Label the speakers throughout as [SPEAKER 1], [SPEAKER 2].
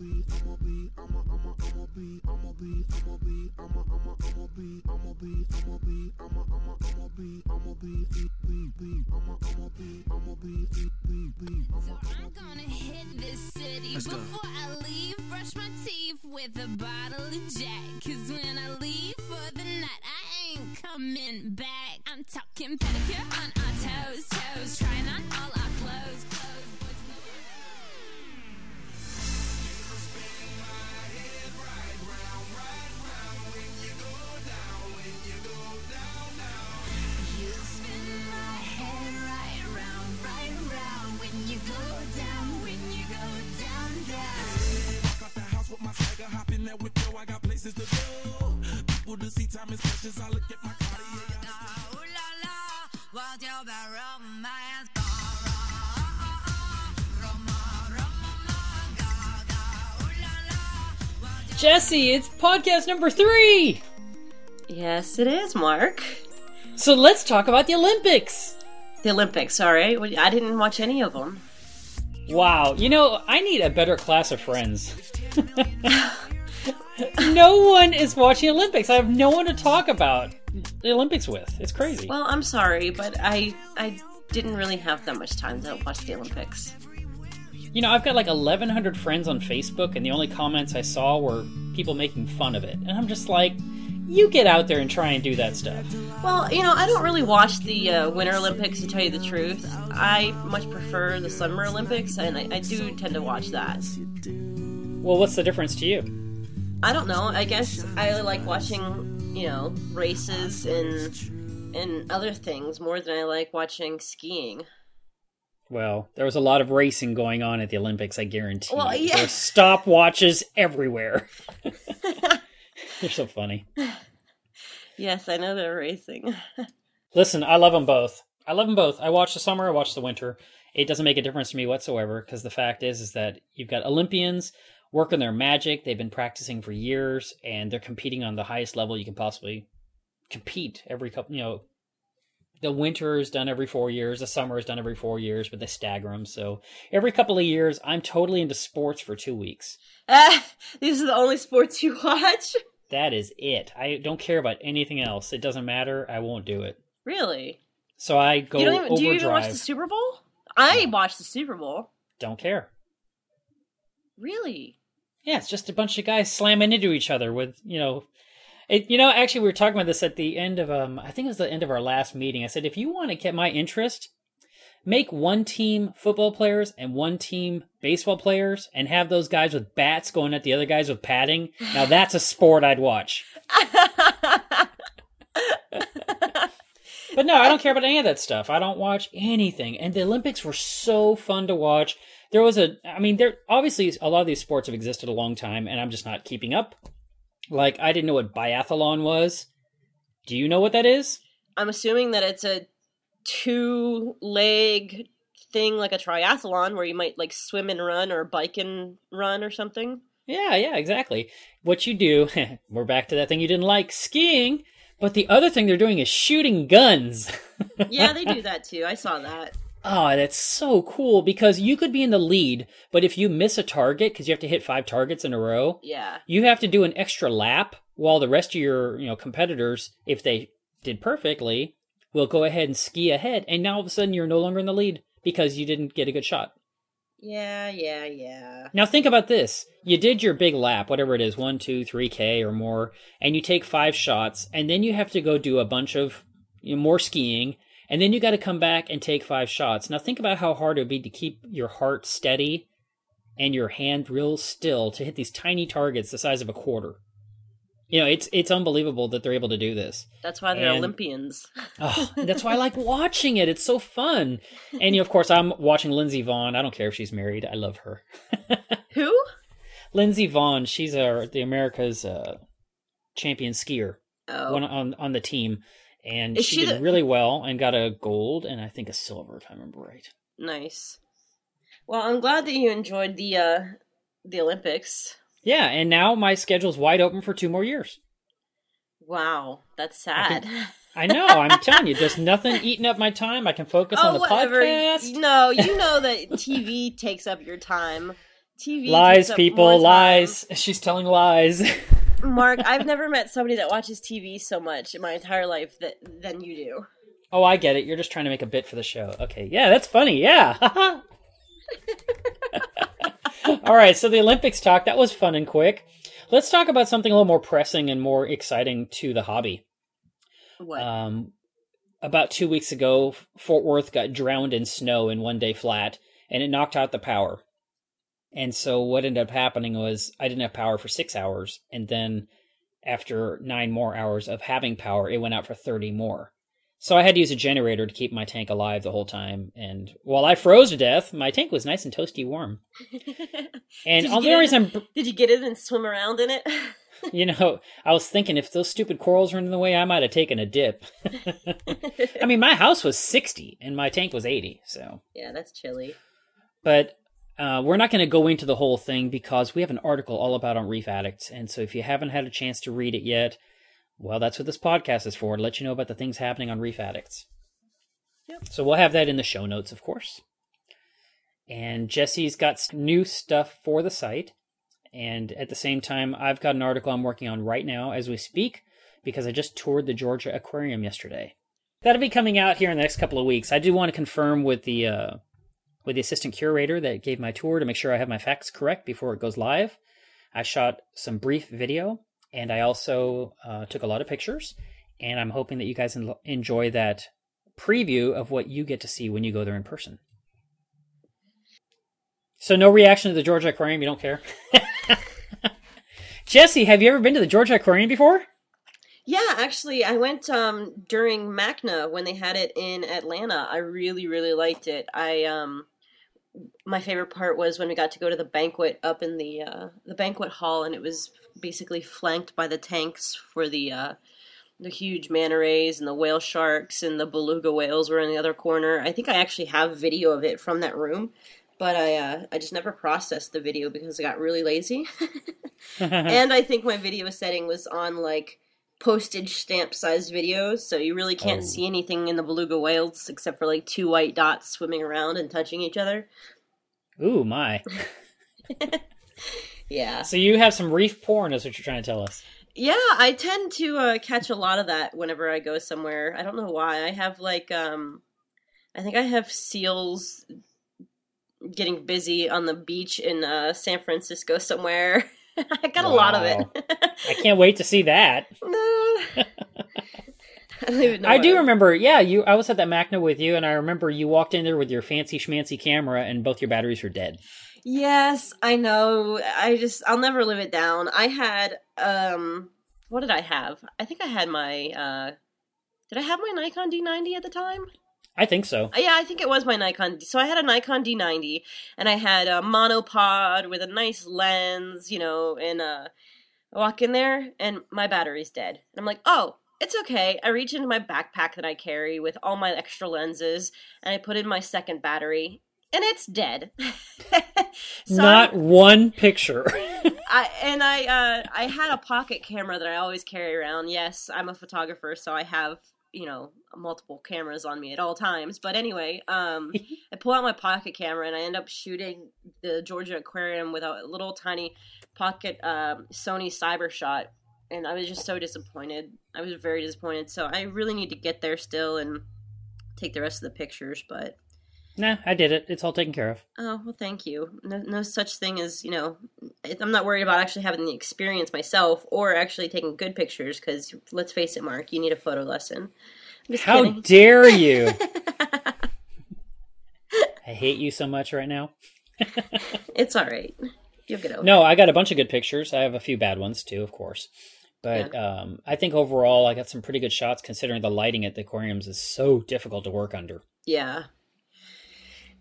[SPEAKER 1] So I'm gonna hit this city before I leave. Brush my teeth with a bottle of Jack. Cause when I leave for the night, I ain't coming back. I'm talking pedicure on our toes, toes. Trying on all our clothes,
[SPEAKER 2] hop in whip, yo, I got places to go. People to see, time is precious. I look at my. I
[SPEAKER 1] Ooh la la, your bad romance?
[SPEAKER 3] Jesse, it's podcast number three.
[SPEAKER 4] Yes, it is, Mark.
[SPEAKER 3] So let's talk about the Olympics.
[SPEAKER 4] The Olympics, sorry. I didn't watch any of them.
[SPEAKER 3] Wow, you know, I need a better class of friends. no one is watching Olympics. I have no one to talk about the Olympics with. It's crazy.
[SPEAKER 4] Well, I'm sorry, but I I didn't really have that much time to watch the Olympics.
[SPEAKER 3] You know, I've got like 1,100 friends on Facebook, and the only comments I saw were people making fun of it. And I'm just like, you get out there and try and do that stuff.
[SPEAKER 4] Well, you know, I don't really watch the uh, Winter Olympics to tell you the truth. I much prefer the Summer Olympics, and I, I do tend to watch that.
[SPEAKER 3] Well, what's the difference to you?
[SPEAKER 4] I don't know. I guess I like watching, you know, races and and other things more than I like watching skiing.
[SPEAKER 3] Well, there was a lot of racing going on at the Olympics, I guarantee.
[SPEAKER 4] Well,
[SPEAKER 3] you.
[SPEAKER 4] yeah.
[SPEAKER 3] There were stopwatches everywhere. They're so funny.
[SPEAKER 4] Yes, I know they're racing.
[SPEAKER 3] Listen, I love them both. I love them both. I watch the summer, I watch the winter. It doesn't make a difference to me whatsoever because the fact is, is that you've got Olympians working their magic. They've been practicing for years, and they're competing on the highest level you can possibly compete. Every couple, you know, the winter is done every four years, the summer is done every four years, but they stagger them. So every couple of years, I'm totally into sports for two weeks.
[SPEAKER 4] Ah, these are the only sports you watch?
[SPEAKER 3] That is it. I don't care about anything else. It doesn't matter. I won't do it.
[SPEAKER 4] Really?
[SPEAKER 3] So I go
[SPEAKER 4] you don't even, do you even watch the Super Bowl? I watch the Super Bowl.
[SPEAKER 3] Don't care.
[SPEAKER 4] Really?
[SPEAKER 3] Yeah, it's just a bunch of guys slamming into each other with, you know, it, you know, actually we were talking about this at the end of um I think it was the end of our last meeting. I said if you want to get my interest, make one team football players and one team baseball players and have those guys with bats going at the other guys with padding. Now that's a sport I'd watch. But no, I don't care about any of that stuff. I don't watch anything. And the Olympics were so fun to watch. There was a, I mean, there obviously a lot of these sports have existed a long time, and I'm just not keeping up. Like I didn't know what biathlon was. Do you know what that is?
[SPEAKER 4] I'm assuming that it's a two leg thing like a triathlon where you might like swim and run or bike and run or something.
[SPEAKER 3] Yeah, yeah, exactly. What you do, we're back to that thing you didn't like, skiing. But the other thing they're doing is shooting guns.
[SPEAKER 4] Yeah, they do that too. I saw that.
[SPEAKER 3] Oh, that's so cool because you could be in the lead, but if you miss a target, because you have to hit five targets in a row,
[SPEAKER 4] Yeah.
[SPEAKER 3] you have to do an extra lap while the rest of your you know competitors, if they did perfectly, will go ahead and ski ahead, and now all of a sudden you're no longer in the lead because you didn't get a good shot.
[SPEAKER 4] Yeah, yeah, yeah.
[SPEAKER 3] Now think about this: you did your big lap, whatever it is, one, two, three k or more, and you take five shots, and then you have to go do a bunch of you know, more skiing, and then you got to come back and take five shots. Now think about how hard it would be to keep your heart steady and your hand real still to hit these tiny targets the size of a quarter. You know, it's it's unbelievable that they're able to do this.
[SPEAKER 4] That's why they're
[SPEAKER 3] And-
[SPEAKER 4] Olympians.
[SPEAKER 3] Oh, that's why I like watching it. It's so fun. And you know, of course, I'm watching Lindsey Vonn. I don't care if she's married. I love her.
[SPEAKER 4] Who?
[SPEAKER 3] Lindsey Vonn. She's our the America's uh, champion skier
[SPEAKER 4] Oh.
[SPEAKER 3] one on on the team, and she,
[SPEAKER 4] she
[SPEAKER 3] did
[SPEAKER 4] the-
[SPEAKER 3] really well and got a gold and I think a silver if I remember right.
[SPEAKER 4] Nice. Well, I'm glad that you enjoyed the uh the Olympics.
[SPEAKER 3] Yeah, and now my schedule's wide open for two more years.
[SPEAKER 4] Wow, that's
[SPEAKER 3] I
[SPEAKER 4] sad.
[SPEAKER 3] I know. I'm telling you, there's nothing eating up my time. I can focus on
[SPEAKER 4] oh,
[SPEAKER 3] the
[SPEAKER 4] whatever.
[SPEAKER 3] podcast.
[SPEAKER 4] No, you know that TV takes up your time. TV takes
[SPEAKER 3] lies, people, lies. She's telling lies.
[SPEAKER 4] Mark, I've never met somebody that watches TV so much in my entire life that than you do.
[SPEAKER 3] oh, I get it. You're just trying to make a bit for the show. Okay, yeah, that's funny. Yeah. All right, so the Olympics talk that was fun and quick. Let's talk about something a little more pressing and more exciting to the hobby.
[SPEAKER 4] What?
[SPEAKER 3] Um, about two weeks ago, Fort Worth got drowned in snow in one day flat, and it knocked out the power. And so what ended up happening was I didn't have power for six hours, and then after nine more hours of having power, it went out for thirty more. So I had to use a generator to keep my tank alive the whole time. And while I froze to death, my tank was nice and toasty warm. And
[SPEAKER 4] you
[SPEAKER 3] the reason I'm
[SPEAKER 4] Did you get in and swim around in it?
[SPEAKER 3] you know, I was thinking if those stupid corals were in the way, I might have taken a dip. I mean, my house was 60 and my tank was 80, so.
[SPEAKER 4] yeah, that's chilly.
[SPEAKER 3] But uh, we're not going to go into the whole thing because we have an article all about on Reef Addicts. And so if you haven't had a chance to read it yet, well, that's what this podcast is for to let you know about the things happening on Reef Addicts.
[SPEAKER 4] Yep.
[SPEAKER 3] So we'll have that in the show notes, of course. And Jesse's got new stuff for the site. And at the same time, I've got an article I'm working on right now as we speak because I just toured the Georgia Aquarium yesterday. That'll be coming out here in the next couple of weeks. I do want to confirm with the uh, with the assistant curator that gave my tour to make sure I have my facts correct before it goes live. I shot some brief video and I also uh, took a lot of pictures. And I'm hoping that you guys en- enjoy that preview of what you get to see when you go there in person. So, no reaction to the Georgia Aquarium? You don't care? Jesse, have you ever been to the Georgia Aquarium before?
[SPEAKER 4] Yeah, actually, I went um, during MACNA when they had it in Atlanta. I really, really liked it. I um, my favorite part was when we got to go to the banquet up in the uh, the banquet hall, and it was basically flanked by the tanks for the uh, the huge manta rays and the whale sharks and the beluga whales were in the other corner. I think I actually have video of it from that room, but I uh, I just never processed the video because I got really lazy. and I think my video setting was on like postage stamp size videos, so you really can't
[SPEAKER 3] Oh.
[SPEAKER 4] see anything in the beluga whales except for like two white dots swimming around and touching each other.
[SPEAKER 3] Ooh, my.
[SPEAKER 4] Yeah.
[SPEAKER 3] So, you have some reef porn, is what you're trying to tell us.
[SPEAKER 4] Yeah, I tend to uh, catch a lot of that whenever I go somewhere. I don't know why. I have like um I think I have seals getting busy on the beach in uh, San Francisco somewhere. I got a lot of it.
[SPEAKER 3] I can't wait to see that.
[SPEAKER 4] no. I don't even know.
[SPEAKER 3] I do remember, yeah, you. I was at that MACNA with you, and I remember you walked in there with your fancy schmancy camera, and both your batteries were dead.
[SPEAKER 4] Yes, I know. I just I'll never live it down. I had um what did I have? I think I had my uh did I have my Nikon D90 at the time?
[SPEAKER 3] I think so.
[SPEAKER 4] Uh, Yeah, I think it was my Nikon. So I had a Nikon D90 and I had a monopod with a nice lens, you know, and uh I walk in there and my battery's dead. And I'm like, "Oh, it's okay." I reach into my backpack that I carry with all my extra lenses and I put in my second battery and it's dead. So I-
[SPEAKER 3] Not one picture.
[SPEAKER 4] I and I uh I had a pocket camera that I always carry around. Yes, I'm a photographer, so I have, you know, multiple cameras on me at all times. But anyway, um I pull out my pocket camera and I end up shooting the Georgia Aquarium with a little tiny pocket um Sony Cybershot and I was just so disappointed. I was very disappointed. So I really need to get there still and take the rest of the pictures, but
[SPEAKER 3] nah, I did it. It's all taken care of.
[SPEAKER 4] Oh well, thank you. No, no such thing as you know. I'm not worried about actually having the experience myself or actually taking good pictures. Because let's face it, Mark, you need a photo lesson.
[SPEAKER 3] How
[SPEAKER 4] kidding.
[SPEAKER 3] dare you? I hate you so much right now.
[SPEAKER 4] it's all right. You'll get over.
[SPEAKER 3] No, I got a bunch of good pictures. I have a few bad ones too, of course. But um, I think overall, I got some pretty good shots considering the lighting at the aquariums is so difficult to work under.
[SPEAKER 4] Yeah.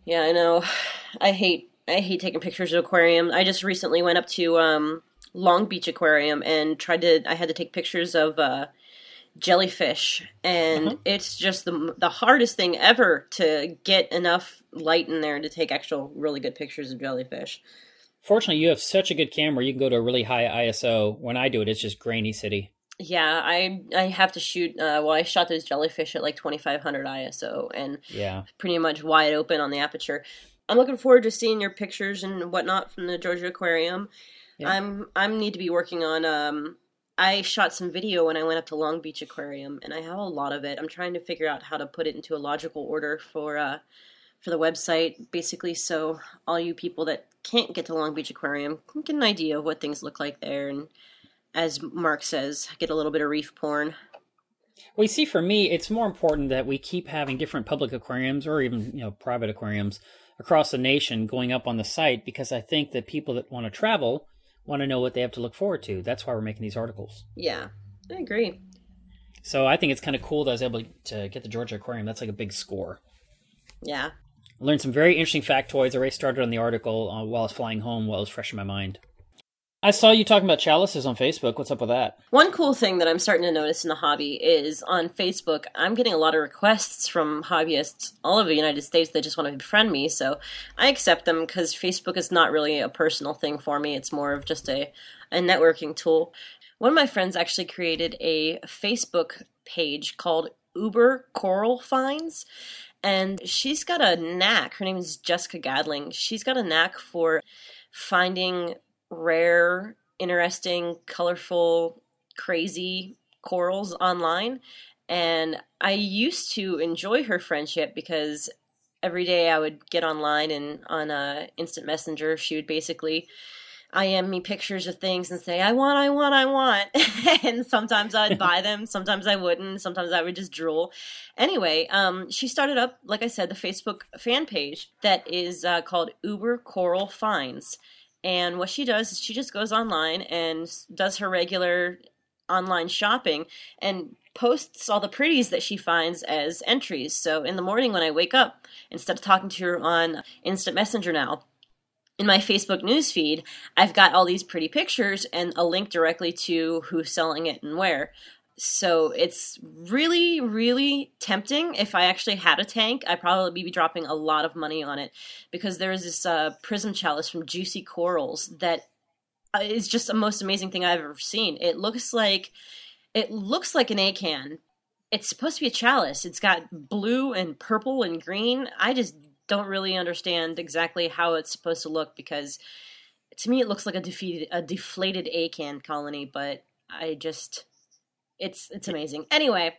[SPEAKER 4] Yeah, I know. I hate I hate taking pictures of aquarium. I just recently went up to um, Long Beach Aquarium and tried to. I had to take pictures of. Uh, jellyfish and
[SPEAKER 3] Uh-huh.
[SPEAKER 4] it's just the the hardest thing ever to get enough light in there to take actual really good pictures of jellyfish.
[SPEAKER 3] Fortunately, you have such a good camera. You can go to a really high ISO. When I do it, it's just grainy city.
[SPEAKER 4] Yeah, I I have to shoot. Uh, well, I shot those jellyfish at like 2500 ISO and
[SPEAKER 3] Yeah.
[SPEAKER 4] pretty much wide open on the aperture. I'm looking forward to seeing your pictures and whatnot from the Georgia Aquarium.
[SPEAKER 3] Yeah.
[SPEAKER 4] I'm I'm need to be working on um I shot some video when I went up to Long Beach Aquarium and I have a lot of it. I'm trying to figure out how to put it into a logical order for uh for the website basically so all you people that can't get to Long Beach Aquarium can get an idea of what things look like there and as Mark says, get a little bit of reef porn.
[SPEAKER 3] Well, you see, for me, it's more important that we keep having different public aquariums or even you know private aquariums across the nation going up on the site because I think that people that want to travel want to know what they have to look forward to. That's why we're making these articles.
[SPEAKER 4] Yeah, I agree.
[SPEAKER 3] So I think it's kind of cool that I was able to get the Georgia Aquarium. That's like a big score.
[SPEAKER 4] Yeah.
[SPEAKER 3] learned some very interesting factoids. I already started on the article uh, while I was flying home while it was fresh in my mind. I saw you talking about chalices on Facebook. What's up with that?
[SPEAKER 4] One cool thing that I'm starting to notice in the hobby is on Facebook, I'm getting a lot of requests from hobbyists all over the United States that just want to befriend me. So I accept them because Facebook is not really a personal thing for me. It's more of just a, a networking tool. One of my friends actually created a Facebook page called Uber Coral Finds. And she's got a knack. Her name is Jessica Gadling. She's got a knack for finding rare, interesting, colorful, crazy corals online. And I used to enjoy her friendship because every day I would get online and on uh, Instant Messenger, she would basically IM me pictures of things and say, I want, I want, I want. and sometimes I'd buy them, sometimes I wouldn't, sometimes I would just drool. Anyway, um, she started up, like I said, the Facebook fan page that is uh, called Uber Coral Finds. And what she does is she just goes online and does her regular online shopping and posts all the pretties that she finds as entries. So in the morning when I wake up, instead of talking to her on Instant Messenger now, in my Facebook newsfeed, I've got all these pretty pictures and a link directly to who's selling it and where. So it's really, really tempting. If I actually had a tank, I'd probably be dropping a lot of money on it because there is this uh, prism chalice from Juicy Corals that uh, just the most amazing thing I've ever seen. It looks like it looks like an acan. It's supposed to be a chalice. It's got blue and purple and green. I just don't really understand exactly how it's supposed to look because to me it looks like a defeated a deflated acan colony, but I just it's it's amazing. Anyway,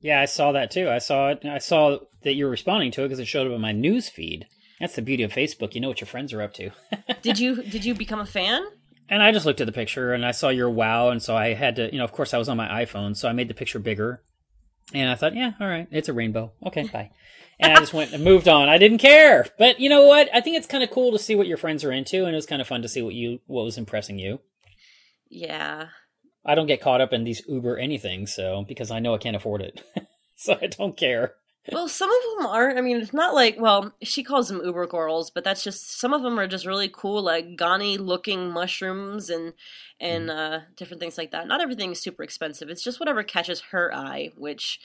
[SPEAKER 3] Yeah, I saw that too. I saw it. I saw that you were responding to it because it showed up in my news feed. That's the beauty of Facebook. You know what your friends are up to.
[SPEAKER 4] did you did you become a fan?
[SPEAKER 3] and I just looked at the picture and I saw your wow, and so I had to, you know, of course I was on my iPhone, so I made the picture bigger. And I thought, yeah, all right, it's a rainbow. Okay, bye. And I just went and moved on. I didn't care. But you know what? I think it's kind of cool to see what your friends are into, and it was kind of fun to see what you what was impressing you.
[SPEAKER 4] Yeah.
[SPEAKER 3] I don't get caught up in these Uber anything, so because I know I can't afford it, so I don't care.
[SPEAKER 4] Well, some of them aren't. I mean, it's not like well, she calls them Uber corals, but that's just some of them are just really cool, like Gani looking mushrooms and and uh, different things like that. Not everything is super expensive. It's just whatever catches her eye, which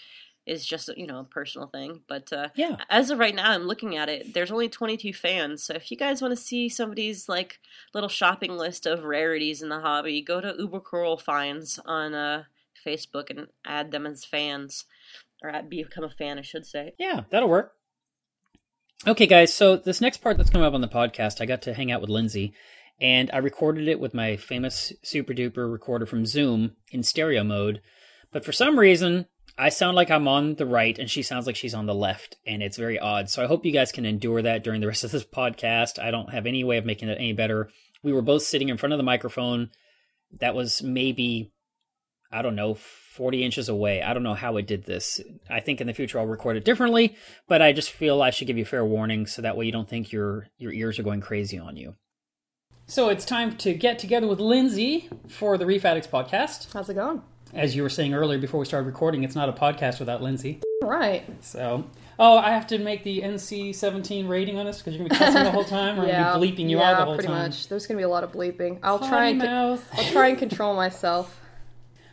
[SPEAKER 4] is just you know a personal thing. But uh,
[SPEAKER 3] Yeah.
[SPEAKER 4] as of right now, I'm looking at it. There's only 22 fans, so if you guys want to see somebody's like little shopping list of rarities in the hobby, go to Uber Coral Finds on uh, Facebook and add them as fans, or add, become a fan, I should say.
[SPEAKER 3] Yeah, that'll work. Okay, guys. So this next part that's coming up on the podcast, I got to hang out with Lindsay, and I recorded it with my famous super duper recorder from Zoom in stereo mode. But for some reason, I sound like I'm on the right, and she sounds like she's on the left, and it's very odd. So I hope you guys can endure that during the rest of this podcast. I don't have any way of making it any better. We were both sitting in front of the microphone. That was maybe, I don't know, 40 inches away. I don't know how it did this. I think in the future I'll record it differently, but I just feel I should give you fair warning so that way you don't think your your ears are going crazy on you. So it's time to get together with Lindsay for the Reef Addicts podcast.
[SPEAKER 5] How's it going?
[SPEAKER 3] As you were saying earlier before we started recording, it's not a podcast without Lindsay.
[SPEAKER 5] Right.
[SPEAKER 3] So, oh, I have to make the NC-17 rating on this because you're gonna be cussing the whole time, or I'm
[SPEAKER 5] yeah.
[SPEAKER 3] gonna be bleeping you
[SPEAKER 5] yeah,
[SPEAKER 3] out the whole
[SPEAKER 5] pretty
[SPEAKER 3] time.
[SPEAKER 5] much. There's gonna be a lot of bleeping. I'll try and
[SPEAKER 3] mouth.
[SPEAKER 5] I'll try and control myself.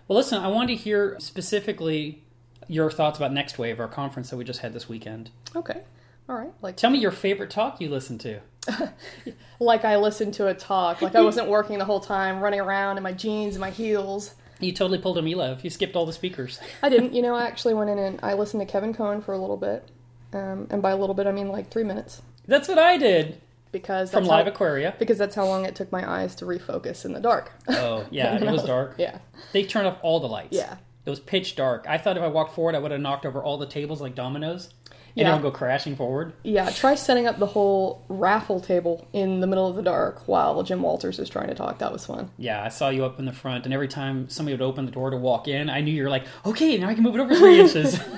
[SPEAKER 3] Well, listen, I wanted to hear specifically your thoughts about Next Wave, our conference that we just had this weekend.
[SPEAKER 5] Okay. All right. Like
[SPEAKER 3] Tell me your favorite talk you listened to.
[SPEAKER 5] like I listened to a talk. Like I wasn't working the whole time, running around in my jeans and my heels.
[SPEAKER 3] You totally pulled a Milev. You skipped all the speakers.
[SPEAKER 5] I didn't. You know, I actually went in and I listened to Kevin Kohen for a little bit. Um, and by a little bit, I mean like three minutes.
[SPEAKER 3] That's what I did
[SPEAKER 5] because
[SPEAKER 3] from Live
[SPEAKER 5] how,
[SPEAKER 3] Aquaria.
[SPEAKER 5] because that's how long it took my eyes to refocus in the dark.
[SPEAKER 3] Oh, yeah, it was dark.
[SPEAKER 5] yeah,
[SPEAKER 3] They turned off all the lights.
[SPEAKER 5] Yeah.
[SPEAKER 3] It was pitch dark. I thought if I walked forward, I would have knocked over all the tables like dominoes,
[SPEAKER 5] Yeah.
[SPEAKER 3] it would go crashing forward.
[SPEAKER 5] yeah. Try setting up the whole raffle table in the middle of the dark while Jim Walters is trying to talk. That was fun.
[SPEAKER 3] Yeah, I saw you up in the front, and every time somebody would open the door to walk in, I knew you were like, okay, now I can move it over three inches.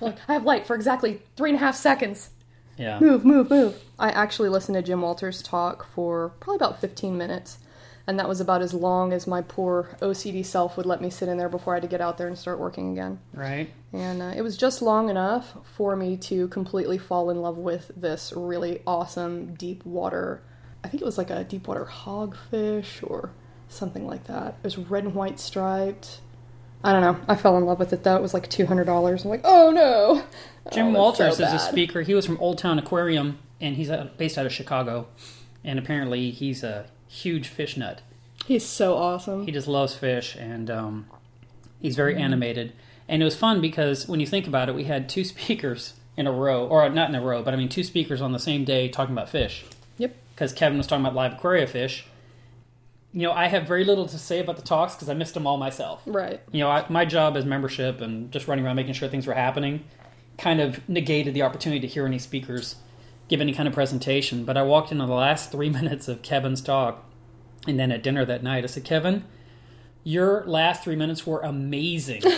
[SPEAKER 5] Like I have light for exactly three and a half seconds.
[SPEAKER 3] yeah.
[SPEAKER 5] Move, move, move. I actually listened to Jim Walters talk for probably about 15 minutes, and that was about as long as my poor OCD self would let me sit in there before I had to get out there and start working again.
[SPEAKER 3] Right.
[SPEAKER 5] And uh, it was just long enough for me to completely fall in love with this really awesome deep water. I think it was like a deep water hogfish or something like that. It was red and white striped. I don't know. I fell in love with it though. It was like two hundred dollars. I'm like, oh no.
[SPEAKER 3] Jim
[SPEAKER 5] Oh,
[SPEAKER 3] Walters
[SPEAKER 5] so
[SPEAKER 3] is a speaker. He was from Old Town Aquarium, and he's based out of Chicago. And apparently, he's a huge fish nut.
[SPEAKER 5] He's so awesome.
[SPEAKER 3] He just loves fish, and um, he's very animated. And it was fun because when you think about it, we had two speakers in a row, or not in a row, but I mean two speakers on the same day talking about fish.
[SPEAKER 5] Yep.
[SPEAKER 3] Because Kevin was talking about LiveAquaria fish. You know, I have very little to say about the talks because I missed them all myself.
[SPEAKER 5] Right.
[SPEAKER 3] You know, I, my job as membership and just running around making sure things were happening kind of negated the opportunity to hear any speakers give any kind of presentation. But I walked into the last three minutes of Kevin's talk, and then at dinner that night, I said, Kevin, your last three minutes were amazing.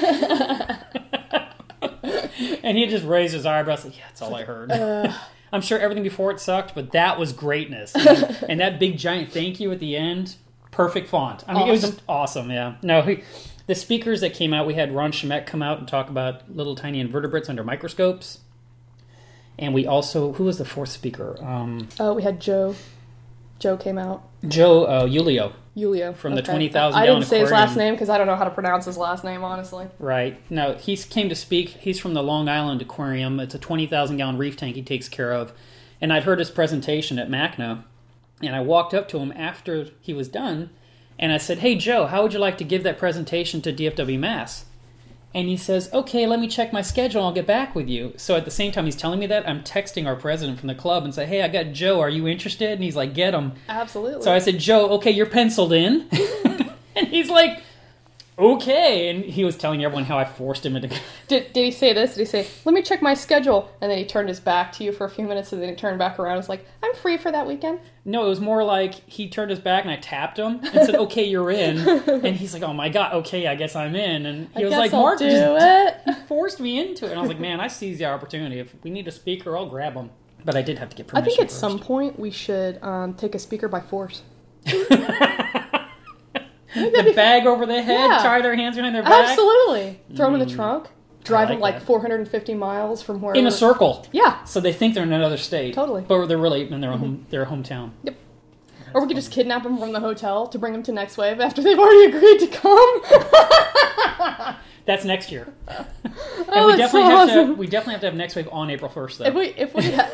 [SPEAKER 3] and he just raised his eyebrows, like, yeah, that's all I heard. I'm sure everything before it sucked, but that was greatness. and that big giant thank you at the end, perfect font. I mean, it was
[SPEAKER 5] Awesome.
[SPEAKER 3] just awesome. Yeah. No, he, the speakers that came out, we had Ron Shimek come out and talk about little tiny invertebrates under microscopes. And we also, who was the fourth speaker? Um,
[SPEAKER 5] Oh, we had Joe. Joe came out.
[SPEAKER 3] Joe uh, Julio,
[SPEAKER 5] Julio
[SPEAKER 3] From the 20,000
[SPEAKER 5] I didn't say his last name because I don't know how to pronounce his last name, honestly.
[SPEAKER 3] right? No, he came to speak. He's from the Long Island Aquarium. It's a 20,000 gallon reef tank he takes care of. And I'd heard his presentation at MACNA. And I walked up to him after he was done. And I said, Hey, Joe, how would you like to give that presentation to DFW Mass? And he says, Okay, let me check my schedule. I'll get back with you. So at the same time he's telling me that, I'm texting our president from the club and say, Hey, I got Joe. Are you interested? And he's like, Get him.
[SPEAKER 5] Absolutely.
[SPEAKER 3] So I said, Joe, okay, you're penciled in. and he's like, okay. And he was telling everyone how I forced him into.
[SPEAKER 5] Did, did he say this? Did he say, let me check my schedule? And then he turned his back to you for a few minutes and then he turned back around and was like, I'm free for that weekend.
[SPEAKER 3] no, it was more like he turned his back and I tapped him and said, okay, you're in. And he's like, oh my God, okay, I guess I'm in. And he
[SPEAKER 5] I
[SPEAKER 3] was like,
[SPEAKER 5] I'll
[SPEAKER 3] Mark
[SPEAKER 5] do
[SPEAKER 3] just
[SPEAKER 5] it.
[SPEAKER 3] forced me into it. And I was like, man, I seized the opportunity. If we need a speaker, I'll grab him. But I did have to get permission.
[SPEAKER 5] I think at
[SPEAKER 3] first.
[SPEAKER 5] some point we should um, take a speaker by force.
[SPEAKER 3] the bag over their head,
[SPEAKER 5] Yeah.
[SPEAKER 3] tie their hands behind their back,
[SPEAKER 5] Absolutely. Throw them in the mm. trunk, drive
[SPEAKER 3] like
[SPEAKER 5] them like
[SPEAKER 3] that.
[SPEAKER 5] 450 miles from where
[SPEAKER 3] in a circle.
[SPEAKER 5] Yeah.
[SPEAKER 3] So they think they're in another state.
[SPEAKER 5] Totally.
[SPEAKER 3] But they're really in their home, mm-hmm. their hometown.
[SPEAKER 5] Yep. Or we could just kidnap them from the hotel to bring them to Next Wave after they've already agreed to come.
[SPEAKER 3] That's next year. and
[SPEAKER 5] Oh,
[SPEAKER 3] we
[SPEAKER 5] that's
[SPEAKER 3] definitely
[SPEAKER 5] so
[SPEAKER 3] have to
[SPEAKER 5] awesome.
[SPEAKER 3] we definitely have to have next wave on April first though.
[SPEAKER 5] if we if we had,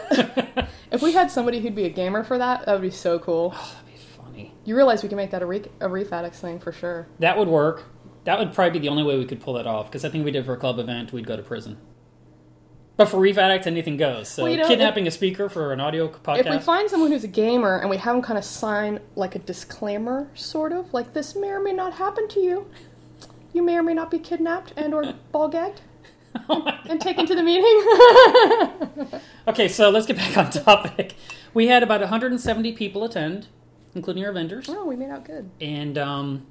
[SPEAKER 5] if we had somebody who'd be a gamer for that, that would be so cool.
[SPEAKER 3] Funny.
[SPEAKER 5] You realize we can make that a, re- a Reef Addicts thing for sure.
[SPEAKER 3] That would work. That would probably be the only way we could pull that off because I think we did for a club event, we'd go to prison. But for Reef Addicts, anything goes. So
[SPEAKER 5] Well, you know,
[SPEAKER 3] kidnapping a speaker for an audio podcast.
[SPEAKER 5] If we find someone who's a gamer and we have them kind of sign like a disclaimer, sort of like this may or may not happen to you. You may or may not be kidnapped and or ball gagged
[SPEAKER 3] Oh
[SPEAKER 5] and taken to the meeting.
[SPEAKER 3] okay, so let's get back on topic. We had about 170 people attend, including our vendors.
[SPEAKER 5] oh, we made out good.
[SPEAKER 3] and um,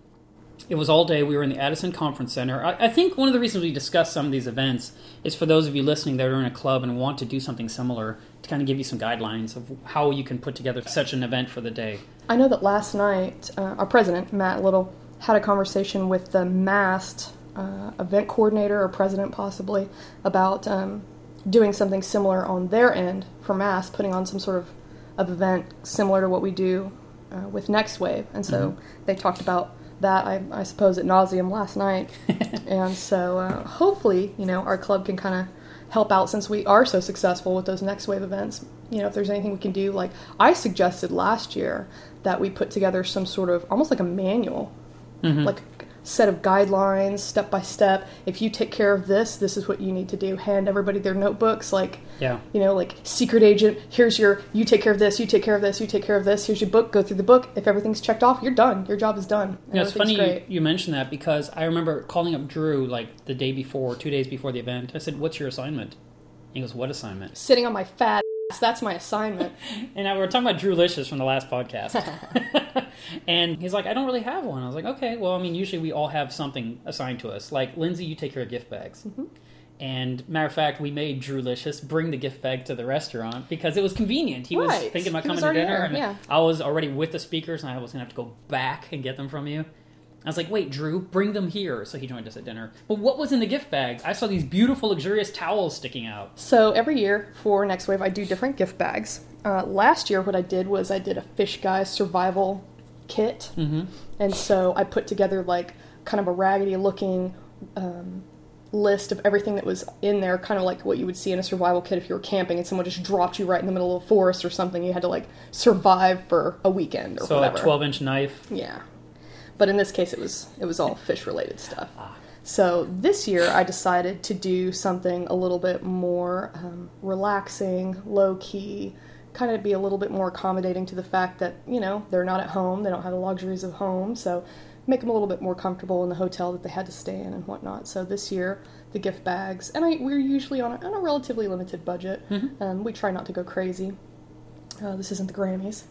[SPEAKER 3] it was all day. We were in the Addison Conference Center. I, I think one of the reasons we discussed some of these events is for those of you listening that are in a club and want to do something similar to kind of give you some guidelines of how you can put together such an event for the day.
[SPEAKER 5] I know that last night uh, our president Matt Little had a conversation with the MAST uh, event coordinator or president possibly about um, doing something similar on their end for MAST, putting on some sort of, of event similar to what we do uh, with Next Wave, and so they talked about that I, I suppose at nauseum last night, and so uh, hopefully you know our club can kind of help out since we are so successful with those next wave events. You know, if there's anything we can do, like I suggested last year that we put together some sort of almost like a manual like set of guidelines, step by step. If you take care of this, this is what you need to do. Hand everybody their notebooks, like
[SPEAKER 3] Yeah.
[SPEAKER 5] you know, like secret agent. Here's your. You take care of this. You take care of this. You take care of this. Here's your book. Go through the book. If everything's checked off, you're done. Your job is done.
[SPEAKER 3] Know, it's funny you, you mentioned that because I remember calling up Drew like the day before, two days before the event. I said, "What's your assignment?" He goes, "What assignment?"
[SPEAKER 5] Sitting on my fat ass. That's my assignment.
[SPEAKER 3] And now we were talking about Drew Licious from the last podcast. and he's like, I don't really have one. I was like, okay, well, I mean, usually we all have something assigned to us. Like, Lindsay, you take care of gift bags.
[SPEAKER 5] Mm-hmm.
[SPEAKER 3] And matter of fact, we made Drew Licious bring the gift bag to the restaurant because it was convenient. He was thinking about
[SPEAKER 5] He
[SPEAKER 3] coming to dinner,
[SPEAKER 5] there,
[SPEAKER 3] and
[SPEAKER 5] yeah.
[SPEAKER 3] I was already with the speakers, and I was going to have to go back and get them from you. I was like, wait, Drew, bring them here. So he joined us at dinner. But what was in the gift bag? I saw these beautiful, luxurious towels sticking out.
[SPEAKER 5] So every year for Next Wave, I do different gift bags. Uh, last year, what I did was I did a Fish Guys survival kit, mm-hmm. and so I put together like kind of a raggedy looking um, list of everything that was in there, kind of like what you would see in a survival kit if you were camping and someone just dropped you right in the middle of a forest or something. You had to like survive for a weekend or
[SPEAKER 3] So
[SPEAKER 5] whatever.
[SPEAKER 3] a 12 inch knife.
[SPEAKER 5] Yeah, but in this case, it was it was all fish related stuff. So this year, I decided to do something a little bit more um, relaxing, low key, kind of be a little bit more accommodating to the fact that you know they're not at home, they don't have the luxuries of home, so make them a little bit more comfortable in the hotel that they had to stay in and whatnot. So this year, the gift bags, and I, we're usually on a, on a relatively limited budget. Um, we try not to go crazy. Uh, this isn't the Grammys.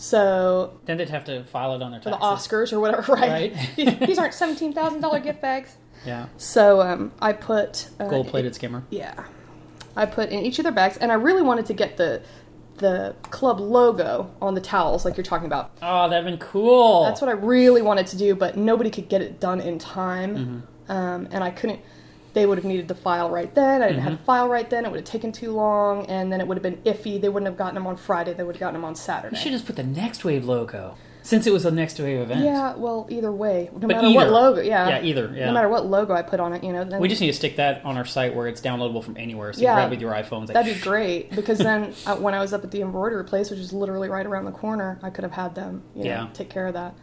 [SPEAKER 5] So
[SPEAKER 3] Then they'd have to file it on their
[SPEAKER 5] for the. Oscars or whatever, right?
[SPEAKER 3] Right.
[SPEAKER 5] These aren't seventeen thousand dollar gift bags.
[SPEAKER 3] Yeah.
[SPEAKER 5] So um, I put uh,
[SPEAKER 3] Gold plated skimmer.
[SPEAKER 5] Yeah, I put in each of their bags, and I really wanted to get the the club logo on the towels, like you're talking about.
[SPEAKER 3] Oh, that'd been cool.
[SPEAKER 5] That's what I really wanted to do, but nobody could get it done in time,
[SPEAKER 3] Mm-hmm.
[SPEAKER 5] um, and I couldn't. They would have needed the file right then. I didn't
[SPEAKER 3] Mm-hmm.
[SPEAKER 5] have the file right then. It would have taken too long, and then it would have been iffy. They wouldn't have gotten them on Friday. They would have gotten them on Saturday.
[SPEAKER 3] You should just put the Next Wave logo. Since it was a Next Wave event.
[SPEAKER 5] Yeah, well, either way, no
[SPEAKER 3] But
[SPEAKER 5] matter what logo, yeah,
[SPEAKER 3] Yeah, either, yeah.
[SPEAKER 5] no matter what logo I put on it, you know, then
[SPEAKER 3] We just need to stick that on our site where it's downloadable from anywhere. So you
[SPEAKER 5] Yeah.
[SPEAKER 3] grab it with your iPhones. Like,
[SPEAKER 5] that'd be great because then uh, when I was up at the embroidery place, which is literally right around the corner, I could have had them, you know,
[SPEAKER 3] Yeah.
[SPEAKER 5] take care of that.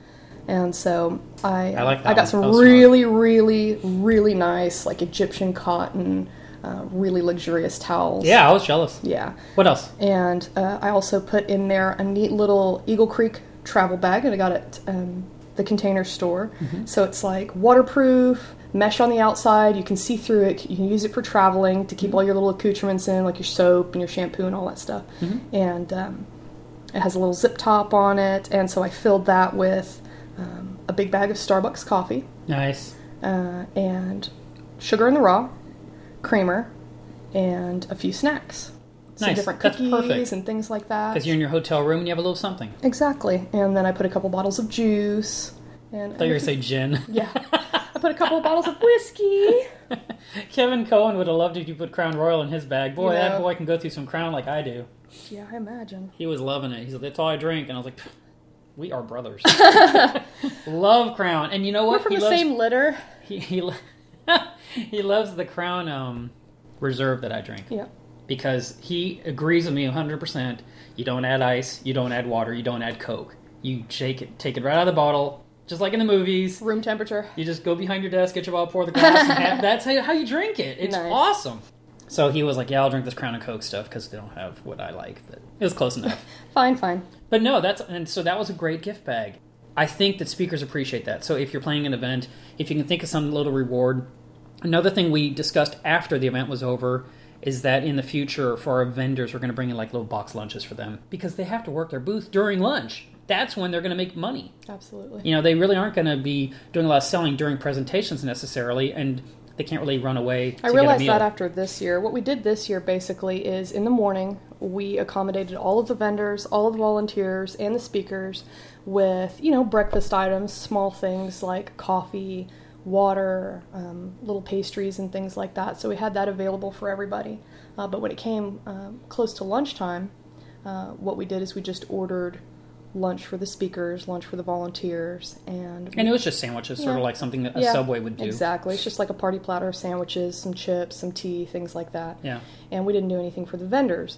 [SPEAKER 5] And so I,
[SPEAKER 3] I like that
[SPEAKER 5] I got
[SPEAKER 3] one.
[SPEAKER 5] some
[SPEAKER 3] was smart.
[SPEAKER 5] really, really, really nice, like Egyptian cotton, uh, really luxurious towels.
[SPEAKER 3] Yeah, I was jealous.
[SPEAKER 5] yeah.
[SPEAKER 3] What else?
[SPEAKER 5] And uh, I also put in there a neat little Eagle Creek travel bag that I got at um, the container store. So it's like waterproof, mesh on the outside. You can see through it. You can use it for traveling to keep all your little accoutrements in, like your soap and your shampoo and all that stuff. And um, it has a little zip top on it. And so I filled that with um, a big bag of Starbucks coffee
[SPEAKER 3] Nice.
[SPEAKER 5] uh, and sugar in the raw, creamer, and a few snacks. Some
[SPEAKER 3] Nice.
[SPEAKER 5] different
[SPEAKER 3] That's
[SPEAKER 5] cookies
[SPEAKER 3] perfect.
[SPEAKER 5] and things like that.
[SPEAKER 3] Because you're in your hotel room and you have a little something.
[SPEAKER 5] Exactly. And then I put a couple bottles of juice. And
[SPEAKER 3] I thought you were going to say gin.
[SPEAKER 5] yeah, I put a couple of bottles of whiskey.
[SPEAKER 3] Kevin Kohen would have loved if you put Crown Royal in his bag. Boy,
[SPEAKER 5] You
[SPEAKER 3] that
[SPEAKER 5] know.
[SPEAKER 3] boy can go through some Crown like I do.
[SPEAKER 5] Yeah, I imagine.
[SPEAKER 3] He was loving it. He's like, that's all I drink. And I was like, "Pfft, we are brothers. Love Crown. And you know
[SPEAKER 5] We're
[SPEAKER 3] what?
[SPEAKER 5] from
[SPEAKER 3] he
[SPEAKER 5] the
[SPEAKER 3] loves,
[SPEAKER 5] same litter.
[SPEAKER 3] He, he, he loves the Crown um, Reserve that I drink.
[SPEAKER 5] Yeah.
[SPEAKER 3] because he agrees with me 100%. You don't add ice, you don't add water, you don't add Coke. You shake it, take it right out of the bottle, just like in the movies.
[SPEAKER 5] Room temperature.
[SPEAKER 3] You just go behind your desk, get your bottle, pour the glass, and that's how you, how you drink it. It's
[SPEAKER 5] Nice.
[SPEAKER 3] awesome. So he was like, "Yeah, I'll drink this Crown and Coke stuff because they don't have what I like." But it was close enough.
[SPEAKER 5] Fine, fine.
[SPEAKER 3] But no, that's and so that was a great gift bag. I think that speakers appreciate that. So if you're playing an event, if you can think of some little reward. Another thing we discussed after the event was over is that in the future for our vendors we're going to bring in like little box lunches for them because they have to work their booth during lunch. That's when they're going to make money.
[SPEAKER 5] Absolutely.
[SPEAKER 3] You know, they really aren't going to be doing a lot of selling during presentations necessarily and they can't really run away to
[SPEAKER 5] I realized that after this year. What we did this year basically is in the morning we accommodated all of the vendors, all of the volunteers, and the speakers with you know breakfast items, small things like coffee, water, um, little pastries, and things like that. So we had that available for everybody. Uh, but when it came um, close to lunchtime, uh, what we did is we just ordered lunch for the speakers, lunch for the volunteers, and
[SPEAKER 3] and it was just sandwiches, sort of like something that a
[SPEAKER 5] Yeah,
[SPEAKER 3] Subway would do.
[SPEAKER 5] Exactly. It's just like a party platter of sandwiches, some chips, some tea, things like that.
[SPEAKER 3] Yeah.
[SPEAKER 5] And we didn't do anything for the vendors.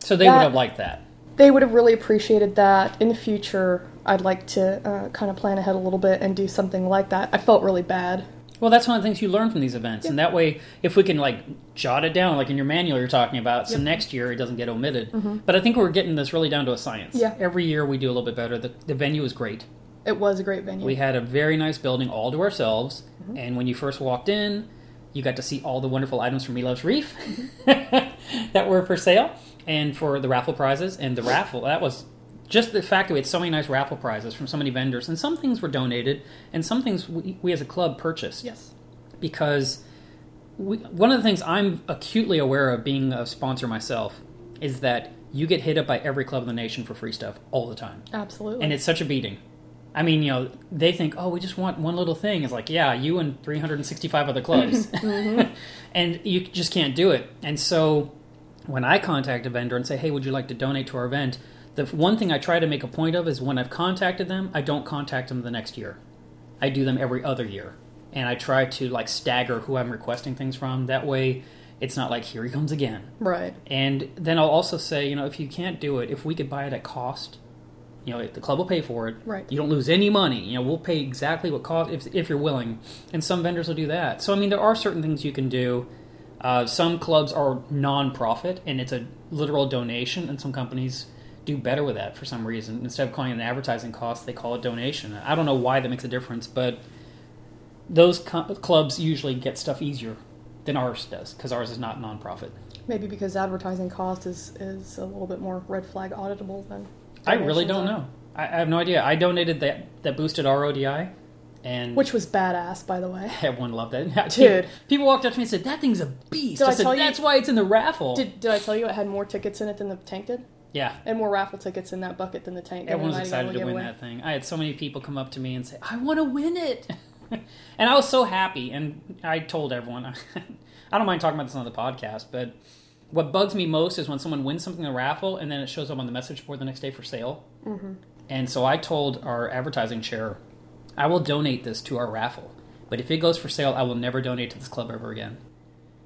[SPEAKER 3] So they
[SPEAKER 5] That-
[SPEAKER 3] would have liked that.
[SPEAKER 5] they would have really appreciated that. In the future, I'd like to uh, kind of plan ahead a little bit and do something like that. I felt really bad.
[SPEAKER 3] Well, that's one of the things you learn from these events, and that way, if we can like jot it down, like in your manual you're talking about, so next year it doesn't get omitted. But I think we're getting this really down to a science.
[SPEAKER 5] Yeah.
[SPEAKER 3] Every year we do a little bit better. The, the venue is great.
[SPEAKER 5] It was a great venue.
[SPEAKER 3] We had a very nice building all to ourselves,
[SPEAKER 5] Mm-hmm.
[SPEAKER 3] and when you first walked in, you got to see all the wonderful items from Milo's Reef that were for sale and for the raffle prizes. And the raffle that was just the fact that we had so many nice raffle prizes from so many vendors, and some things were donated, and some things we, we as a club purchased
[SPEAKER 5] yes.
[SPEAKER 3] because we, one of the things I'm acutely aware of being a sponsor myself is that you get hit up by every club in the nation for free stuff all the time
[SPEAKER 5] Absolutely.
[SPEAKER 3] and it's such a beating. I mean, you know, they think, oh, we just want one little thing. It's like, yeah, you and 365 other clubs. mm-hmm. and you just can't do it. And so when I contact a vendor and say, hey, would you like to donate to our event? The one thing I try to make a point of is when I've contacted them, I don't contact them the next year. I do them every other year. And I try to like stagger who I'm requesting things from. That way it's not like, here he comes again.
[SPEAKER 5] right.
[SPEAKER 3] And then I'll also say, you know, if you can't do it, if we could buy it at cost, you know, the club will pay for it.
[SPEAKER 5] Right.
[SPEAKER 3] You don't lose any money. You know, we'll pay exactly what cost if if you're willing. And some vendors will do that. So I mean, there are certain things you can do. Uh, some clubs are non-profit and it's a literal donation, and some companies do better with that for some reason. Instead of calling it an advertising cost, they call it donation. I don't know why that makes a difference, but those co- clubs usually get stuff easier than ours does because ours is not non-profit.
[SPEAKER 5] Maybe because advertising cost is, is a little bit more red flag auditable than.
[SPEAKER 3] I really don't
[SPEAKER 5] are.
[SPEAKER 3] know. I, I have no idea. I donated that that boosted RODI, and
[SPEAKER 5] Which was badass, by the way.
[SPEAKER 3] everyone loved it.
[SPEAKER 5] Dude.
[SPEAKER 3] people walked up to me and said, "That thing's a beast."
[SPEAKER 5] Did
[SPEAKER 3] I,
[SPEAKER 5] I
[SPEAKER 3] said,
[SPEAKER 5] tell you-
[SPEAKER 3] "That's why it's in the raffle."
[SPEAKER 5] Did, did I tell you it had more tickets in it than the tank did?
[SPEAKER 3] Yeah,
[SPEAKER 5] And more raffle tickets in that bucket than the tank
[SPEAKER 3] everyone's excited to win
[SPEAKER 5] away.
[SPEAKER 3] that thing. I had so many people come up to me and say, "I want to win it," and I was so happy. And I told everyone, I don't mind talking about this on the podcast, but what bugs me most is when someone wins something in the raffle and then it shows up on the message board the next day for sale. Mm-hmm. And so I told our advertising chair, I will donate this to our raffle, but if it goes for sale, I will never donate to this club ever again.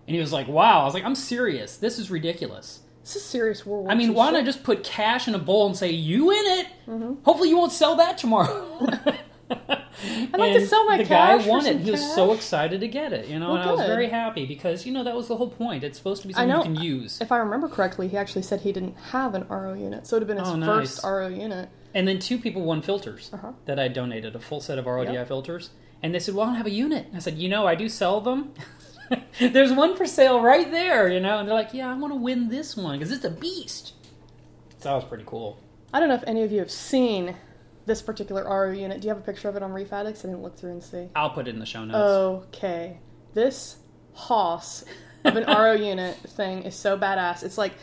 [SPEAKER 3] And he was like, "Wow!" I was like, "I'm serious. This is ridiculous."
[SPEAKER 5] This is serious World War
[SPEAKER 3] I mean, why don't I just put cash in a bowl and say, "You in it"?
[SPEAKER 5] Mm-hmm.
[SPEAKER 3] Hopefully, you won't sell that tomorrow.
[SPEAKER 5] I'd like to sell my
[SPEAKER 3] the
[SPEAKER 5] cash
[SPEAKER 3] guy
[SPEAKER 5] for
[SPEAKER 3] won it. He was
[SPEAKER 5] cash.
[SPEAKER 3] so excited to get it, you know,
[SPEAKER 5] Well,
[SPEAKER 3] and I was very happy because you know that was the whole point. It's supposed to be something
[SPEAKER 5] know.
[SPEAKER 3] you can use.
[SPEAKER 5] If I remember correctly, he actually said he didn't have an RO unit, so it would have been his
[SPEAKER 3] Oh,
[SPEAKER 5] first. RO unit.
[SPEAKER 3] And then two people won filters
[SPEAKER 5] Uh-huh.
[SPEAKER 3] that I donated, a full set of RODI
[SPEAKER 5] Yep.
[SPEAKER 3] filters. And they said, Well, I don't have a unit. And I said, You know, I do sell them. There's one for sale right there, you know? And they're like, Yeah, I want to win this one because it's a beast. So that was pretty cool.
[SPEAKER 5] I don't know if any of you have seen this particular RO unit. Do you have a picture of it on Reef Addicts? I didn't look through and see.
[SPEAKER 3] I'll put it in the show notes.
[SPEAKER 5] Okay. This Hoss of an RO unit thing is so badass. It's like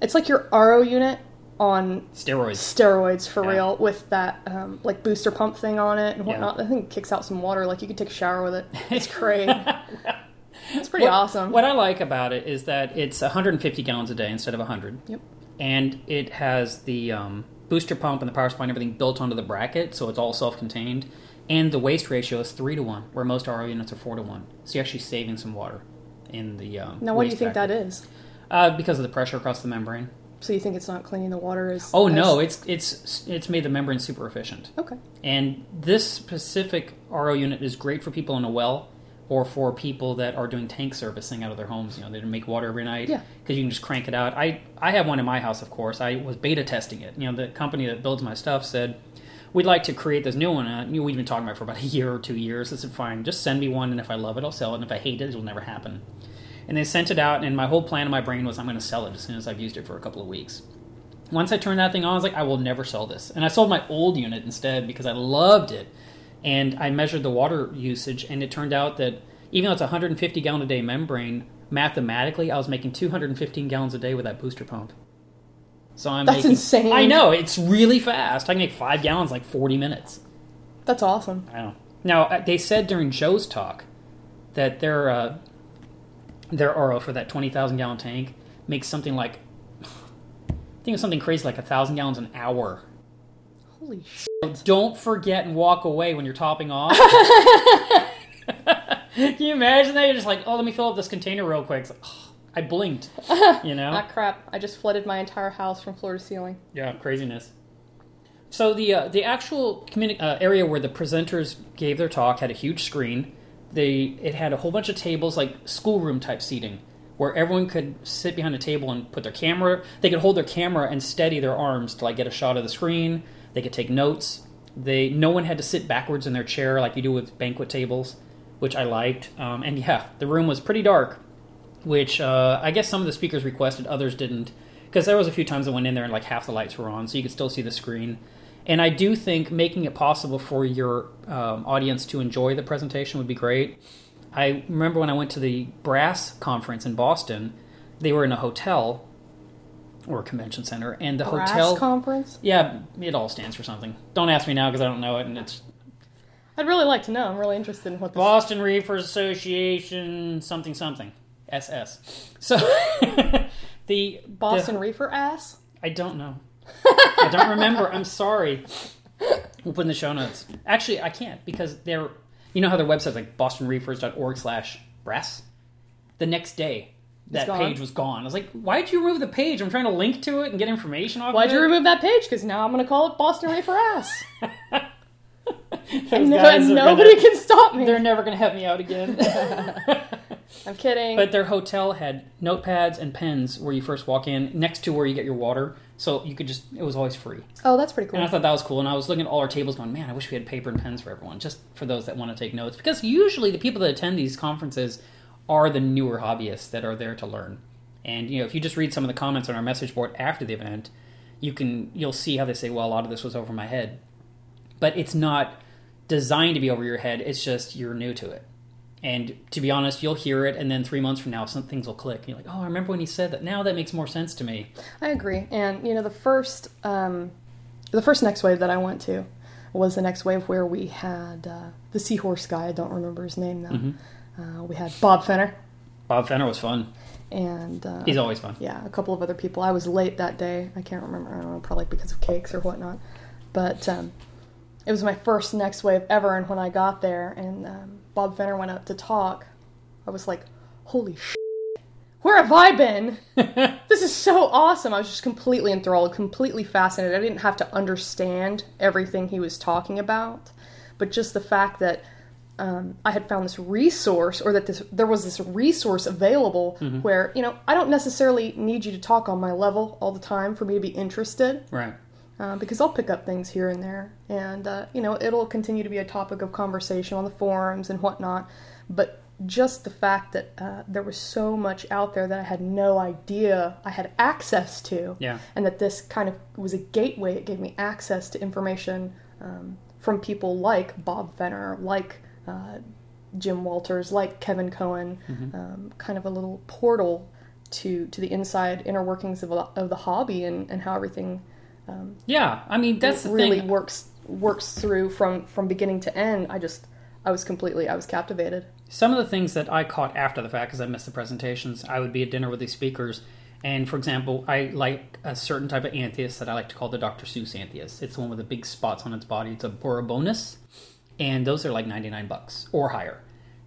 [SPEAKER 5] it's like your RO unit on
[SPEAKER 3] Steroids.
[SPEAKER 5] steroids for
[SPEAKER 3] Yeah.
[SPEAKER 5] real with that um, like booster pump thing on it and
[SPEAKER 3] Yeah.
[SPEAKER 5] whatnot. I think it kicks out some water. Like you could take a shower with it. It's great. It's pretty
[SPEAKER 3] What-
[SPEAKER 5] awesome.
[SPEAKER 3] What I like about it is that it's 150 gallons a day instead of 100.
[SPEAKER 5] Yep.
[SPEAKER 3] And it has the um, booster pump and the power supply and everything built onto the bracket, so it's all self-contained. And the waste ratio is three to one, where most RO units are four to one. So you're actually saving some water in the um,
[SPEAKER 5] Now, what do you think
[SPEAKER 3] factor.
[SPEAKER 5] that is?
[SPEAKER 3] Uh, because of the pressure across the membrane.
[SPEAKER 5] So you think it's not cleaning the water as?
[SPEAKER 3] Oh
[SPEAKER 5] as-
[SPEAKER 3] no, it's it's it's made the membrane super efficient.
[SPEAKER 5] Okay.
[SPEAKER 3] And this specific RO unit is great for people in a well or for people that are doing tank servicing out of their homes. You know, they make water every night
[SPEAKER 5] Yeah.
[SPEAKER 3] because you can just crank it out. I I have one in my house, of course. I was beta testing it. You know, the company that builds my stuff said we'd like to create this new one. Uh, you know, we've been talking about it for about a year or two years. I said, fine, just send me one, and if I love it, I'll sell it. And if I hate it, it'll never happen. And they sent it out, and my whole plan in my brain was I'm going to sell it as soon as I've used it for a couple of weeks. Once I turned that thing on, I was like, I will never sell this. And I sold my old unit instead because I loved it. And I measured the water usage, and it turned out that even though it's a 150 gallon a day membrane, mathematically, I was making 215 gallons a day with that booster pump. So I'm
[SPEAKER 5] That's
[SPEAKER 3] making,
[SPEAKER 5] insane.
[SPEAKER 3] I know it's really fast. I can make five gallons in like 40 minutes.
[SPEAKER 5] That's awesome.
[SPEAKER 3] I know. Now uh, they said during Joe's talk that their uh, their RO for that 20,000 gallon tank makes something like I think it's something crazy like a thousand gallons an hour.
[SPEAKER 5] Holy shit.
[SPEAKER 3] Don't forget and walk away when you're topping off. Can you imagine that? You're just like, oh, let me fill up this container real quick. It's like, oh, I blinked. You know?
[SPEAKER 5] Ah, crap! I just flooded my entire house from floor to ceiling.
[SPEAKER 3] Yeah, craziness. So the uh, the actual communi- uh, area where the presenters gave their talk had a huge screen. They it had a whole bunch of tables like schoolroom type seating, where everyone could sit behind a table and put their camera. They could hold their camera and steady their arms to like get a shot of the screen. They could take notes. They no one had to sit backwards in their chair like you do with banquet tables, which I liked. Um, and yeah, the room was pretty dark, which uh, I guess some of the speakers requested, others didn't, because there was a few times I went in there and like half the lights were on, so you could still see the screen. And I do think making it possible for your um, audience to enjoy the presentation would be great. I remember when I went to the Brass conference in Boston, they were in a hotel or convention center, and the
[SPEAKER 5] Brass
[SPEAKER 3] hotel.
[SPEAKER 5] conference.
[SPEAKER 3] yeah, it all stands for something. Don't ask me now because I don't know it, and it's
[SPEAKER 5] I'd really like to know. I'm really interested in what this.
[SPEAKER 3] Boston Reefers Association something something SS. So the
[SPEAKER 5] Boston
[SPEAKER 3] the-
[SPEAKER 5] Reefer ass.
[SPEAKER 3] I don't know. I don't remember. I'm sorry. We'll put in the show notes. Actually, I can't because they're. You know how their website's like bostonreefers.org slash brass? The next day, that
[SPEAKER 5] gone.
[SPEAKER 3] page was gone. I was like, why'd you remove the page? I'm trying to link to it and get information off
[SPEAKER 5] Why'd
[SPEAKER 3] of
[SPEAKER 5] you remove that page? Because now I'm going to call it Boston Reefer ass. And no- nobody
[SPEAKER 3] gonna-
[SPEAKER 5] can stop me.
[SPEAKER 3] They're never going to help me out again.
[SPEAKER 5] I'm kidding.
[SPEAKER 3] But their hotel had notepads and pens where you first walk in, next to where you get your water. So you could just, it was always free.
[SPEAKER 5] oh, that's pretty cool.
[SPEAKER 3] And I thought that was cool. And I was looking at all our tables going, man, I wish we had paper and pens for everyone, just for those that want to take notes. Because usually the people that attend these conferences are the newer hobbyists that are there to learn. And, you know, if you just read some of the comments on our message board after the event, you can, you'll see how they say, well, a lot of this was over my head. But it's not designed to be over your head. It's just you're new to it. And to be honest, you'll hear it, and then three months from now, some things will click. And You're like, oh, I remember when he said that. Now that makes more sense to me.
[SPEAKER 5] I agree. And you know, the first um, the first next wave that I went to was the next wave where we had uh, the seahorse guy. I don't remember his name now.
[SPEAKER 3] Mm-hmm.
[SPEAKER 5] Uh, we had Bob Fenner
[SPEAKER 3] Bob Fenner was fun.
[SPEAKER 5] and uh,
[SPEAKER 3] He's always fun.
[SPEAKER 5] yeah, a couple of other people. I was late that day. I can't remember. I don't know, probably because of cakes or whatnot. But um, it was my first next wave ever. And when I got there and um, Bob Fenner went up to talk, I was like, "Holy sh! Where have I been? this is so awesome!" I was just completely enthralled, completely fascinated. I didn't have to understand everything he was talking about, but just the fact that um, I had found this resource, or that this there was this resource available where you know I don't necessarily need you to talk on my level all the time for me to be interested,
[SPEAKER 3] Right.
[SPEAKER 5] uh, because I'll pick up things here and there, and uh, you know it'll continue to be a topic of conversation on the forums and whatnot. But just the fact that uh, there was so much out there that I had no idea I had access to,
[SPEAKER 3] Yeah.
[SPEAKER 5] and that this kind of was a gateway. It gave me access to information um, from people like Bob Fenner, like uh, Jim Walters, like Kevin Kohen, um, kind of a little portal to to the inside inner workings of, of the hobby and, and how everything
[SPEAKER 3] Yeah, I mean that's the
[SPEAKER 5] really
[SPEAKER 3] thing.
[SPEAKER 5] works works through from from beginning to end. I just I was completely I was captivated.
[SPEAKER 3] Some of the things that I caught after the fact, because I missed the presentations, I would be at dinner with these speakers, and for example, I like a certain type of Anthias that I like to call the Dr. Seuss Anthias. It's the one with the big spots on its body. It's a Borbonius, and those are like ninety nine bucks or higher.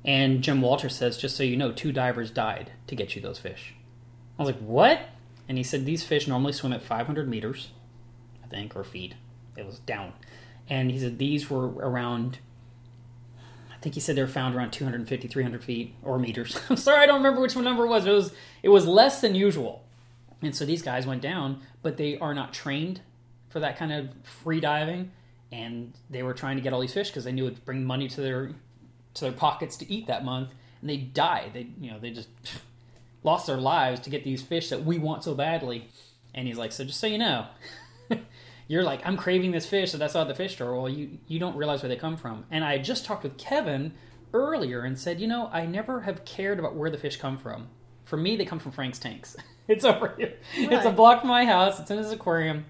[SPEAKER 3] And Jim Walter says, just so you know, two divers died to get you those fish. I was like, what? And he said these fish normally swim at 500 meters, I think, or feet. It was down. And he said these were around, I think he said they were found around 250, 300 feet or meters. I'm sorry, I don't remember which one number it was. It was it was less than usual. And so these guys went down, but they are not trained for that kind of free diving. And they were trying to get all these fish because they knew it would bring money to their to their pockets to eat that month. And they died. They you know they just lost their lives to get these fish that we want so badly. And he's like, so just so you know, you're like, I'm craving this fish, so that's out at the fish store. Well, you you don't realize where they come from. And I just talked with Kevin earlier and said, you know, I never have cared about where the fish come from. For me, they come from Frank's tanks. it's over here. It's a block from my house. It's in his aquarium.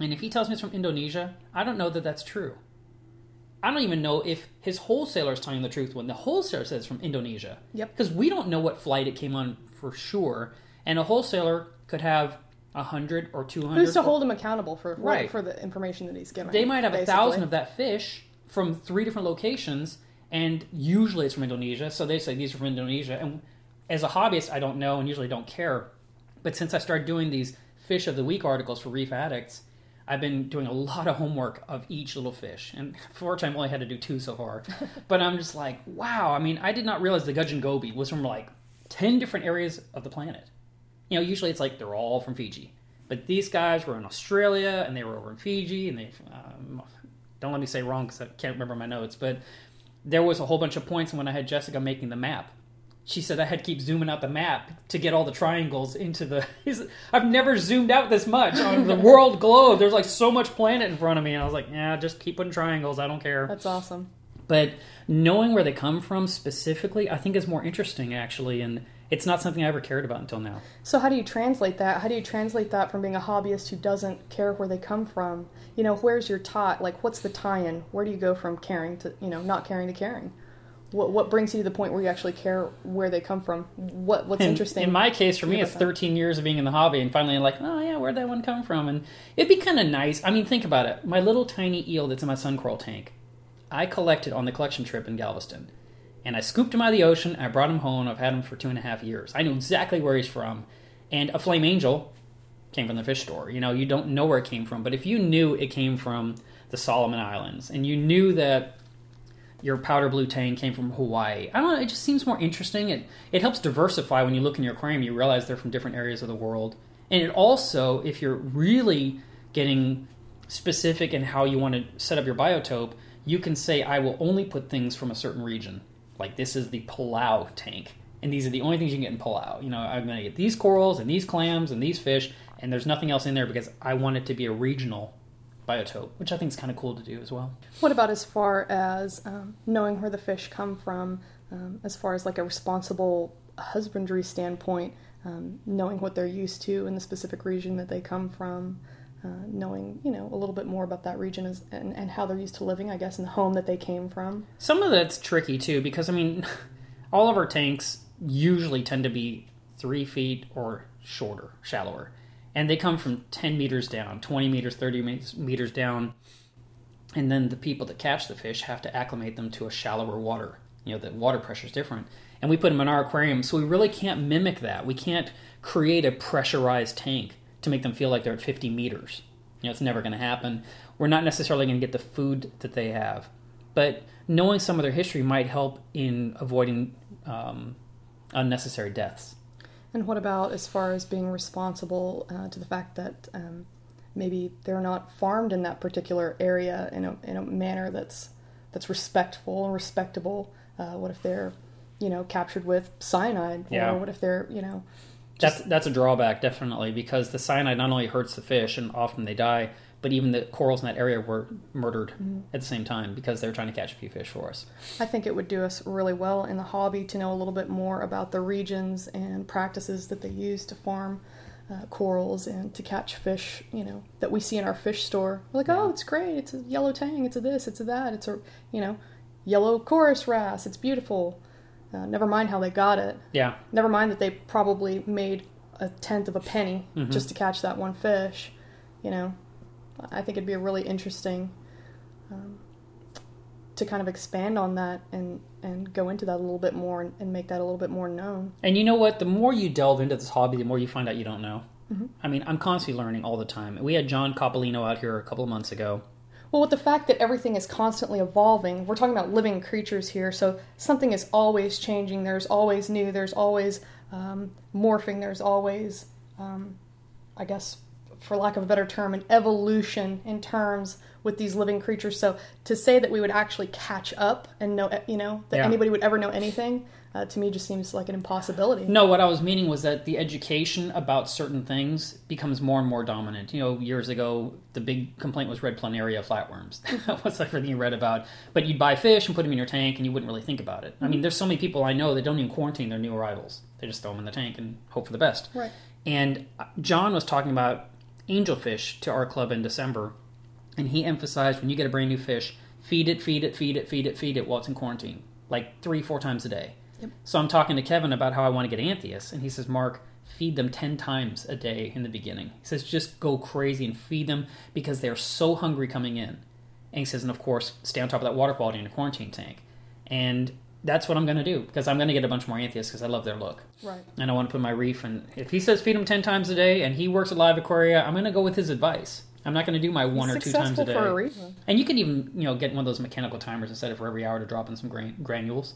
[SPEAKER 3] And if he tells me it's from Indonesia, I don't know that that's true. I don't even know if his wholesaler is telling the truth when the wholesaler says it's from Indonesia.
[SPEAKER 5] Yep.
[SPEAKER 3] Because we don't know what flight it came on for sure, and a wholesaler could have a hundred or two hundred.
[SPEAKER 5] Who's to hold him accountable for for-
[SPEAKER 3] Right.
[SPEAKER 5] for the information that he's giving?
[SPEAKER 3] They might have a thousand of that fish from three different locations, and usually it's from Indonesia. So they say these are from Indonesia, and as a hobbyist, I don't know and usually don't care. But since I started doing these fish of the week articles for Reef Addicts, I've been doing a lot of homework of each little fish. And for fortunately, I've only had to do two so far. but I'm just like, wow. I mean, I did not realize the gudgeon goby was from like 10 different areas of the planet. You know, usually it's like they're all from Fiji. But these guys were in Australia and they were over in Fiji. And they, um, don't let me say wrong because I can't remember my notes. But there was a whole bunch of points when I had Jessica making the map she said I had to keep zooming out the map to get all the triangles into the. I've never zoomed out this much on the world globe. There's like so much planet in front of me, and I was like, yeah, just keep putting triangles. I don't care.
[SPEAKER 5] That's awesome.
[SPEAKER 3] But knowing where they come from specifically, I think is more interesting actually, and it's not something I ever cared about until now.
[SPEAKER 5] So how do you translate that? How do you translate that from being a hobbyist who doesn't care where they come from? You know, where's your tie? Like, what's the tie-in? Where do you go from caring to you know not caring to caring? What what brings you to the point where you actually care where they come from? What what's
[SPEAKER 3] in,
[SPEAKER 5] interesting?
[SPEAKER 3] In my case, for me, it's 13 years of being in the hobby, and finally, I'm like, oh yeah, where'd that one come from? And it'd be kind of nice. I mean, think about it. My little tiny eel that's in my sun coral tank, I collected on the collection trip in Galveston, and I scooped him out of the ocean. I brought him home. I've had him for two and a half years. I know exactly where he's from. And a flame angel came from the fish store. You know, you don't know where it came from, but if you knew it came from the Solomon Islands, and you knew that your powder blue tang came from Hawaii. I don't know. It just seems more interesting. It it helps diversify when you look in your aquarium. You realize they're from different areas of the world, and it also, if you're really getting specific in how you want to set up your biotope, you can say, I will only put things from a certain region. Like this is the Palau tank, and these are the only things you can get in Palau. You know, I'm going to get these corals and these clams and these fish, and there's nothing else in there because I want it to be a regional biotope, which I think is kind of cool to do as well.
[SPEAKER 5] What about as far as um, knowing where the fish come from, um, as far as like a responsible husbandry standpoint, um, knowing what they're used to in the specific region that they come from, uh, knowing you know a little bit more about that region as, and, and how they're used to living, I guess, in the home that they came from.
[SPEAKER 3] Some of that's tricky too because I mean, all of our tanks usually tend to be three feet or shorter, shallower and they come from 10 meters down 20 meters 30 meters down. And then the people that catch the fish have to acclimate them to a shallower water. You know the water pressure is different. And we put them in our aquarium so we really can't mimic that. We can't create a pressurized tank to make them feel like they're at 50 meters. You know it's never going to happen. We're not necessarily going to get the food that they have. But knowing some of their history might help in avoiding um, unnecessary deaths
[SPEAKER 5] and what about as far as being responsible uh, to the fact that um, maybe they're not farmed in that particular area in a, in a manner that's that's respectful and respectable? Uh, what if they're, you know, captured with cyanide?
[SPEAKER 3] Yeah.
[SPEAKER 5] Or what if they're, you know,
[SPEAKER 3] just... that's that's a drawback definitely because the cyanide not only hurts the fish and often they die, but even the corals in that area were murdered mm-hmm. at the same time because they were trying to catch a few fish for us.
[SPEAKER 5] I think it would do us really well in the hobby to know a little bit more about the regions and practices that they use to farm uh, corals and to catch fish, you know, that we see in our fish store. We're like, yeah. oh, it's great. It's a yellow tang. It's a this. It's a that. It's a, you know, yellow chorus wrasse. It's beautiful. Uh, never mind how they got it.
[SPEAKER 3] Yeah.
[SPEAKER 5] Never mind that they probably made a tenth of a penny mm-hmm. just to catch that one fish. You know, I think it'd be really interesting um, to kind of expand on that and and go into that a little bit more and, and, make that a little bit more known.
[SPEAKER 3] And you know what? The more you delve into this hobby, the more you find out you don't know. Mm-hmm. I mean, I'm constantly learning all the time. We had John Coppolino out here a couple of months ago.
[SPEAKER 5] Well, with the fact that everything is constantly evolving, we're talking about living creatures here, so something is always changing. There's always new. There's always um, morphing. There's always, um, I guess, for lack of a better term, an evolution in terms with these living creatures. So to say that we would actually catch up and know, you know, that yeah. anybody would ever know anything, uh, to me just seems like an impossibility.
[SPEAKER 3] No, what I was meaning was that the education about certain things becomes more and more dominant. You know, years ago, the big complaint was red planaria flatworms. that was everything you read about. But you'd buy fish and put them in your tank, and you wouldn't really think about it. Mm-hmm. I mean, there's so many people I know that don't even quarantine their new arrivals. They just throw them in the tank and hope for the best.
[SPEAKER 5] Right.
[SPEAKER 3] And uh, John was talking about angelfish to our club in December, and he emphasized when you get a brand new fish, feed it, feed it, feed it, feed it, feed it while it's in quarantine, like three, four times a day. Yep. So I'm talking to Kevin about how I want to get Anthias, and he says, Mark, feed them 10 times a day in the beginning. He says, just go crazy and feed them because they're so hungry coming in. And he says, and of course, stay on top of that water quality in a quarantine tank. And that's what I'm going to do because I'm going to get a bunch more Anthias because I love their look.
[SPEAKER 5] Right.
[SPEAKER 3] And I want to put my reef. And if he says feed him 10 times a day and he works at LiveAquaria, I'm going to go with his advice. I'm not going to do my one or two times a day.
[SPEAKER 5] for a reason.
[SPEAKER 3] And you can even, you know, get one of those mechanical timers and set it for every hour to drop in some gran- granules.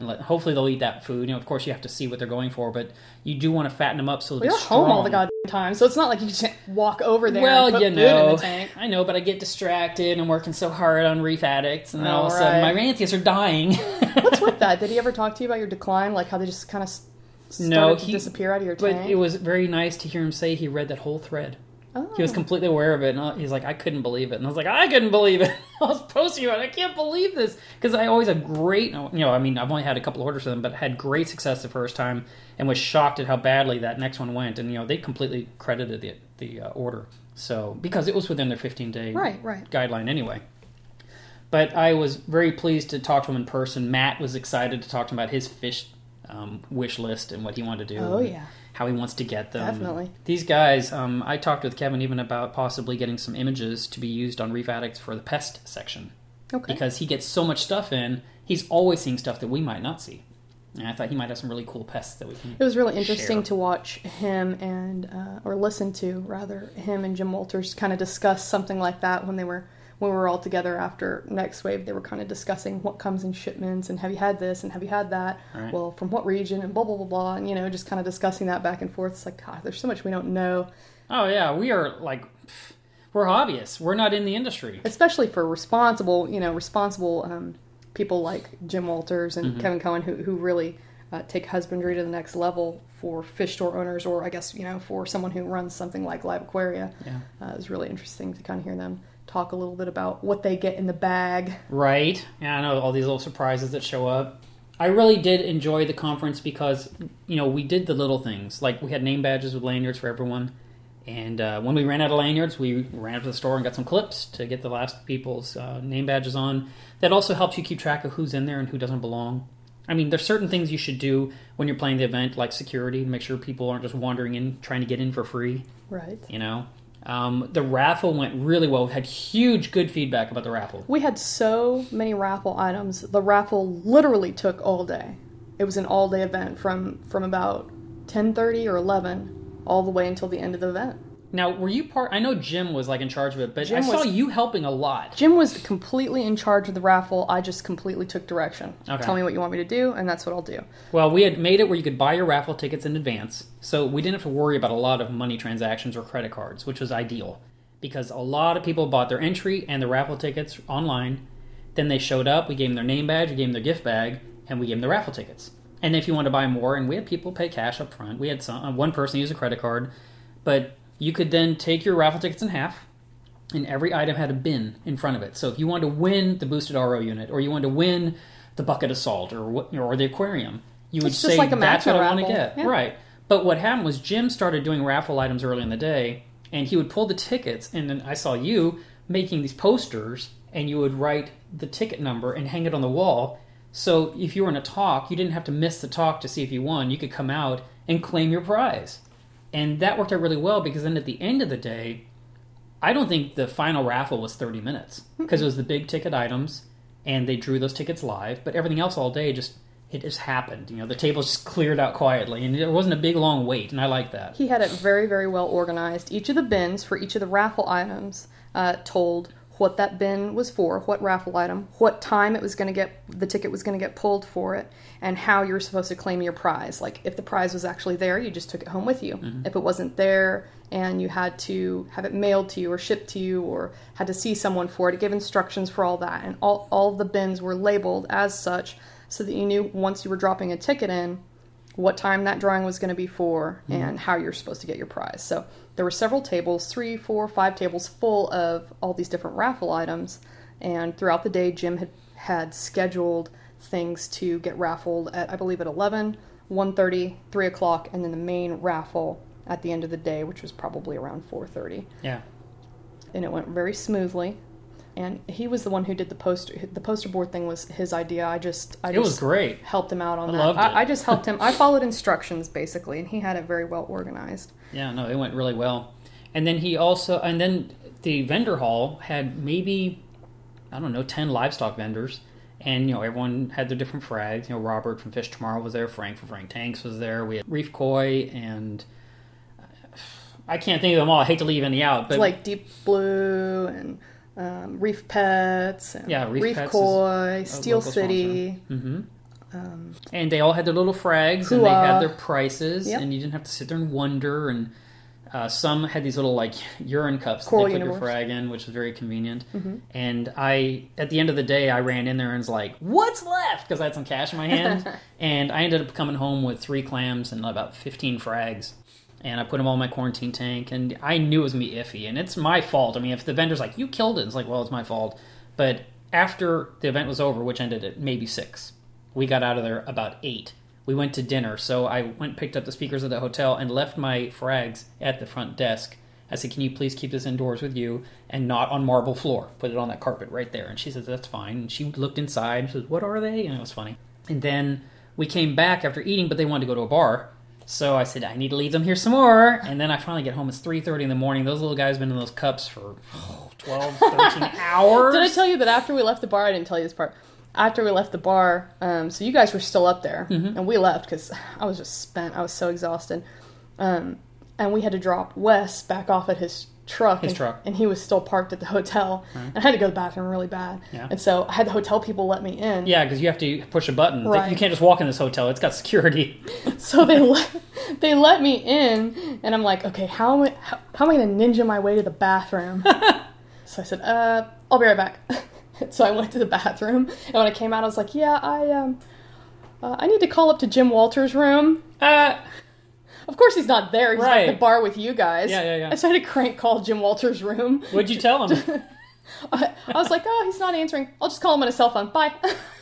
[SPEAKER 3] And let, hopefully they'll eat that food. You know, of course you have to see what they're going for, but you do want to fatten them up so they're
[SPEAKER 5] you're home all the goddamn time, so it's not like you can walk over there.
[SPEAKER 3] Well,
[SPEAKER 5] and put
[SPEAKER 3] you
[SPEAKER 5] food
[SPEAKER 3] know,
[SPEAKER 5] in the tank.
[SPEAKER 3] I know, but I get distracted. And I'm working so hard on Reef Addicts, and then all of a sudden my. Anthias are dying.
[SPEAKER 5] What's with that? Did he ever talk to you about your decline? Like how they just kind of
[SPEAKER 3] No, he-
[SPEAKER 5] disappear out of your
[SPEAKER 3] but
[SPEAKER 5] tank?
[SPEAKER 3] it was very nice to hear him say he read that whole thread.
[SPEAKER 5] Oh.
[SPEAKER 3] He was completely aware of it, and he's like, I couldn't believe it. And I was like, I couldn't believe it. I was posting about it. I can't believe this. Because I always had great, you know, I mean, I've only had a couple orders for them, but had great success the first time and was shocked at how badly that next one went. And, you know, they completely credited the, the uh, order. So, because it was within their 15 day
[SPEAKER 5] Right, right.
[SPEAKER 3] guideline anyway. But I was very pleased to talk to him in person. Matt was excited to talk to him about his fish um, wish list and what he wanted to do.
[SPEAKER 5] Oh, yeah.
[SPEAKER 3] How he wants to get them.
[SPEAKER 5] Definitely.
[SPEAKER 3] These guys, um, I talked with Kevin even about possibly getting some images to be used on Reef Addicts for the pest section.
[SPEAKER 5] Okay.
[SPEAKER 3] Because he gets so much stuff in, he's always seeing stuff that we might not see. And I thought he might have some really cool pests that we can.
[SPEAKER 5] It was really interesting
[SPEAKER 3] share.
[SPEAKER 5] to watch him and, uh, or listen to rather, him and Jim Walters kind of discuss something like that when they were when we were all together after Next Wave. They were kind of discussing what comes in shipments and have you had this and have you had that?
[SPEAKER 3] Right.
[SPEAKER 5] Well, from what region and blah blah blah blah, and you know, just kind of discussing that back and forth. It's like God, there's so much we don't know,
[SPEAKER 3] Oh yeah, we are like, we're hobbyists. We're not in the industry.
[SPEAKER 5] especially for responsible, you know, responsible um, people like Jim Walters
[SPEAKER 3] Mm-hmm.
[SPEAKER 5] and Kevin Kohen who who really. Uh, take husbandry to the next level for fish store owners, or I guess you know for someone who runs something like LiveAquaria.
[SPEAKER 3] Yeah.
[SPEAKER 5] Uh, it was really interesting to kind of hear them talk a little bit about what they get in the bag.
[SPEAKER 3] Right. Yeah, I know all these little surprises that show up. I really did enjoy the conference because, you know, we did the little things. Like we had name badges with lanyards for everyone. And uh, when we ran out of lanyards, we ran up to the store and got some clips to get the last people's uh, name badges on. That also helps you keep track of who's in there and who doesn't belong. I mean, there's certain things you should do when you're playing the event, like security, make sure people aren't just wandering in trying to get in for free
[SPEAKER 5] Right.
[SPEAKER 3] you know um, the raffle went really well we had huge good feedback about the raffle
[SPEAKER 5] We had so many raffle items. The raffle literally took all day. It was an all day event from from about ten thirty or eleven all the way until the end of the event.
[SPEAKER 3] Now were you part i know jim was like in charge of it but i
[SPEAKER 5] Jim
[SPEAKER 3] saw
[SPEAKER 5] was-
[SPEAKER 3] you helping a lot
[SPEAKER 5] Jim was completely in charge of the raffle. I just completely took direction.
[SPEAKER 3] Okay.
[SPEAKER 5] Tell me what you want me to do, and that's what I'll do.
[SPEAKER 3] well we had made it where you could buy your raffle tickets in advance so we didn't have to worry about a lot of money transactions or credit cards which was ideal because a lot of people bought their entry and the raffle tickets online then they showed up we gave them their name badge we gave them their gift bag and we gave them the raffle tickets and if you want to buy more and we had people pay cash up front we had some uh, one person use a credit card but you could then take your raffle tickets in half and every item had a bin in front of it. So if you wanted to win the boosted RO unit, or you wanted to win the bucket of salt, or what, or the aquarium, you would
[SPEAKER 5] It's
[SPEAKER 3] say
[SPEAKER 5] like
[SPEAKER 3] that's what I want to get,
[SPEAKER 5] Yeah.
[SPEAKER 3] right? But what happened was Jim started doing raffle items early in the day, and he would pull the tickets, and then I saw you making these posters, and you would write the ticket number and hang it on the wall. So if you were in a talk, you didn't have to miss the talk to see if you won. You could come out and claim your prize. And that worked out really well because then at the end of the day, I don't think the final raffle was 30 minutes because it was the big ticket items and they drew those tickets live, but everything else all day just it just happened. You know, the tables just cleared out quietly and there wasn't a big long wait, and I like that.
[SPEAKER 5] He had it very, very well organized. Each of the bins for each of the raffle items uh, told what that bin was for, what raffle item, what time it was going to get, the ticket was going to get pulled for it, and how you were supposed to claim your prize. Like if the prize was actually there, you just took it home with you. Mm-hmm. If it wasn't there and you had to have it mailed to you or shipped to you or had to see someone for it, it gave instructions for all that. And all, all the bins were labeled as such so that you knew once you were dropping a ticket in, what time that drawing was going to be for mm-hmm. and how you're supposed to get your prize. So there were several tables, three, four, five tables full of all these different raffle items. And throughout the day, Jim had, had scheduled things to get raffled at, I believe, at 11, 1.30, 3 o'clock, and then the main raffle at the end of the day, which was probably around 4.30
[SPEAKER 3] Yeah.
[SPEAKER 5] and it went very smoothly. And he was the one who did the poster. The poster board thing was his idea. I just, I
[SPEAKER 3] It
[SPEAKER 5] just
[SPEAKER 3] was great.
[SPEAKER 5] helped him out on
[SPEAKER 3] I
[SPEAKER 5] that.
[SPEAKER 3] loved it.
[SPEAKER 5] I, I just helped him. I followed instructions basically, and he had it very well organized.
[SPEAKER 3] Yeah, no, it went really well. And then he also, and then the vendor hall had maybe, I don't know, 10 livestock vendors. And you know, everyone had their different frags. You know, Robert from Fish Tomorrow was there. Frank from Frank Tanks was there. We had Reef Koi, and I can't think of them all. I hate to leave any out, but
[SPEAKER 5] It's like Deep Blue and um, Reef Pets. And
[SPEAKER 3] Yeah, Reef Pets is
[SPEAKER 5] Koi, Steel City.
[SPEAKER 3] and they all had their little frags and they had their prices,
[SPEAKER 5] Yep.
[SPEAKER 3] and you didn't have to sit there and wonder. And uh, some had these little like urine cups
[SPEAKER 5] Coral
[SPEAKER 3] that they put
[SPEAKER 5] Universe.
[SPEAKER 3] your frag in, which was very convenient. And I, at the end of the day, I ran in there and was like, "What's left?" Because I had some cash in my hand, and I ended up coming home with three clams and about fifteen frags. And I put them all in my quarantine tank, and I knew it was gonna be iffy, and it's my fault. I mean, if the vendor's like, "You killed it," it's like, "Well, it's my fault." But after the event was over, which ended at maybe six, we got out of there about eight. We went to dinner, so I went picked up the speakers at the hotel and left my frags at the front desk. I said, "Can you please keep this indoors with you and not on marble floor? Put it on that carpet right there." And she says, "That's fine." And she looked inside. and says, "What are they?" And it was funny. And then we came back after eating, but they wanted to go to a bar. So I said, I need to leave them here some more. And then I finally get home. It's 3.30 in the morning. Those little guys have been in those cups for oh, 12, 13 hours.
[SPEAKER 5] Did I tell you that after we left the bar? I didn't tell you this part. After we left the bar, um, so you guys were still up there,
[SPEAKER 3] Mm-hmm.
[SPEAKER 5] and we left because I was just spent. I was so exhausted, um, and we had to drop Wes back off at his truck.
[SPEAKER 3] His
[SPEAKER 5] and,
[SPEAKER 3] truck.
[SPEAKER 5] and he was still parked at the hotel. And I had to go to the bathroom really bad,
[SPEAKER 3] Yeah.
[SPEAKER 5] and so I had the hotel people let me in.
[SPEAKER 3] Yeah, because you have to push a button.
[SPEAKER 5] Right.
[SPEAKER 3] You can't just walk in this hotel. It's got security.
[SPEAKER 5] So they let, they let me in, and I'm like, okay, how am I how, how am I going to ninja my way to the bathroom? so I said, uh, I'll be right back. so I went to the bathroom, and when I came out, I was like, yeah, I um, uh, I need to call up to Jim Walters' room.
[SPEAKER 3] Uh,
[SPEAKER 5] Of course, he's not there. He's at
[SPEAKER 3] Right.
[SPEAKER 5] the bar with you guys.
[SPEAKER 3] Yeah, yeah, yeah.
[SPEAKER 5] And so I had to crank call Jim Walters' room.
[SPEAKER 3] what'd you tell him?
[SPEAKER 5] I, I was like, oh, he's not answering. I'll just call him on his cell phone. Bye.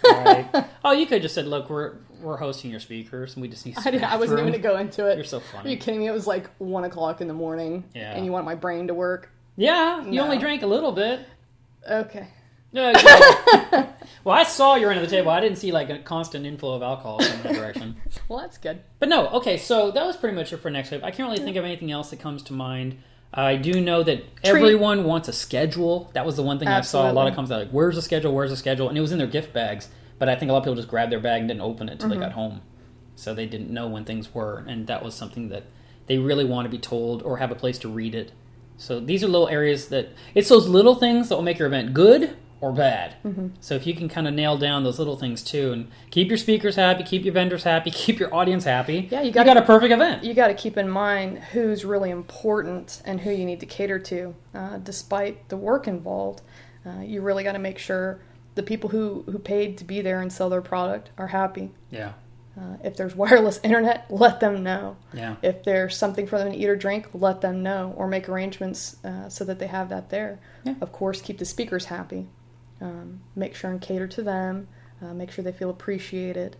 [SPEAKER 3] right. Oh, you could have just said, look, we're we're hosting your speakers, and we just need.
[SPEAKER 5] I, didn't, I wasn't even going to go into it.
[SPEAKER 3] You're so funny.
[SPEAKER 5] Are
[SPEAKER 3] funny.
[SPEAKER 5] you kidding me? It was like one o'clock in the morning,
[SPEAKER 3] Yeah.
[SPEAKER 5] and you want my brain to work.
[SPEAKER 3] Yeah, you
[SPEAKER 5] No.
[SPEAKER 3] only drank a little bit.
[SPEAKER 5] Okay.
[SPEAKER 3] No, well, I saw your end of the table. I didn't see like a constant inflow of alcohol in that direction.
[SPEAKER 5] Well, that's good.
[SPEAKER 3] But no, okay, so that was pretty much it for next week. I can't really think of anything else that comes to mind. I do know that everyone wants a schedule. That was the one thing I saw. A lot of
[SPEAKER 5] Absolutely.
[SPEAKER 3] comments out like, "Where's the schedule? Where's the schedule?" And it was in their gift bags. But I think a lot of people just grabbed their bag and didn't open it until
[SPEAKER 5] Mm-hmm.
[SPEAKER 3] they got home, so they didn't know when things were. And that was something that they really want to be told or have a place to read it. So these are little areas that it's those little things that will make your event good or bad.
[SPEAKER 5] Mm-hmm.
[SPEAKER 3] So if you can kind of nail down those little things too, and keep your speakers happy, keep your vendors happy, keep your audience happy,
[SPEAKER 5] Yeah, you
[SPEAKER 3] you
[SPEAKER 5] gotta-
[SPEAKER 3] got a perfect event.
[SPEAKER 5] You got to keep in mind who's really important and who you need to cater to. Uh, despite the work involved, uh, you really got to make sure the people who, who paid to be there and sell their product are happy.
[SPEAKER 3] Yeah,
[SPEAKER 5] Uh, if there's wireless internet, let them know.
[SPEAKER 3] yeah,
[SPEAKER 5] If there's something for them to eat or drink, let them know or make arrangements uh, so that they have that there.
[SPEAKER 3] Yeah.
[SPEAKER 5] Of course, keep the speakers happy. Um, make sure and cater to them. Uh, make sure they feel appreciated.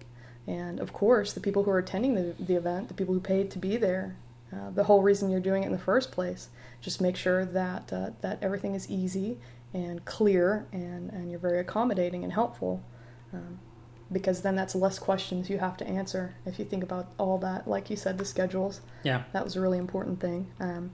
[SPEAKER 5] And of course, the people who are attending the, the event, the people who paid to be there, uh, the whole reason you're doing it in the first place. Just make sure that uh, that everything is easy and clear, and, and you're very accommodating and helpful Um, because then that's less questions you have to answer if you think about all that like you said the schedules
[SPEAKER 3] yeah,
[SPEAKER 5] that was a really important thing um,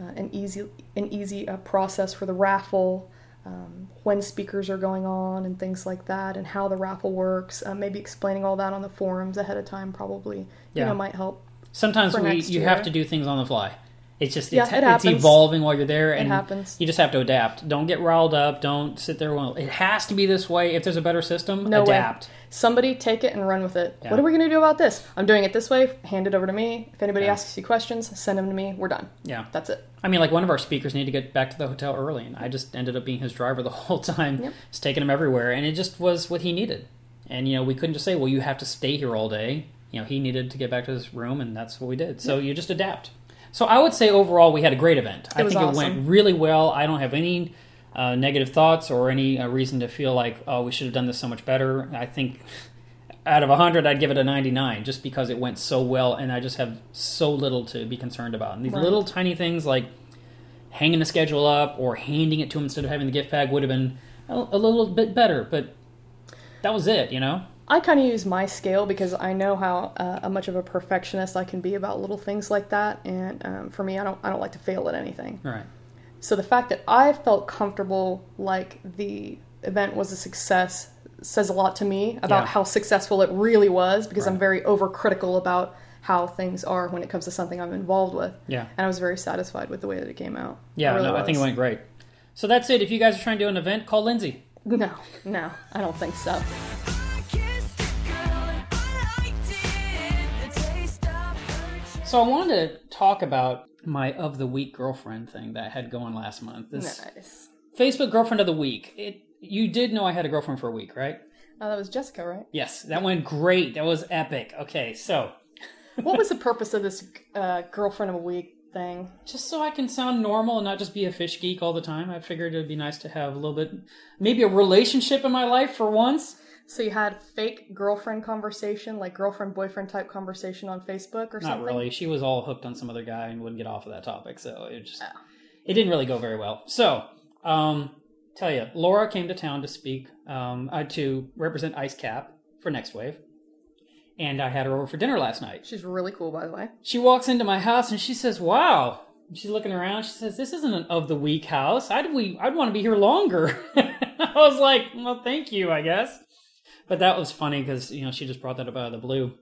[SPEAKER 5] uh, an easy an easy uh, process for the raffle um, when speakers are going on and things like that and how the raffle works uh, maybe explaining all that on the forums ahead of time probably you know might help
[SPEAKER 3] Sometimes we you
[SPEAKER 5] year.
[SPEAKER 3] have to do things on the fly. It's just
[SPEAKER 5] Yeah,
[SPEAKER 3] it's,
[SPEAKER 5] it
[SPEAKER 3] it's evolving while you're there, and
[SPEAKER 5] happens.
[SPEAKER 3] you just have to adapt. Don't get riled up. Don't sit there. Well, it has to be this way. If there's a better system,
[SPEAKER 5] No way.
[SPEAKER 3] adapt.
[SPEAKER 5] somebody take it and run with it
[SPEAKER 3] Yeah.
[SPEAKER 5] what are we going to do about this i'm doing it this way hand it over to me if anybody
[SPEAKER 3] Yeah.
[SPEAKER 5] asks you questions send them to me we're done
[SPEAKER 3] Yeah,
[SPEAKER 5] that's it
[SPEAKER 3] I mean, like one of our speakers needed to get back to the hotel early, and I just ended up being his driver the whole time,
[SPEAKER 5] Yep.
[SPEAKER 3] just taking him everywhere, and it just was what he needed. And you know, we couldn't just say, "Well, you have to stay here all day." You know, he needed to get back to his room, and that's what we did. So you just adapt. So I would say overall, we had a great event. I
[SPEAKER 5] It was
[SPEAKER 3] think it went really well. I don't have any uh, negative thoughts or any uh, reason to feel like, "Oh, we should have done this so much better." I think out of 100 i'd give it a 99 just because it went so well and i just have so little to be concerned about and these
[SPEAKER 5] Right.
[SPEAKER 3] little tiny things like hanging the schedule up or handing it to him instead of having the gift bag would have been a, a little bit better but that was it you know
[SPEAKER 5] I kind of use my scale because I know how uh, much of a perfectionist I can be about little things like that, and um, for me, I don't I don't like to fail at anything.
[SPEAKER 3] right
[SPEAKER 5] So the fact that I felt comfortable, like the event was a success, says a lot to me about
[SPEAKER 3] Yeah.
[SPEAKER 5] how successful it really was because I'm very overcritical about how things are when it comes to something I'm involved with.
[SPEAKER 3] Yeah.
[SPEAKER 5] And I was very satisfied with the way that it came out.
[SPEAKER 3] Yeah,
[SPEAKER 5] really
[SPEAKER 3] no, I think it went great. So that's it. If you guys are trying to do an event, call Lindsay.
[SPEAKER 5] No, no, I don't think so. So
[SPEAKER 3] I wanted to talk about my of the week girlfriend thing that I had going last month. This
[SPEAKER 5] nice.
[SPEAKER 3] Facebook girlfriend of the week. It you did know I had a girlfriend for a week, right?
[SPEAKER 5] Oh, that was Jessica, right?
[SPEAKER 3] Yes, that went great. That was epic. Okay, so
[SPEAKER 5] What was the purpose of this uh, girlfriend of a week thing?
[SPEAKER 3] just so I can sound normal and not just be a fish geek all the time, I figured it'd be nice to have a little bit, maybe a relationship in my life for once.
[SPEAKER 5] So you had fake girlfriend conversation, like girlfriend boyfriend type conversation on Facebook or
[SPEAKER 3] Not
[SPEAKER 5] something?
[SPEAKER 3] really. She was all hooked on some other guy and wouldn't get off of that topic, so it just
[SPEAKER 5] Oh.
[SPEAKER 3] it didn't really go very well. So, um, tell you, Laura came to town to speak, um, uh, to represent Ice Cap for Next Wave, and I had her over for dinner last night.
[SPEAKER 5] She's really cool, by the way.
[SPEAKER 3] She walks into my house and she says, "Wow." She's looking around. She says, "This isn't an of the week house. I'd we I'd want to be here longer." I was like, "Well, thank you, I guess." But that was funny because you know she just brought that up out of the blue.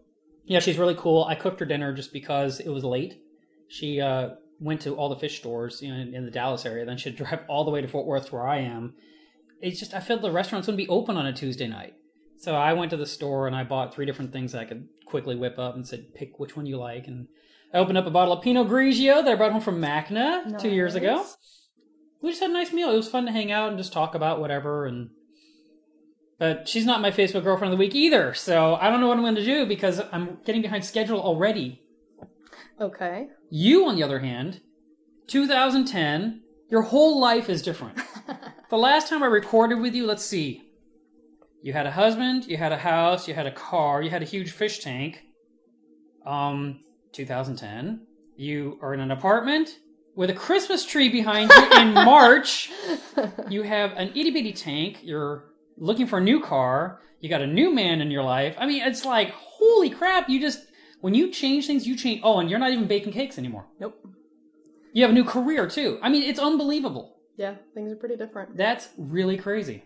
[SPEAKER 3] Yeah, she's really cool. I cooked her dinner just because it was late. She uh, went to all the fish stores you know, in, in the Dallas area. Then she'd drive all the way to Fort Worth, where I am. It's just I felt the restaurants wouldn't be open on a Tuesday night. So I went to the store and I bought three different things that I could quickly whip up and said, pick which one you like. And I opened up a bottle of Pinot Grigio that I brought home from MACNA two years ago. We just had a nice meal. It was fun to hang out and just talk about whatever. And but she's not my Facebook girlfriend of the week either. So I don't know what I'm going to do because I'm getting behind schedule already.
[SPEAKER 5] Okay.
[SPEAKER 3] You, on the other hand, 2010, your whole life is different. the last time I recorded with you, let's see. You had a husband, you had a house, you had a car, you had a huge fish tank. Um, 2010. You are in an apartment with a Christmas tree behind you in March. You have an itty bitty tank. You're looking for a new car. You got a new man in your life. I mean, it's like, holy crap, you just, when you change things, you change. Oh, and you're not even baking cakes anymore.
[SPEAKER 5] Nope.
[SPEAKER 3] You have a new career too. I mean, it's unbelievable.
[SPEAKER 5] Yeah, things are pretty different.
[SPEAKER 3] That's really crazy.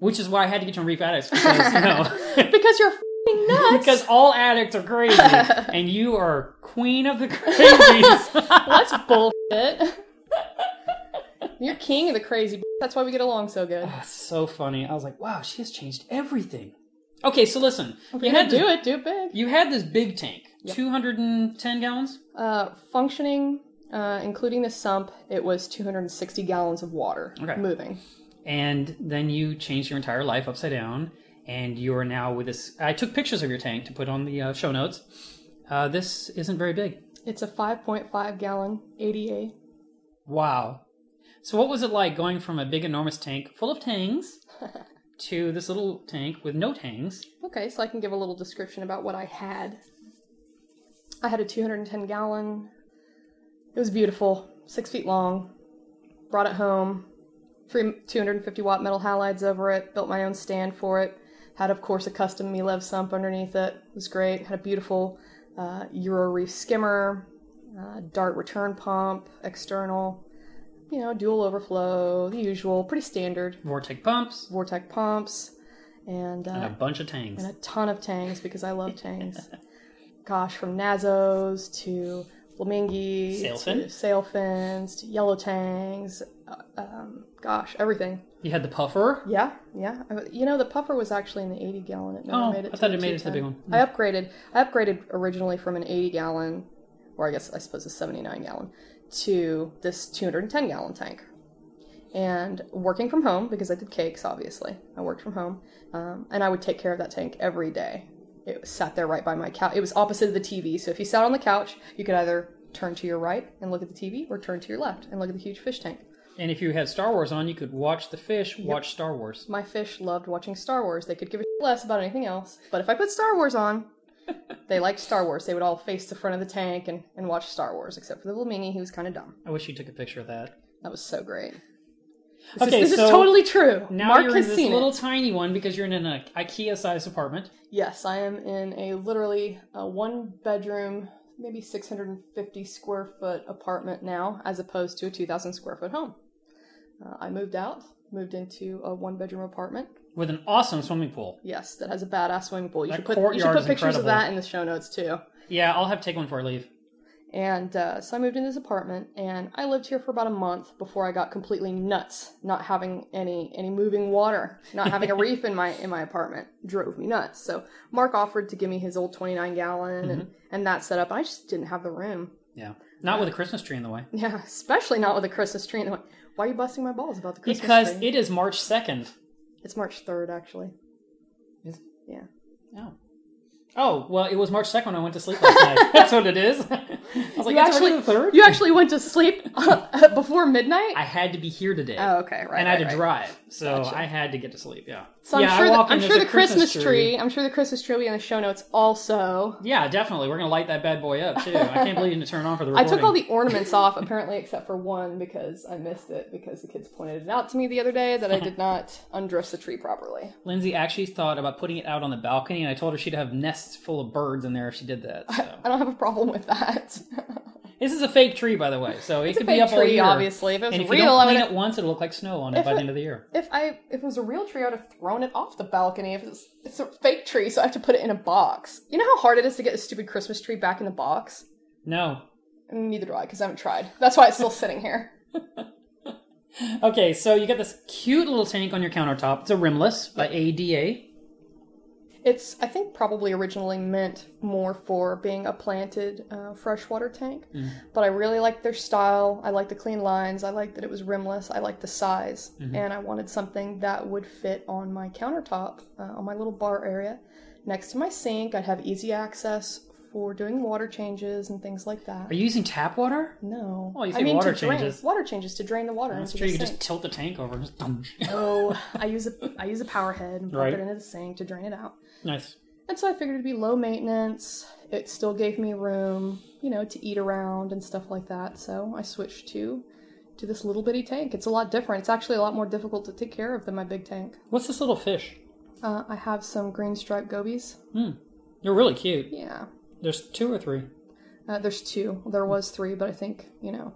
[SPEAKER 3] Which is why I had to get you on Reef Addicts because you know
[SPEAKER 5] because you're f***ing nuts.
[SPEAKER 3] because all addicts are crazy and you are queen of the crazies.
[SPEAKER 5] That's bullshit. You're king of the crazy. That's why we get along so good.
[SPEAKER 3] That's so funny. I was like, wow, she has changed everything. Okay, so listen,
[SPEAKER 5] If
[SPEAKER 3] you had
[SPEAKER 5] gonna do it, do it big.
[SPEAKER 3] you had this big tank, two hundred and ten gallons.
[SPEAKER 5] Uh, functioning, uh, including the sump, it was 260 gallons of water
[SPEAKER 3] Okay.
[SPEAKER 5] moving.
[SPEAKER 3] and then you changed your entire life upside down and you are now with this i took pictures of your tank to put on the uh, show notes uh, this isn't very big
[SPEAKER 5] It's a 5.5 gallon ADA.
[SPEAKER 3] wow so what was it like going from a big enormous tank full of tangs to this little tank with no tangs
[SPEAKER 5] Okay, so I can give a little description about what I had. I had a 210 gallon. It was beautiful, six feet long. Brought it home. Three 250 watt metal halides over it. Built my own stand for it. Had, of course, a custom Melev sump underneath it. It was great. Had a beautiful uh, Euro Reef skimmer, uh, dart return pump, external. You know, dual overflow, the usual, pretty standard.
[SPEAKER 3] vortex pumps
[SPEAKER 5] Vortech pumps, and uh,
[SPEAKER 3] and a bunch of tangs
[SPEAKER 5] and a ton of tangs because I love tangs. Gosh, from Nazos to Flamingi,
[SPEAKER 3] Sailfin?
[SPEAKER 5] sailfins, to yellow tangs. uh, Um, gosh, everything.
[SPEAKER 3] you had the puffer
[SPEAKER 5] Yeah, yeah. I- You know, the puffer was actually in the 80 gallon. It
[SPEAKER 3] Oh,
[SPEAKER 5] made it
[SPEAKER 3] I thought it made it to the big
[SPEAKER 5] 210.
[SPEAKER 3] one.
[SPEAKER 5] I upgraded. I upgraded originally from an 80 gallon, or I guess I suppose a 79 gallon, to this 210 gallon tank. And working from home because I did cakes. Obviously, I worked from home, um, and I would take care of that tank every day. It sat there right by my couch. It was opposite of the TV, so if you sat on the couch, you could either turn to your right and look at the TV, or turn to your left and look at the huge fish tank.
[SPEAKER 3] and if you had star wars on you could watch the fish watch star wars
[SPEAKER 5] My fish loved watching Star Wars. They could give a less about anything else. But if I put Star Wars on, they liked Star Wars. They would all face the front of the tank and, and watch Star Wars, except for the little Mingy, he was kind of dumb.
[SPEAKER 3] i wish you took a picture of that
[SPEAKER 5] That was so great. This,
[SPEAKER 3] Okay,
[SPEAKER 5] is, this
[SPEAKER 3] so
[SPEAKER 5] is totally true.
[SPEAKER 3] now
[SPEAKER 5] Mark
[SPEAKER 3] you're in this little
[SPEAKER 5] it.
[SPEAKER 3] tiny one because you're in an uh, ikea sized apartment
[SPEAKER 5] Yes, I am in a literally a one bedroom, maybe 650 square foot apartment now, as opposed to a 2,000 square foot home. Uh, I moved out moved into a one bedroom apartment.
[SPEAKER 3] With an awesome swimming pool.
[SPEAKER 5] Yes, that has a badass swimming pool. You
[SPEAKER 3] That
[SPEAKER 5] should put you should put pictures of that in the show notes too.
[SPEAKER 3] Yeah, I'll have to take one before I leave.
[SPEAKER 5] And uh, so I moved into this apartment, and I lived here for about a month before I got completely nuts. Not having any any moving water, not having a reef in my in my apartment drove me nuts. So Mark offered to give me his old twenty nine gallon and and that setup. I just didn't have the room.
[SPEAKER 3] Yeah. Not with a Christmas tree in the way.
[SPEAKER 5] Yeah, especially not with a Christmas tree. in the way. Why are you busting my balls about the Christmas
[SPEAKER 3] Because
[SPEAKER 5] tree?
[SPEAKER 3] Because it is March 2nd.
[SPEAKER 5] It's March third, actually.
[SPEAKER 3] Is-
[SPEAKER 5] Yeah.
[SPEAKER 3] Oh. Oh, well, it was March 2nd when I went to sleep last night. That's what it is. I was like,
[SPEAKER 5] You actually,
[SPEAKER 3] already the 3rd?
[SPEAKER 5] you actually went to sleep uh, before midnight.
[SPEAKER 3] I had to be here today.
[SPEAKER 5] oh, okay, right.
[SPEAKER 3] and I had
[SPEAKER 5] right,
[SPEAKER 3] to
[SPEAKER 5] right.
[SPEAKER 3] drive, so
[SPEAKER 5] Gotcha.
[SPEAKER 3] I had to get to sleep. Yeah.
[SPEAKER 5] So I'm
[SPEAKER 3] yeah,
[SPEAKER 5] sure, the, I'm sure the Christmas tree. I'm sure the Christmas tree will be in the show notes also.
[SPEAKER 3] Yeah, definitely. We're gonna light that bad boy up too. I can't believe you didn't turn it on for the Recording.
[SPEAKER 5] I took all the ornaments off, apparently, except for one because I missed it because the kids pointed it out to me the other day that I did not undress the tree properly.
[SPEAKER 3] Lindsay actually thought about putting it out on the balcony, and I told her she'd have nests full of birds in there if she did that. So.
[SPEAKER 5] I don't have a problem with that.
[SPEAKER 3] this is a fake tree, by the way, so it
[SPEAKER 5] It's a
[SPEAKER 3] could be
[SPEAKER 5] fake
[SPEAKER 3] up all
[SPEAKER 5] tree,
[SPEAKER 3] year.
[SPEAKER 5] obviously. If it was
[SPEAKER 3] and if
[SPEAKER 5] real,
[SPEAKER 3] you don't
[SPEAKER 5] I
[SPEAKER 3] clean
[SPEAKER 5] would.
[SPEAKER 3] it once, it'll look like snow on it by
[SPEAKER 5] it-
[SPEAKER 3] the end of the year.
[SPEAKER 5] If I if it was a real tree, I would have thrown it off the balcony. If it's it's a fake tree, so I have to put it in a box. You know how hard it is to get a stupid Christmas tree back in the box.
[SPEAKER 3] No.
[SPEAKER 5] Neither do I, because I haven't tried. That's why it's still sitting here.
[SPEAKER 3] Okay, so you got this cute little tank on your countertop. It's a rimless by ADA.
[SPEAKER 5] It's I think probably originally meant more for being a planted uh, freshwater tank, but I really like their style. I like the clean lines. I like that it was rimless. I like the size, and I wanted something that would fit on my countertop uh, on my little bar area next to my sink. I'd have easy access for doing water changes and things like that.
[SPEAKER 3] Are you using tap water?
[SPEAKER 5] no,
[SPEAKER 3] Oh, you
[SPEAKER 5] I
[SPEAKER 3] say
[SPEAKER 5] mean
[SPEAKER 3] water
[SPEAKER 5] to drain,
[SPEAKER 3] changes.
[SPEAKER 5] water changes to drain the water
[SPEAKER 3] true.
[SPEAKER 5] the
[SPEAKER 3] You can just tilt the tank over. and Just
[SPEAKER 5] oh, I use a I use a power head and pump
[SPEAKER 3] Right.
[SPEAKER 5] it into the sink to drain it out.
[SPEAKER 3] Nice.
[SPEAKER 5] And so I figured it'd be low maintenance. It still gave me room, you know, to eat around and stuff like that. So I switched to to this little bitty tank. It's a lot different. It's actually a lot more difficult to take care of than my big tank.
[SPEAKER 3] What's this little fish?
[SPEAKER 5] Uh, I have some green striped gobies. Hmm.
[SPEAKER 3] You're really cute.
[SPEAKER 5] Yeah.
[SPEAKER 3] There's two or three.
[SPEAKER 5] Uh, there's two. There was three, but I think, you know,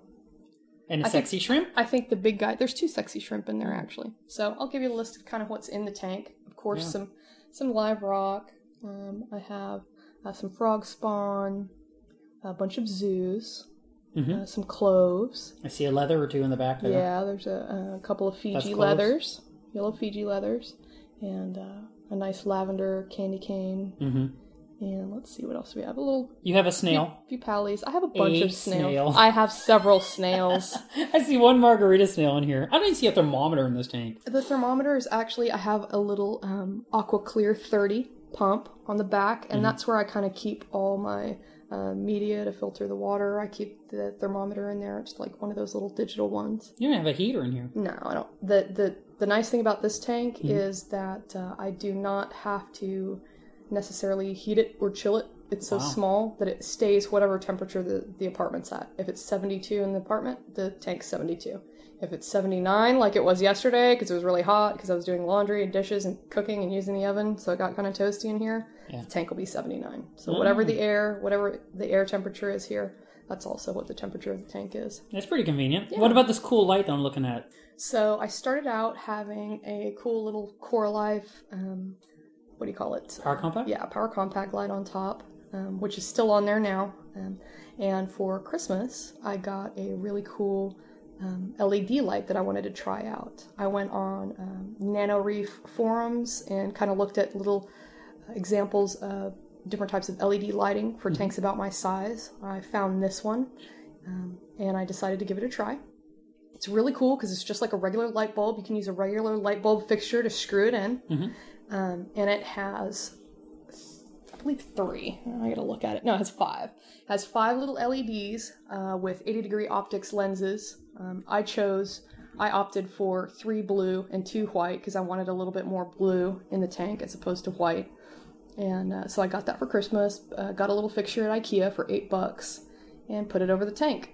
[SPEAKER 3] And a
[SPEAKER 5] I think-
[SPEAKER 3] sexy shrimp?
[SPEAKER 5] I think the big guy. There's two sexy shrimp in there actually. So I'll give you a list of kind of what's in the tank. Of course,
[SPEAKER 3] Yeah.
[SPEAKER 5] some some live rock. Um, I have uh, some frog spawn, a bunch of zoos,
[SPEAKER 3] Mhm.
[SPEAKER 5] uh, some cloves.
[SPEAKER 3] I see a leather or two in the back there.
[SPEAKER 5] Yeah, there's a, a couple of Fiji leathers, yellow Fiji leathers, and uh, a nice lavender candy cane.
[SPEAKER 3] hmm
[SPEAKER 5] And let's see what else we have. A little
[SPEAKER 3] You have a snail.
[SPEAKER 5] A few pallies. I have a bunch
[SPEAKER 3] A
[SPEAKER 5] of snails.
[SPEAKER 3] snail.
[SPEAKER 5] I have several snails.
[SPEAKER 3] I see one margarita snail in here. I don't even see a thermometer in this tank.
[SPEAKER 5] The thermometer is actually I have a little um, Aqua Clear 30 pump on the back, and that's where I kind of keep all my uh, media to filter the water. I keep the thermometer in there. It's like one of those little digital ones.
[SPEAKER 3] You don't have a heater in here.
[SPEAKER 5] No, I don't. The the the nice thing about this tank is that uh, I do not have to necessarily heat it or chill it. It's so
[SPEAKER 3] Wow.
[SPEAKER 5] small that it stays whatever temperature the, the apartment's at. If it's 72 in the apartment, the tank's 72. If it's 79, like it was yesterday, because it was really hot, because I was doing laundry and dishes and cooking and using the oven, so it got kind of toasty in here,
[SPEAKER 3] Yeah.
[SPEAKER 5] the tank will be 79. So whatever the air, whatever the air temperature is here, that's also what the temperature of the tank is.
[SPEAKER 3] That's pretty convenient. What about this cool light that I'm looking at?
[SPEAKER 5] So I started out having a cool little Core Life, um, what do you call it?
[SPEAKER 3] Power compact?
[SPEAKER 5] Yeah, power compact light on top, um, which is still on there now. Um, and for Christmas, I got a really cool um, LED light that I wanted to try out. I went on um, Nano Reef forums and kind of looked at little examples of different types of LED lighting for tanks about my size. I found this one, um, and I decided to give it a try. It's really cool because it's just like a regular light bulb. You can use a regular light bulb fixture to screw it in, um, and it has, I believe, three. I gotta look at it. No, it has five. It has five little LEDs uh, with 80 degree optics lenses. Um, I chose. I opted for three blue and two white because I wanted a little bit more blue in the tank as opposed to white. And uh, so I got that for Christmas. Uh, got a little fixture at IKEA for eight bucks, and put it over the tank.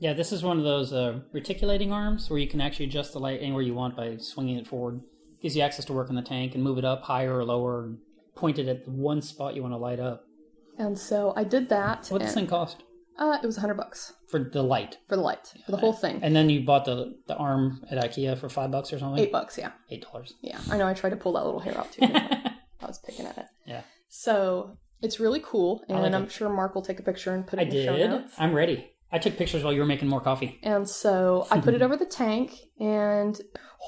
[SPEAKER 3] Yeah, this is one of those uh, reticulating arms where you can actually adjust the light anywhere you want by swinging it forward. Gives you access to work in the tank and move it up higher or lower and point it at the one spot you want to light up.
[SPEAKER 5] And so I did that.
[SPEAKER 3] What does this
[SPEAKER 5] and-
[SPEAKER 3] thing cost?
[SPEAKER 5] Uh, it was hundred bucks
[SPEAKER 3] for the light,
[SPEAKER 5] for the light for the whole thing.
[SPEAKER 3] and then you bought the the arm at IKEA for five bucks or something.
[SPEAKER 5] Eight bucks, yeah,
[SPEAKER 3] Eight dollars.
[SPEAKER 5] yeah. I know. I tried to pull that little hair out too. I? Was picking at it.
[SPEAKER 3] Yeah.
[SPEAKER 5] So it's really cool, and
[SPEAKER 3] like
[SPEAKER 5] I'm
[SPEAKER 3] it.
[SPEAKER 5] sure Mark will take a picture and put it
[SPEAKER 3] I
[SPEAKER 5] in the show
[SPEAKER 3] did.
[SPEAKER 5] notes.
[SPEAKER 3] I'm ready. I took pictures while you were making more coffee.
[SPEAKER 5] And so I put it over the tank and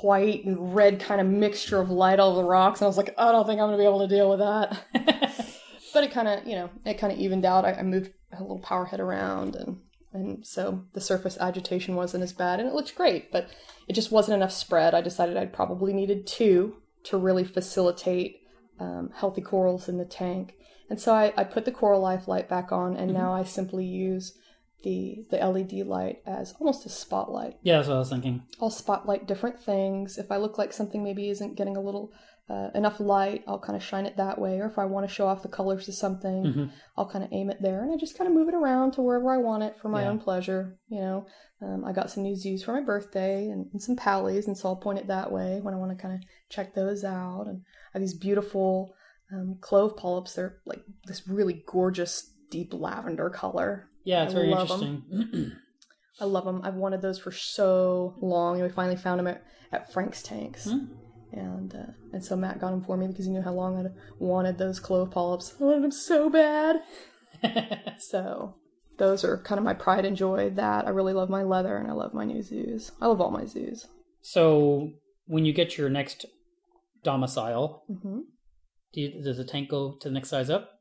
[SPEAKER 5] white and red kind of mixture of light all over the rocks. And I was like, I don't think I'm going to be able to deal with that. but it kind of, you know, it kind of evened out. I, I moved a little power head around and, and so the surface agitation wasn't as bad and it looked great, but it just wasn't enough spread. I decided I'd probably needed two to really facilitate um, healthy corals in the tank. And so I, I put the Coralife light back on and now I simply use the the LED light as almost a spotlight.
[SPEAKER 3] Yeah, that's what I was thinking.
[SPEAKER 5] I'll spotlight different things. If I look like something maybe isn't getting a little uh, enough light, I'll kind of shine it that way. Or if I want to show off the colors of something,
[SPEAKER 3] Mm-hmm.
[SPEAKER 5] I'll kind of aim it there, and I just kind of move it around to wherever I want it for my
[SPEAKER 3] Yeah.
[SPEAKER 5] own pleasure. You know, um, I got some new zoos for my birthday and, and some pallies, and so I'll point it that way when I want to kind of check those out. And I have these beautiful um, clove polyps. They're like this really gorgeous deep lavender color.
[SPEAKER 3] Yeah, it's
[SPEAKER 5] I
[SPEAKER 3] very interesting.
[SPEAKER 5] I love them. I've wanted those for so long, and we finally found them at, at Frank's Tanks.
[SPEAKER 3] Hmm.
[SPEAKER 5] And uh, and so Matt got them for me because he knew how long I'd wanted those clove polyps. I wanted them so bad. So those are kind of my pride and joy. That I really love my leather, and I love my new zoos. I love all my zoos.
[SPEAKER 3] so when you get your next domicile,
[SPEAKER 5] hmm
[SPEAKER 3] do you, does the tank go to the next size up?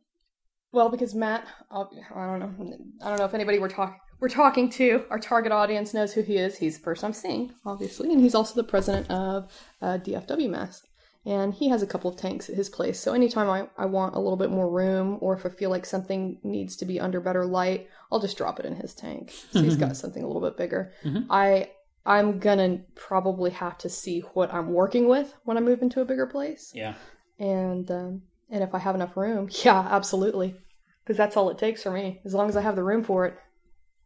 [SPEAKER 5] Well, because Matt, I don't know, I don't know if anybody we're talking we're talking to, our target audience knows who he is. He's the person I'm seeing, obviously, and he's also the president of uh, DFW Mass. And he has a couple of tanks at his place. So anytime I, I want a little bit more room, or if I feel like something needs to be under better light, I'll just drop it in his tank. So he's got something a little bit bigger.
[SPEAKER 3] Mhm.
[SPEAKER 5] I I'm gonna probably have to see what I'm working with when I move into a bigger place
[SPEAKER 3] Yeah.
[SPEAKER 5] and um, and if I have enough room, yeah, absolutely, because that's all it takes for me. As long as I have the room for it,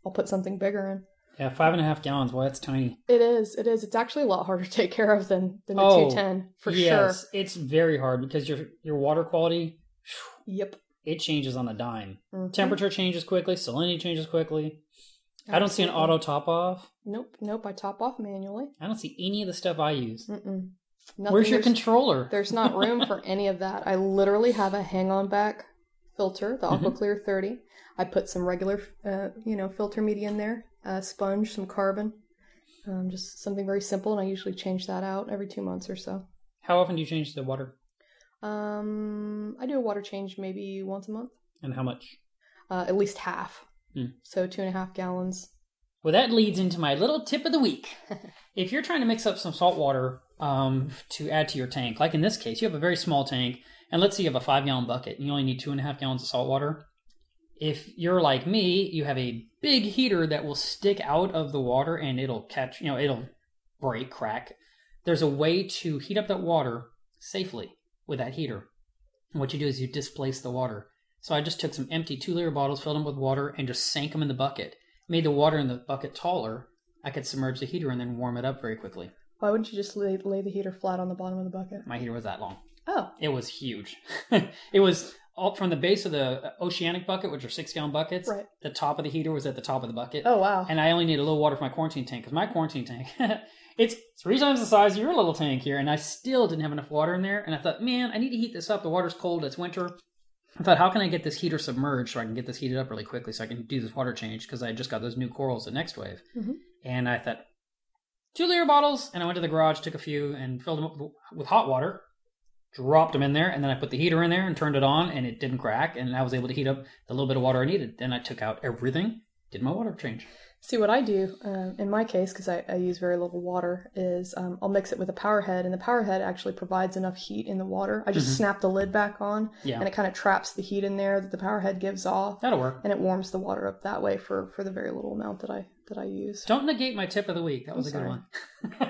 [SPEAKER 5] I'll put something bigger in.
[SPEAKER 3] Yeah, five and a half gallons. Well, that's tiny.
[SPEAKER 5] It is, it is. It's actually a lot harder to take care of than than the two ten for
[SPEAKER 3] yes,
[SPEAKER 5] sure.
[SPEAKER 3] it's very hard because your your water quality
[SPEAKER 5] Yep.
[SPEAKER 3] it changes on a dime.
[SPEAKER 5] Mhm.
[SPEAKER 3] Temperature changes quickly. Salinity changes quickly. I don't see an auto top off.
[SPEAKER 5] Nope, nope. I top off manually.
[SPEAKER 3] I don't see any of the stuff I use.
[SPEAKER 5] Mm-mm.
[SPEAKER 3] Where's your
[SPEAKER 5] there's,
[SPEAKER 3] controller?
[SPEAKER 5] There's not room for any of that. I literally have a hang-on back filter, the
[SPEAKER 3] Mhm.
[SPEAKER 5] AquaClear 30. I put some regular, uh, you know, filter media in there, a sponge, some carbon, um, just something very simple. And I usually change that out every two months or so.
[SPEAKER 3] How often do you change the water,
[SPEAKER 5] Um, I do a water change maybe once a month,
[SPEAKER 3] and how much?
[SPEAKER 5] uh, at least half.
[SPEAKER 3] Hmm.
[SPEAKER 5] So two and a half gallons.
[SPEAKER 3] Well, that leads into my little tip of the week. if you're trying to mix up some salt water um, to add to your tank, like in this case, you have a very small tank, and let's say you have a five gallon bucket, and you only need two and a half gallons of salt water. If you're like me, you have a big heater that will stick out of the water and it'll catch, you know, it'll break, crack. There's a way to heat up that water safely with that heater. And what you do is you displace the water. So I just took some empty two liter bottles, filled them with water, and just sank them in the bucket made the water in the bucket taller, I could submerge the heater and then warm it up very quickly.
[SPEAKER 5] Why wouldn't you just lay, lay the heater flat on the bottom of the bucket?
[SPEAKER 3] My heater was that long.
[SPEAKER 5] Oh,
[SPEAKER 3] It was huge. it was up from the base of the oceanic bucket, which are six gallon buckets.
[SPEAKER 5] Right.
[SPEAKER 3] The top of the heater was at the top of the bucket.
[SPEAKER 5] oh wow.
[SPEAKER 3] And I only need a little water for my quarantine tank because my quarantine tank, it's three times the size of your little tank here, and I still didn't have enough water in there. And I thought, man, I need to heat this up. The water's cold. It's winter. I thought, how can I get this heater submerged so I can get this heated up really quickly so I can do this water change because I just got those new corals at Next Wave.
[SPEAKER 5] Mhm.
[SPEAKER 3] And I thought, two liter bottles, and I went to the garage, took a few, and filled them up with- hot water, dropped them in there, and then I put the heater in there and turned it on, and it didn't crack, and I was able to heat up the little bit of water I needed. Then I took out everything, did my water change.
[SPEAKER 5] See what I do um, in my case, because I, I use very little water, is um, I'll mix it with a power head, and the power head actually provides enough heat in the water. I just
[SPEAKER 3] Mhm.
[SPEAKER 5] snap the lid back on,
[SPEAKER 3] Yeah,
[SPEAKER 5] and it kind of traps the heat in there that the power head gives off,
[SPEAKER 3] that'll work.
[SPEAKER 5] and it warms the water up that way for for the very little amount that I that I use.
[SPEAKER 3] Don't negate my tip of the week. That was
[SPEAKER 5] I'm
[SPEAKER 3] a good one.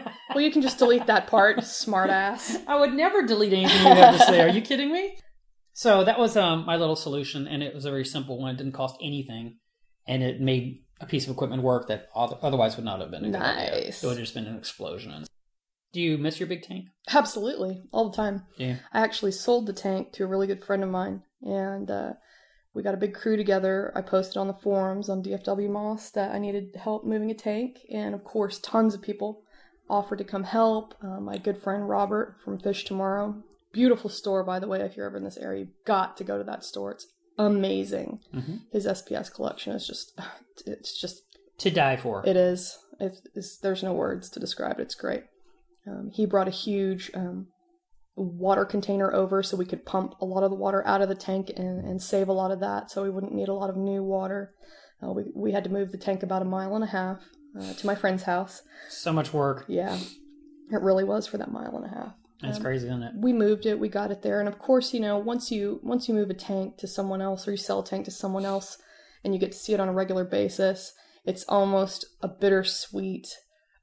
[SPEAKER 5] Well, you can just delete that part, smart ass.
[SPEAKER 3] I would never delete anything you have to say. Are you kidding me? So that was um, my little solution, and it was a very simple one. It didn't cost anything, and it made a piece of equipment work that otherwise would not have been a good idea.
[SPEAKER 5] Nice.
[SPEAKER 3] It would have just been an explosion. Do you miss your big tank?
[SPEAKER 5] Absolutely, all the time.
[SPEAKER 3] Yeah.
[SPEAKER 5] I actually sold the tank to a really good friend of mine, and uh, we got a big crew together. I posted on the forums on DFW Moss that I needed help moving a tank, and of course, tons of people offered to come help. Uh, my good friend Robert from Fish Tomorrow, beautiful store by the way. If you're ever in this area, you've got to go to that store. It's amazing.
[SPEAKER 3] Mhm.
[SPEAKER 5] His SPS collection is just, it's just
[SPEAKER 3] To die for.
[SPEAKER 5] it is. It's, it's, there's no words to describe it. It's great. Um, he brought a huge um, water container over so we could pump a lot of the water out of the tank and, and save a lot of that so we wouldn't need a lot of new water. Uh, we, we had to move the tank about a mile and a half uh, to my friend's house.
[SPEAKER 3] so much work.
[SPEAKER 5] Yeah, it really was for that mile and a half.
[SPEAKER 3] That's
[SPEAKER 5] Um,
[SPEAKER 3] crazy, isn't it?
[SPEAKER 5] we moved it we got it there and of course you know once you once you move a tank to someone else or you sell a tank to someone else and you get to see it on a regular basis it's almost a bittersweet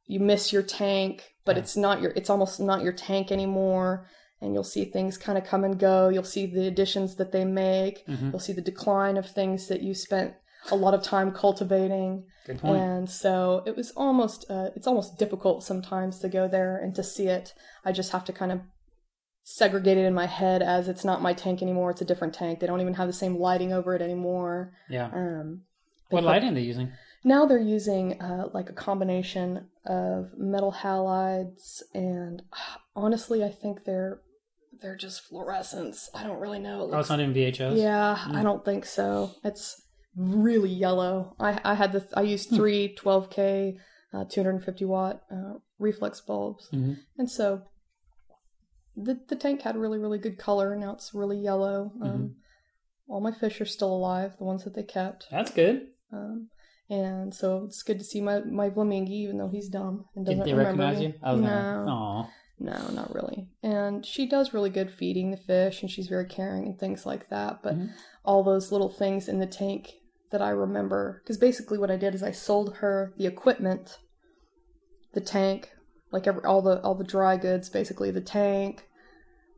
[SPEAKER 5] you miss your tank but
[SPEAKER 3] Yeah.
[SPEAKER 5] it's not your it's almost not your tank anymore and you'll see things kind of come and go you'll see the additions that they make
[SPEAKER 3] Mhm.
[SPEAKER 5] you'll see the decline of things that you spent a lot of time cultivating
[SPEAKER 3] Good point.
[SPEAKER 5] and so it was almost uh, it's almost difficult sometimes to go there and to see it i just have to kind of segregate it in my head as it's not my tank anymore it's a different tank they don't even have the same lighting over it anymore
[SPEAKER 3] yeah.
[SPEAKER 5] um,
[SPEAKER 3] What
[SPEAKER 5] put-
[SPEAKER 3] lighting are they using?
[SPEAKER 5] now they're using uh, like a combination of metal halides and honestly i think they're they're just fluorescents i don't really know It
[SPEAKER 3] Oh, it's not in VHOs?
[SPEAKER 5] yeah,
[SPEAKER 3] Mm.
[SPEAKER 5] I don't think so. It's really yellow. I I had the I used
[SPEAKER 3] Hmm.
[SPEAKER 5] three 12k, uh, 250 watt uh, Reeflux bulbs,
[SPEAKER 3] Mhm.
[SPEAKER 5] and so the the tank had really really good color. And Now it's really yellow. Um,
[SPEAKER 3] Mm-hmm.
[SPEAKER 5] All my fish are still alive, the ones that they kept,
[SPEAKER 3] That's good.
[SPEAKER 5] um, and so it's good to see my my Flamingi, even though he's dumb and doesn't
[SPEAKER 3] they
[SPEAKER 5] remember
[SPEAKER 3] recognize
[SPEAKER 5] me.
[SPEAKER 3] you? I was
[SPEAKER 5] no,
[SPEAKER 3] gonna.
[SPEAKER 5] No, not really. And she does really good feeding the fish, and she's very caring and things like that. But
[SPEAKER 3] Mhm.
[SPEAKER 5] all those little things in the tank that I remember, because basically what I did is I sold her the equipment, the tank, like every, all the all the dry goods, basically the tank,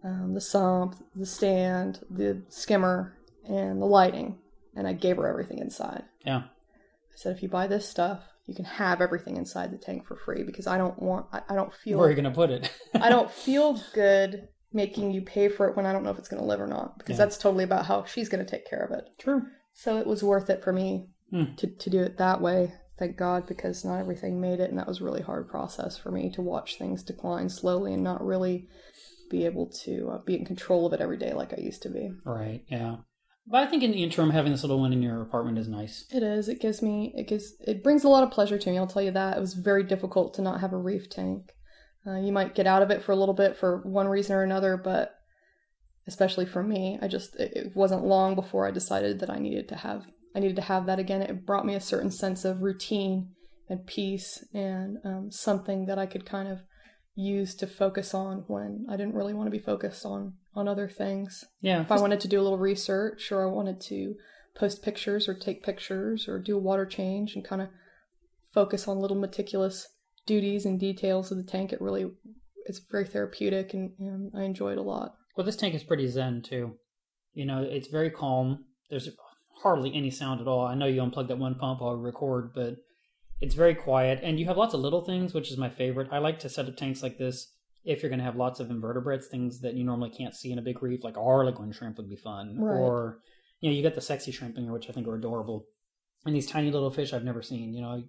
[SPEAKER 5] um, the sump, the stand, the skimmer, and the lighting, and I gave her everything inside.
[SPEAKER 3] Yeah.
[SPEAKER 5] I said, if you buy this stuff, you can have everything inside the tank for free because I don't want, I, I don't feel
[SPEAKER 3] Where are you going to put it?
[SPEAKER 5] I don't feel good making you pay for it when I don't know if it's going to live or not because
[SPEAKER 3] Yeah.
[SPEAKER 5] that's totally about how she's going to take care of it.
[SPEAKER 3] True.
[SPEAKER 5] So it was worth it for me
[SPEAKER 3] Hmm.
[SPEAKER 5] to, to do it that way. Thank God because not everything made it and that was a really hard process for me to watch things decline slowly and not really be able to uh, be in control of it every day like I used to be.
[SPEAKER 3] Right. Yeah. But I think in the interim, having this little one in your apartment is nice.
[SPEAKER 5] It is. It gives me. It gives. It brings a lot of pleasure to me. I'll tell you that. It was very difficult to not have a reef tank. Uh, you might get out of it for a little bit for one reason or another, but especially for me, I just it, it wasn't long before I decided that I needed to have. I needed to have that again. It brought me a certain sense of routine and peace and um, something that I could kind of use to focus on when I didn't really want to be focused on on other things
[SPEAKER 3] Yeah.
[SPEAKER 5] if I wanted to do a little research or I wanted to post pictures or take pictures or do a water change and kind of focus on little meticulous duties and details of the tank, it really it's very therapeutic and, and I enjoy it a lot.
[SPEAKER 3] Well, this tank is pretty zen too. You know, it's very calm. There's hardly any sound at all. I know you unplugged that one pump while we record, but it's very quiet. And you have lots of little things, which is my favorite. I like to set up tanks like this if you're going to have lots of invertebrates, things that you normally can't see in a big reef, like a harlequin shrimp would be fun.
[SPEAKER 5] Right.
[SPEAKER 3] Or, you know, you got the sexy shrimp in here, which I think are adorable. And these tiny little fish I've never seen. You know,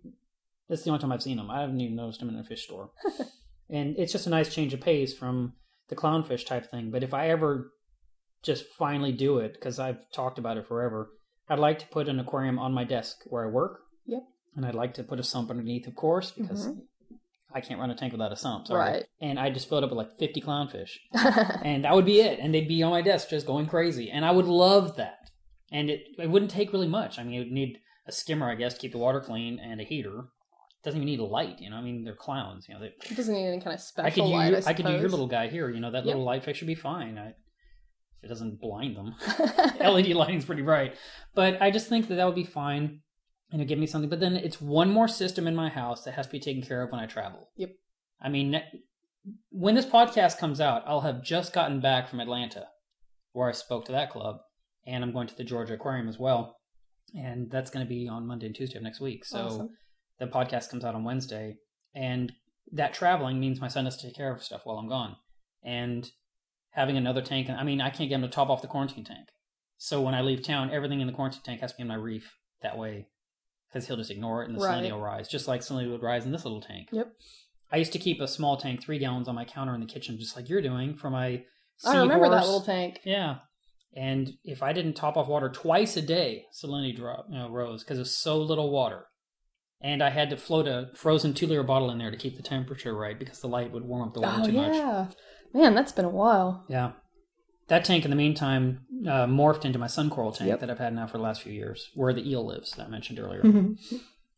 [SPEAKER 3] that's the only time I've seen them. I haven't even noticed them in a fish store. and it's just a nice change of pace from the clownfish type thing. But if I ever just finally do it, because I've talked about it forever, I'd like to put an aquarium on my desk where I work.
[SPEAKER 5] Yep.
[SPEAKER 3] And I'd like to put a sump underneath, of course, because
[SPEAKER 5] Mhm.
[SPEAKER 3] I can't run a tank without a sump. Sorry.
[SPEAKER 5] Right.
[SPEAKER 3] And I just fill it up with like 50 clownfish. and that would be it. And they'd be on my desk just going crazy. And I would love that. And it, it wouldn't take really much. I mean, it would need a skimmer, I guess, to keep the water clean, and a heater. It doesn't even need a light, you know. I mean, they're clowns, you know. They,
[SPEAKER 5] it doesn't need any kind of special
[SPEAKER 3] I could
[SPEAKER 5] light,
[SPEAKER 3] use,
[SPEAKER 5] I,
[SPEAKER 3] I could do your little guy here. You know that
[SPEAKER 5] Yep.
[SPEAKER 3] little light fixture would be fine. I, it doesn't blind them, LED lighting's pretty bright. But I just think that that would be fine, and it'd give me something. But then it's one more system in my house that has to be taken care of when I travel.
[SPEAKER 5] Yep.
[SPEAKER 3] I mean, when this podcast comes out, I'll have just gotten back from Atlanta, where I spoke to that club, and I'm going to the Georgia Aquarium as well, and that's going to be on Monday and Tuesday of next week. So
[SPEAKER 5] Awesome.
[SPEAKER 3] the podcast comes out on Wednesday, and that traveling means my son has to take care of stuff while I'm gone, and having another tank. I mean, I can't get him to top off the quarantine tank. So when I leave town, everything in the quarantine tank has to be in my reef that way because he'll just ignore it and the salinity will rise, just like salinity would rise in this little tank.
[SPEAKER 5] Yep.
[SPEAKER 3] I used to keep a small tank, three gallons, on my counter in the kitchen, just like you're doing for my.
[SPEAKER 5] I remember that little tank.
[SPEAKER 3] Yeah. And if I didn't top off water twice a day, salinity drop, you know, rose because there's so little water. And I had to float a frozen two liter bottle in there to keep the temperature right because the light would warm up the water
[SPEAKER 5] Oh
[SPEAKER 3] too much.
[SPEAKER 5] yeah, man, that's been a while.
[SPEAKER 3] Yeah. That tank, in the meantime, uh, morphed into my sun coral tank
[SPEAKER 5] Yep.
[SPEAKER 3] that I've had now for the last few years, where the eel lives that I mentioned earlier.
[SPEAKER 5] Mhm.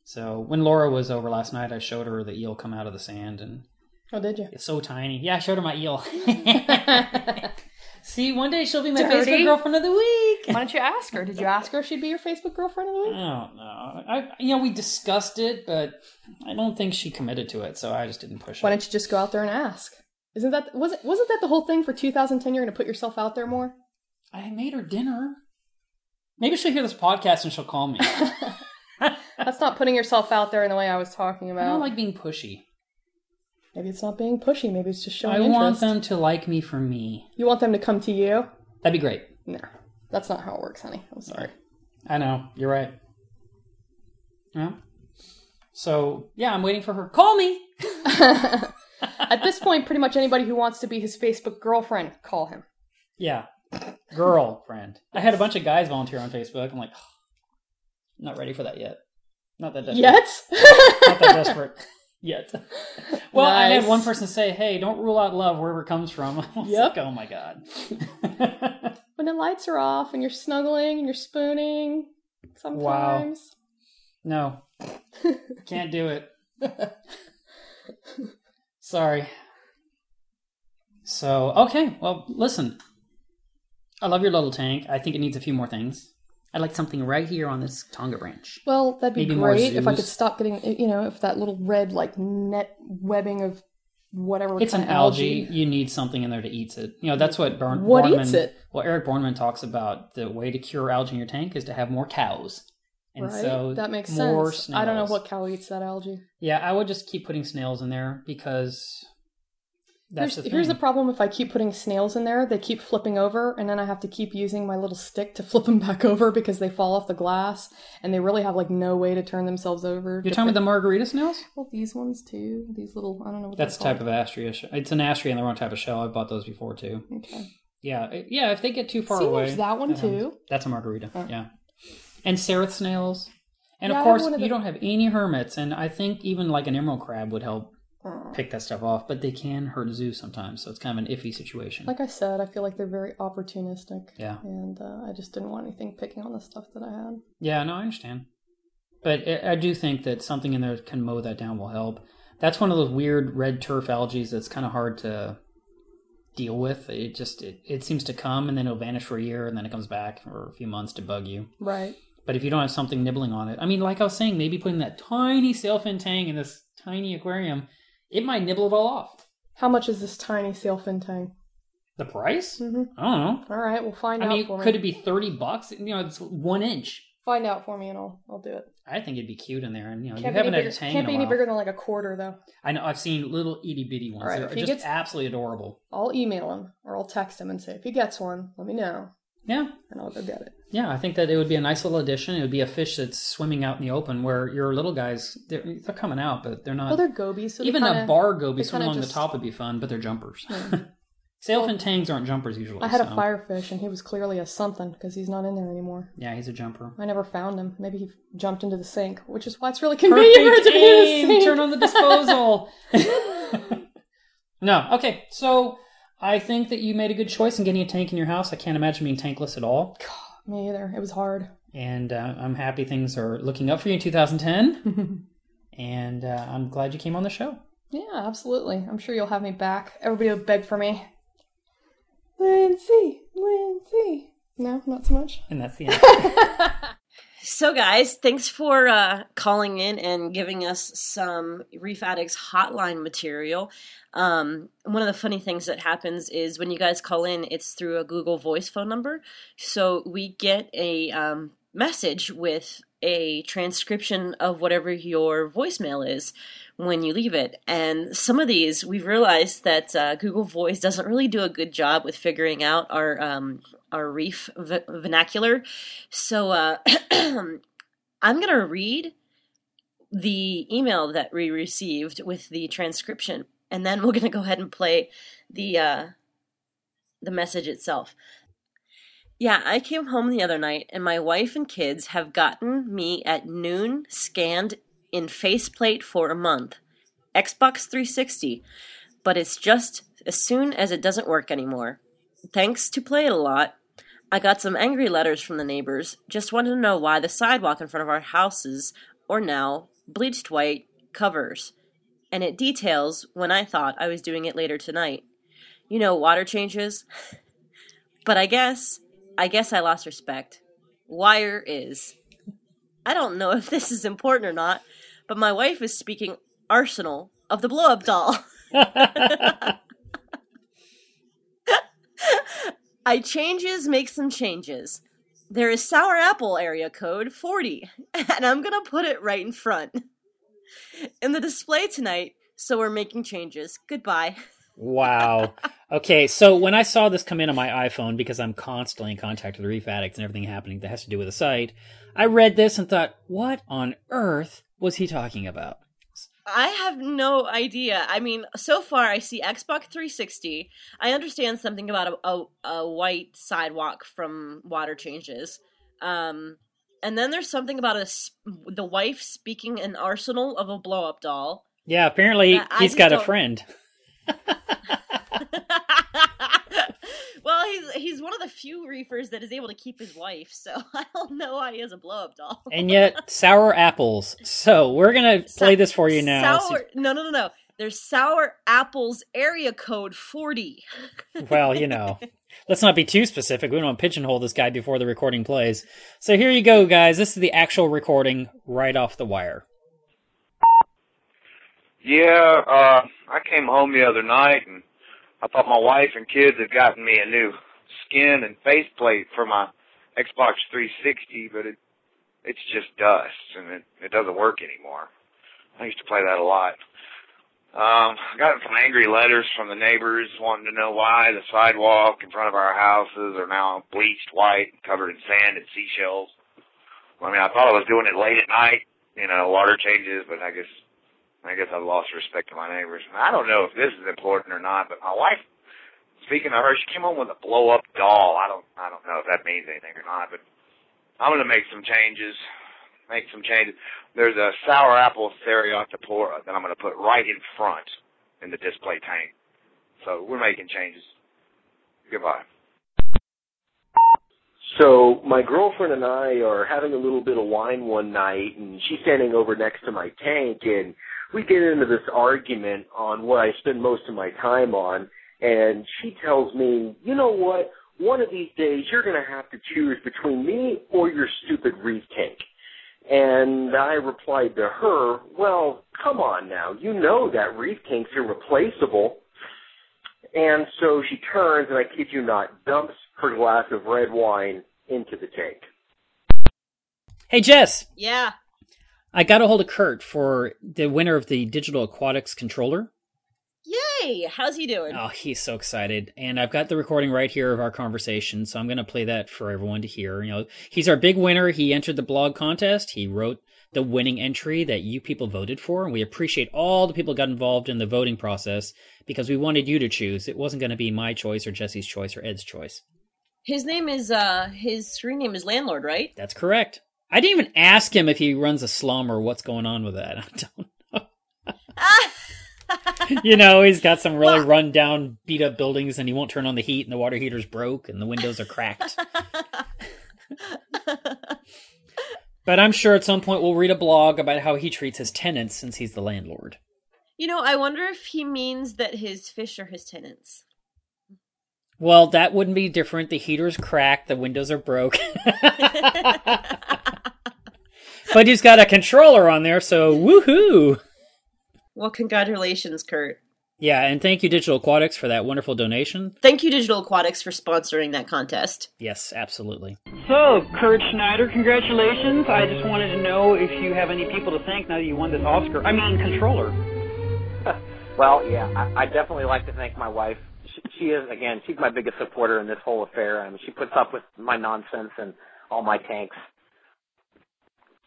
[SPEAKER 3] So when Laura was over last night, I showed her the eel come out of the sand, and
[SPEAKER 5] Oh, did you?
[SPEAKER 3] it's so tiny. Yeah, I showed her my eel. See, one day she'll be my
[SPEAKER 5] Dirty.
[SPEAKER 3] Facebook girlfriend of the week.
[SPEAKER 5] Why don't you ask her? Did you ask her if she'd be your Facebook girlfriend of the week?
[SPEAKER 3] I
[SPEAKER 5] week?
[SPEAKER 3] don't know. I, you know, we discussed it, but I don't think she committed to it, so I just didn't push
[SPEAKER 5] Why
[SPEAKER 3] it.
[SPEAKER 5] don't you just go out there and ask? Isn't that was it? Wasn't that the whole thing for 2010? You're going to put yourself out there more.
[SPEAKER 3] I made her dinner. Maybe she'll hear this podcast and she'll call me.
[SPEAKER 5] That's not putting yourself out there in the way I was talking about.
[SPEAKER 3] I don't like being pushy.
[SPEAKER 5] Maybe it's not being pushy. Maybe it's just showing
[SPEAKER 3] I
[SPEAKER 5] interest.
[SPEAKER 3] want them to like me for me.
[SPEAKER 5] You want them to come to you?
[SPEAKER 3] That'd be great.
[SPEAKER 5] No, that's not how it works, honey. I'm sorry.
[SPEAKER 3] I know. You're right. Yeah. So, yeah, I'm waiting for her. Call me!
[SPEAKER 5] At this point, pretty much anybody who wants to be his Facebook girlfriend, call him.
[SPEAKER 3] Yeah. Girlfriend. I had a bunch of guys volunteer on Facebook. I'm like, not ready for that yet. Not that desperate.
[SPEAKER 5] Yet?
[SPEAKER 3] Not that desperate yet. Well, I had one person say, hey, don't rule out love wherever it comes from.
[SPEAKER 5] Yep.
[SPEAKER 3] like, oh my God.
[SPEAKER 5] when the lights are off and you're snuggling and you're spooning, sometimes.
[SPEAKER 3] no. Can't do it. Sorry. So, okay. Well, listen. I love your little tank. I think it needs a few more things. I'd like something right here on this Tonga branch.
[SPEAKER 5] Well, that'd be
[SPEAKER 3] Maybe
[SPEAKER 5] great if I could stop getting, you know, if that little red like net webbing of whatever.
[SPEAKER 3] It's an algae. You need something in there to eat it. You know, that's what Born-
[SPEAKER 5] What
[SPEAKER 3] Borneman,
[SPEAKER 5] eats it?
[SPEAKER 3] Well, Eric Borneman talks about the way to cure algae in your tank is to have more cows. And
[SPEAKER 5] right?
[SPEAKER 3] so
[SPEAKER 5] that makes sense. I don't know what cow eats that algae.
[SPEAKER 3] Yeah, I would just keep putting snails in there because that's
[SPEAKER 5] Here's,
[SPEAKER 3] the thing.
[SPEAKER 5] here's the problem if I keep putting snails in there, they keep flipping over, and then I have to keep using my little stick to flip them back over because they fall off the glass, and they really have like no way to turn themselves over.
[SPEAKER 3] You're talking about the margarita snails?
[SPEAKER 5] Well, these ones too. These little, I don't know what
[SPEAKER 3] That's
[SPEAKER 5] they're
[SPEAKER 3] type of astraea. sh- It's an astraea and the wrong type of shell. I've bought those before too.
[SPEAKER 5] Okay.
[SPEAKER 3] Yeah, eh, yeah. If they get too far
[SPEAKER 5] See,
[SPEAKER 3] away,
[SPEAKER 5] that one too.
[SPEAKER 3] That's a margarita.
[SPEAKER 5] Oh.
[SPEAKER 3] Yeah, and cerith snails, and
[SPEAKER 5] Yeah,
[SPEAKER 3] of course
[SPEAKER 5] of
[SPEAKER 3] you don't have any hermits. And I think even like an emerald crab would help
[SPEAKER 5] Uh,
[SPEAKER 3] pick that stuff off, but they can hurt zoos sometimes. So it's kind of an iffy situation.
[SPEAKER 5] Like I said, I feel like they're very opportunistic.
[SPEAKER 3] Yeah.
[SPEAKER 5] And uh, I just didn't want anything picking on the stuff that I had.
[SPEAKER 3] Yeah, no, I understand. But I I do think that something in there can mow that down will help. That's one of those weird red turf algae that's kind of hard to deal with. It just it, it seems to come and then it'll vanish for a year and then it comes back for a few months to bug you.
[SPEAKER 5] Right.
[SPEAKER 3] But if you don't have something nibbling on it, I mean, like I was saying, maybe putting that tiny sailfin tang in this tiny aquarium, it might nibble it all off.
[SPEAKER 5] How much is this tiny sailfin tang?
[SPEAKER 3] The price?
[SPEAKER 5] Mm-hmm.
[SPEAKER 3] I don't know.
[SPEAKER 5] All right, we'll find
[SPEAKER 3] I
[SPEAKER 5] out I
[SPEAKER 3] mean,
[SPEAKER 5] for
[SPEAKER 3] could
[SPEAKER 5] me.
[SPEAKER 3] it be thirty bucks? You know, it's one inch.
[SPEAKER 5] Find out for me, and I'll I'll do it.
[SPEAKER 3] I think it'd be cute in there, and you know,
[SPEAKER 5] Can't
[SPEAKER 3] you
[SPEAKER 5] be
[SPEAKER 3] haven't
[SPEAKER 5] any
[SPEAKER 3] had a
[SPEAKER 5] bigger,
[SPEAKER 3] tang
[SPEAKER 5] can't be any bigger than like a quarter, though.
[SPEAKER 3] I know I've seen little itty bitty ones.
[SPEAKER 5] All right,
[SPEAKER 3] They're just
[SPEAKER 5] gets-
[SPEAKER 3] absolutely adorable.
[SPEAKER 5] I'll email him or I'll text him and say if he gets one, let me know,
[SPEAKER 3] Yeah,
[SPEAKER 5] and I'll go get it.
[SPEAKER 3] yeah. I think that it would be a nice little addition. It would be a fish that's swimming out in the open, where your little guys they're, they're coming out, but they're not.
[SPEAKER 5] Well, they're gobies, so
[SPEAKER 3] even
[SPEAKER 5] kinda,
[SPEAKER 3] a bar goby
[SPEAKER 5] they
[SPEAKER 3] swim along
[SPEAKER 5] just-
[SPEAKER 3] the top would be fun, but they're jumpers.
[SPEAKER 5] Yeah.
[SPEAKER 3] Sailfin tangs aren't jumpers usually.
[SPEAKER 5] I had a firefish, and he was clearly a something because he's not in there anymore.
[SPEAKER 3] Yeah, he's a jumper.
[SPEAKER 5] I never found him. Maybe he jumped into the sink, which is why it's really convenient for it
[SPEAKER 3] Perfect
[SPEAKER 5] to be in the sink.
[SPEAKER 3] Turn on the disposal. no, okay. So I think that you made a good choice in getting a tank in your house. I can't imagine being tankless at all.
[SPEAKER 5] Me either. It was hard.
[SPEAKER 3] And uh, I'm happy things are looking up for you in 2010. and uh, I'm glad you came on the show.
[SPEAKER 5] Yeah, absolutely. I'm sure you'll have me back. Everybody will beg for me. Lindsey, Lindsey. No, not so much.
[SPEAKER 3] And that's the end.
[SPEAKER 4] So, guys, thanks for uh, calling in and giving us some Reef Addicts hotline material. Um, one of the funny things that happens is when you guys call in, it's through a Google Voice phone number. So we get a um, message with a transcription of whatever your voicemail is when you leave it. And some of these, we've realized that uh, Google Voice doesn't really do a good job with figuring out our um, our reef v- vernacular. So uh, I'm gonna read the email that we received with the transcription, and then we're gonna go ahead and play the uh, the message itself. Yeah, I came home the other night, and my wife and kids have gotten me at noon scanned in faceplate for a month. Xbox 360, but it's just as soon as it doesn't work anymore. Thanks to Play It a Lot, I got some angry letters from the neighbors. Just wanted to know why the sidewalk in front of our houses or now bleached white covers. And it details when I thought I was doing it later tonight. You know, water changes. but I guess, I guess I lost respect. Wire is. I don't know if this is important or not, but my wife is speaking arsenal of the blow up doll. I changes make some changes. There is sour apple area code 40, and I'm gonna put it right in front. In the display tonight, so we're making changes. Goodbye.
[SPEAKER 3] Wow. Okay, so when I saw this come in on my iPhone, because I'm constantly in contact with Reef Addicts and everything happening that has to do with the site, I read this and thought, what on earth was he talking about?
[SPEAKER 4] I have no idea. I mean, so far I see Xbox 360. I understand something about a, a, a white sidewalk from water changes. Um, and then there's something about a, the wife speaking an arsenal of a blow up doll.
[SPEAKER 3] Yeah, apparently he's got a
[SPEAKER 4] don't-
[SPEAKER 3] friend.
[SPEAKER 4] well, he's he's one of the few reefers that is able to keep his wife, so I don't know why he has a blow up doll.
[SPEAKER 3] And yet, sour apples. So we're going to play this for you now.
[SPEAKER 4] Sour, no, no, no, no. There's sour apples area code 40.
[SPEAKER 3] well, you know, let's not be too specific. We don't want to pigeonhole this guy before the recording plays. So here you go, guys. This is the actual recording right off the wire.
[SPEAKER 6] Yeah, uh, I came home the other night and I thought my wife and kids had gotten me a new skin and faceplate for my Xbox 360, but it it's just dust and it it doesn't work anymore. I used to play that a lot. Um, I got some angry letters from the neighbors wanting to know why the sidewalk in front of our houses are now bleached white, covered in sand and seashells. I mean, I thought I was doing it late at night, you know, water changes, but I guess I guess I've lost respect to my neighbors. I don't know if this is important or not, but my wife, speaking of her, she came home with a blow up doll. I don't, I don't know if that means anything or not, but I'm gonna make some changes. Make some changes. There's a sour apple Seriatopora that I'm gonna put right in front in the display tank. So we're making changes. Goodbye.
[SPEAKER 7] So my girlfriend and I are having a little bit of wine one night, and she's standing over next to my tank, and we get into this argument on what I spend most of my time on, and she tells me, you know what? One of these days you're going to have to choose between me or your stupid reef tank. And I replied to her, well, come on now. You know that reef tank's irreplaceable. And so she turns and I kid you not, dumps her glass of red wine into the tank.
[SPEAKER 3] Hey, Jess,
[SPEAKER 4] Yeah.
[SPEAKER 3] I got a hold of Kurt for the winner of the Digital Aquatics controller.
[SPEAKER 4] Yay! How's he doing?
[SPEAKER 3] Oh, he's so excited. And I've got the recording right here of our conversation, so I'm going to play that for everyone to hear. You know, he's our big winner. He entered the blog contest. He wrote the winning entry that you people voted for, and we appreciate all the people who got involved in the voting process because we wanted you to choose. It wasn't going to be my choice or Jesse's choice or Ed's choice.
[SPEAKER 4] His name is uh his screen name is Landlord, right?
[SPEAKER 3] That's correct. I didn't even ask him if he runs a slum or what's going on with that. I don't know. you know, he's got some really
[SPEAKER 4] Well-
[SPEAKER 3] run down, beat up buildings and he won't turn on the heat and the water heater's broke and the windows are cracked. but I'm sure at some point we'll read a blog about how he treats his tenants since he's the landlord.
[SPEAKER 4] you know, I wonder if he means that his fish are his tenants.
[SPEAKER 3] Well, that wouldn't be different. The heater's cracked, the windows are broke. but he's got a controller on there, so woohoo!
[SPEAKER 4] Well, congratulations, Kurt.
[SPEAKER 3] Yeah, and thank you, Digital Aquatics, for that wonderful donation.
[SPEAKER 4] Thank you, Digital Aquatics, for sponsoring that contest.
[SPEAKER 3] Yes, absolutely.
[SPEAKER 8] So, Kurt Schneider, congratulations. I just wanted to know if you have any people to thank now that you won this Oscar. I mean, controller.
[SPEAKER 9] Well, yeah, I, I definitely like to thank my wife. She, is again. She's my biggest supporter in this whole affair. I mean, she puts up with my nonsense and all my tanks.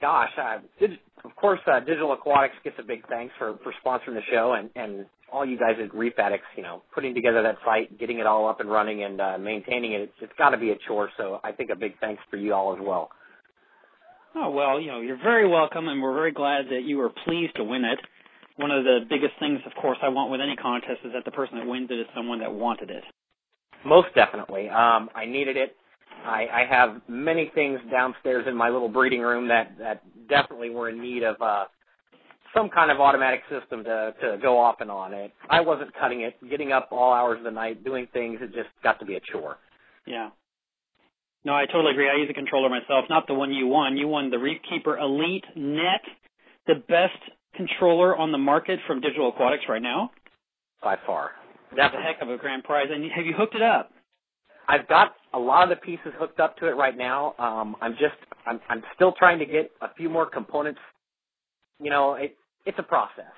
[SPEAKER 9] Gosh, uh, dig, of course, uh, Digital Aquatics gets a big thanks for for sponsoring the show, and and all you guys at Reef Addicts, you know, putting together that site, getting it all up and running, and uh, maintaining it. It's, it's got to be a chore. So I think a big thanks for you all as well.
[SPEAKER 8] Oh well, you know, you're very welcome, and we're very glad that you were pleased to win it. One of the biggest things, of course, I want with any contest is that the person that wins it is someone that wanted it.
[SPEAKER 9] Most definitely. Um, I needed it. I, I have many things downstairs in my little breeding room that that definitely were in need of uh, some kind of automatic system to to go off and on. It I wasn't cutting it, getting up all hours of the night, doing things. It just got to be a chore.
[SPEAKER 8] Yeah. No, I totally agree. I use a controller myself, not the one you won. You won the Reefkeeper Elite Net, the best controller on the market from Digital Aquatics right now.
[SPEAKER 9] By far.
[SPEAKER 8] That's a heck of a grand prize. And have you hooked it up?
[SPEAKER 9] I've got a lot of the pieces hooked up to it right now. Um, I'm just I'm I'm still trying to get a few more components. You know, it it's a process.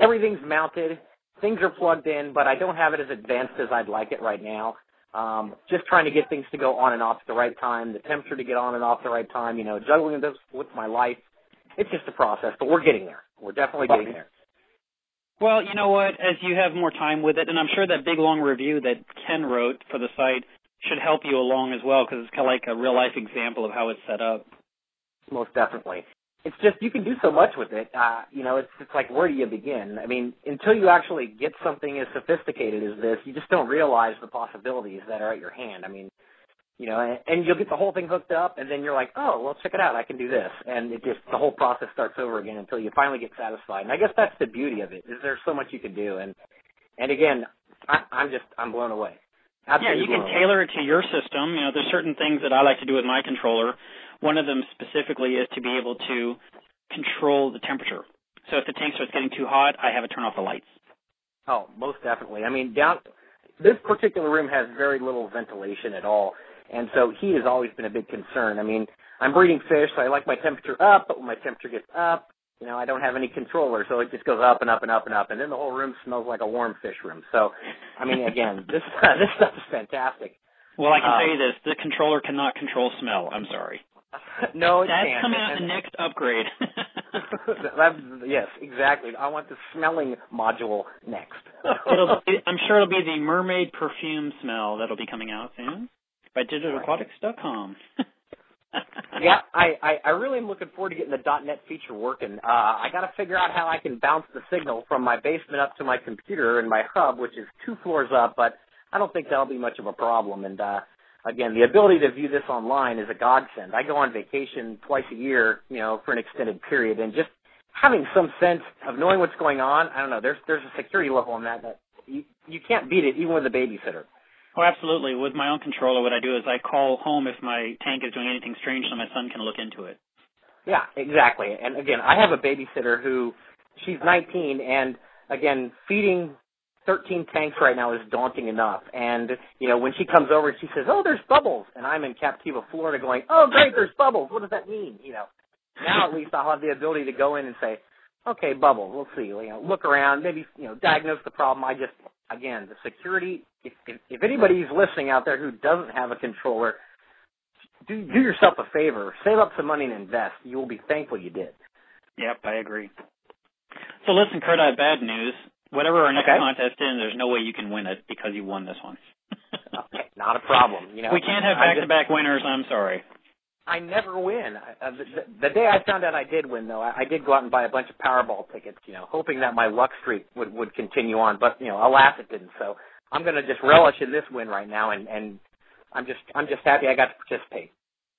[SPEAKER 9] Everything's mounted, things are plugged in, but I don't have it as advanced as I'd like it right now. Um, just trying to get things to go on and off at the right time, the temperature to get on and off the right time. You know, juggling this with my life. It's just a process, but we're getting there. We're definitely getting there.
[SPEAKER 8] Well, you know what? As you have more time with it, and I'm sure that big long review that Ken wrote for the site should help you along as well because it's kind of like a real life example of how it's set up.
[SPEAKER 9] Most definitely. It's just you can do so much with it. Uh, you know, it's it's like where do you begin? I mean, until you actually get something as sophisticated as this, you just don't realize the possibilities that are at your hand. I mean, you know, and, and you'll get the whole thing hooked up, and then you're like, oh, well, check it out, I can do this, and it just the whole process starts over again until you finally get satisfied. And I guess that's the beauty of it is there's so much you can do, and and again, I, I'm just I'm blown away. Absolutely
[SPEAKER 8] yeah, you can tailor it to your system. You know, there's certain things that I like to do with my controller. One of them specifically is to be able to control the temperature. So if the tank starts getting too hot, I have it turn off the lights.
[SPEAKER 9] Oh, most definitely. I mean, down this particular room has very little ventilation at all. And so heat has always been a big concern. I mean, I'm breeding fish, so I like my temperature up, but when my temperature gets up, you know, I don't have any controller, so it just goes up and up and up and up, and then the whole room smells like a warm fish room. So, I mean, again, this this stuff is fantastic.
[SPEAKER 8] Well, I can
[SPEAKER 9] Um,
[SPEAKER 8] tell you this: the controller cannot control smell. I'm sorry.
[SPEAKER 9] no, it
[SPEAKER 8] That's
[SPEAKER 9] can't.
[SPEAKER 8] coming out in the next upgrade.
[SPEAKER 9] That's, yes, exactly. I want the smelling module next.
[SPEAKER 8] it'll be, I'm sure it'll be the mermaid perfume smell that'll be coming out soon by digitalaquatics.com.
[SPEAKER 9] yeah, I, I I really am looking forward to getting the .NET feature working. Uh, I got to figure out how I can bounce the signal from my basement up to my computer and my hub, which is two floors up. But I don't think that'll be much of a problem. And uh, again, the ability to view this online is a godsend. I go on vacation twice a year, you know, for an extended period, and just having some sense of knowing what's going on. I don't know. There's there's a security level in that that you you can't beat it even with a babysitter.
[SPEAKER 8] Oh, absolutely. With my own controller, what I do is I call home if my tank is doing anything strange so my son can look into it.
[SPEAKER 9] Yeah, exactly. And again, I have a babysitter who she's 19 and again, feeding 13 tanks right now is daunting enough. And, you know, when she comes over she says, "Oh, there's bubbles." And I'm in Captiva, Florida going, "Oh, great, there's bubbles. What does that mean?" You know. Now at least I'll have the ability to go in and say, "Okay, bubbles. We'll see." You know, look around, maybe, you know, diagnose the problem. I just again, the security if if, if anybody's listening out there who doesn't have a controller, do do yourself a favor, save up some money and invest. You will be thankful you did.
[SPEAKER 8] Yep, I agree. So listen, Kurt, I have bad news. Whatever our next
[SPEAKER 9] Okay.
[SPEAKER 8] contest is, there's no way you can win it because you won this one.
[SPEAKER 9] Okay, not a problem. You know,
[SPEAKER 8] we can't have back-to-back winners. I'm sorry.
[SPEAKER 9] I never win. Uh, the, the, the day I found out I did win, though, I, I did go out and buy a bunch of Powerball tickets, you know, hoping that my luck streak would would continue on. But you know, alas, it didn't. So I'm going to just relish in this win right now, and and I'm just I'm just happy I got to participate.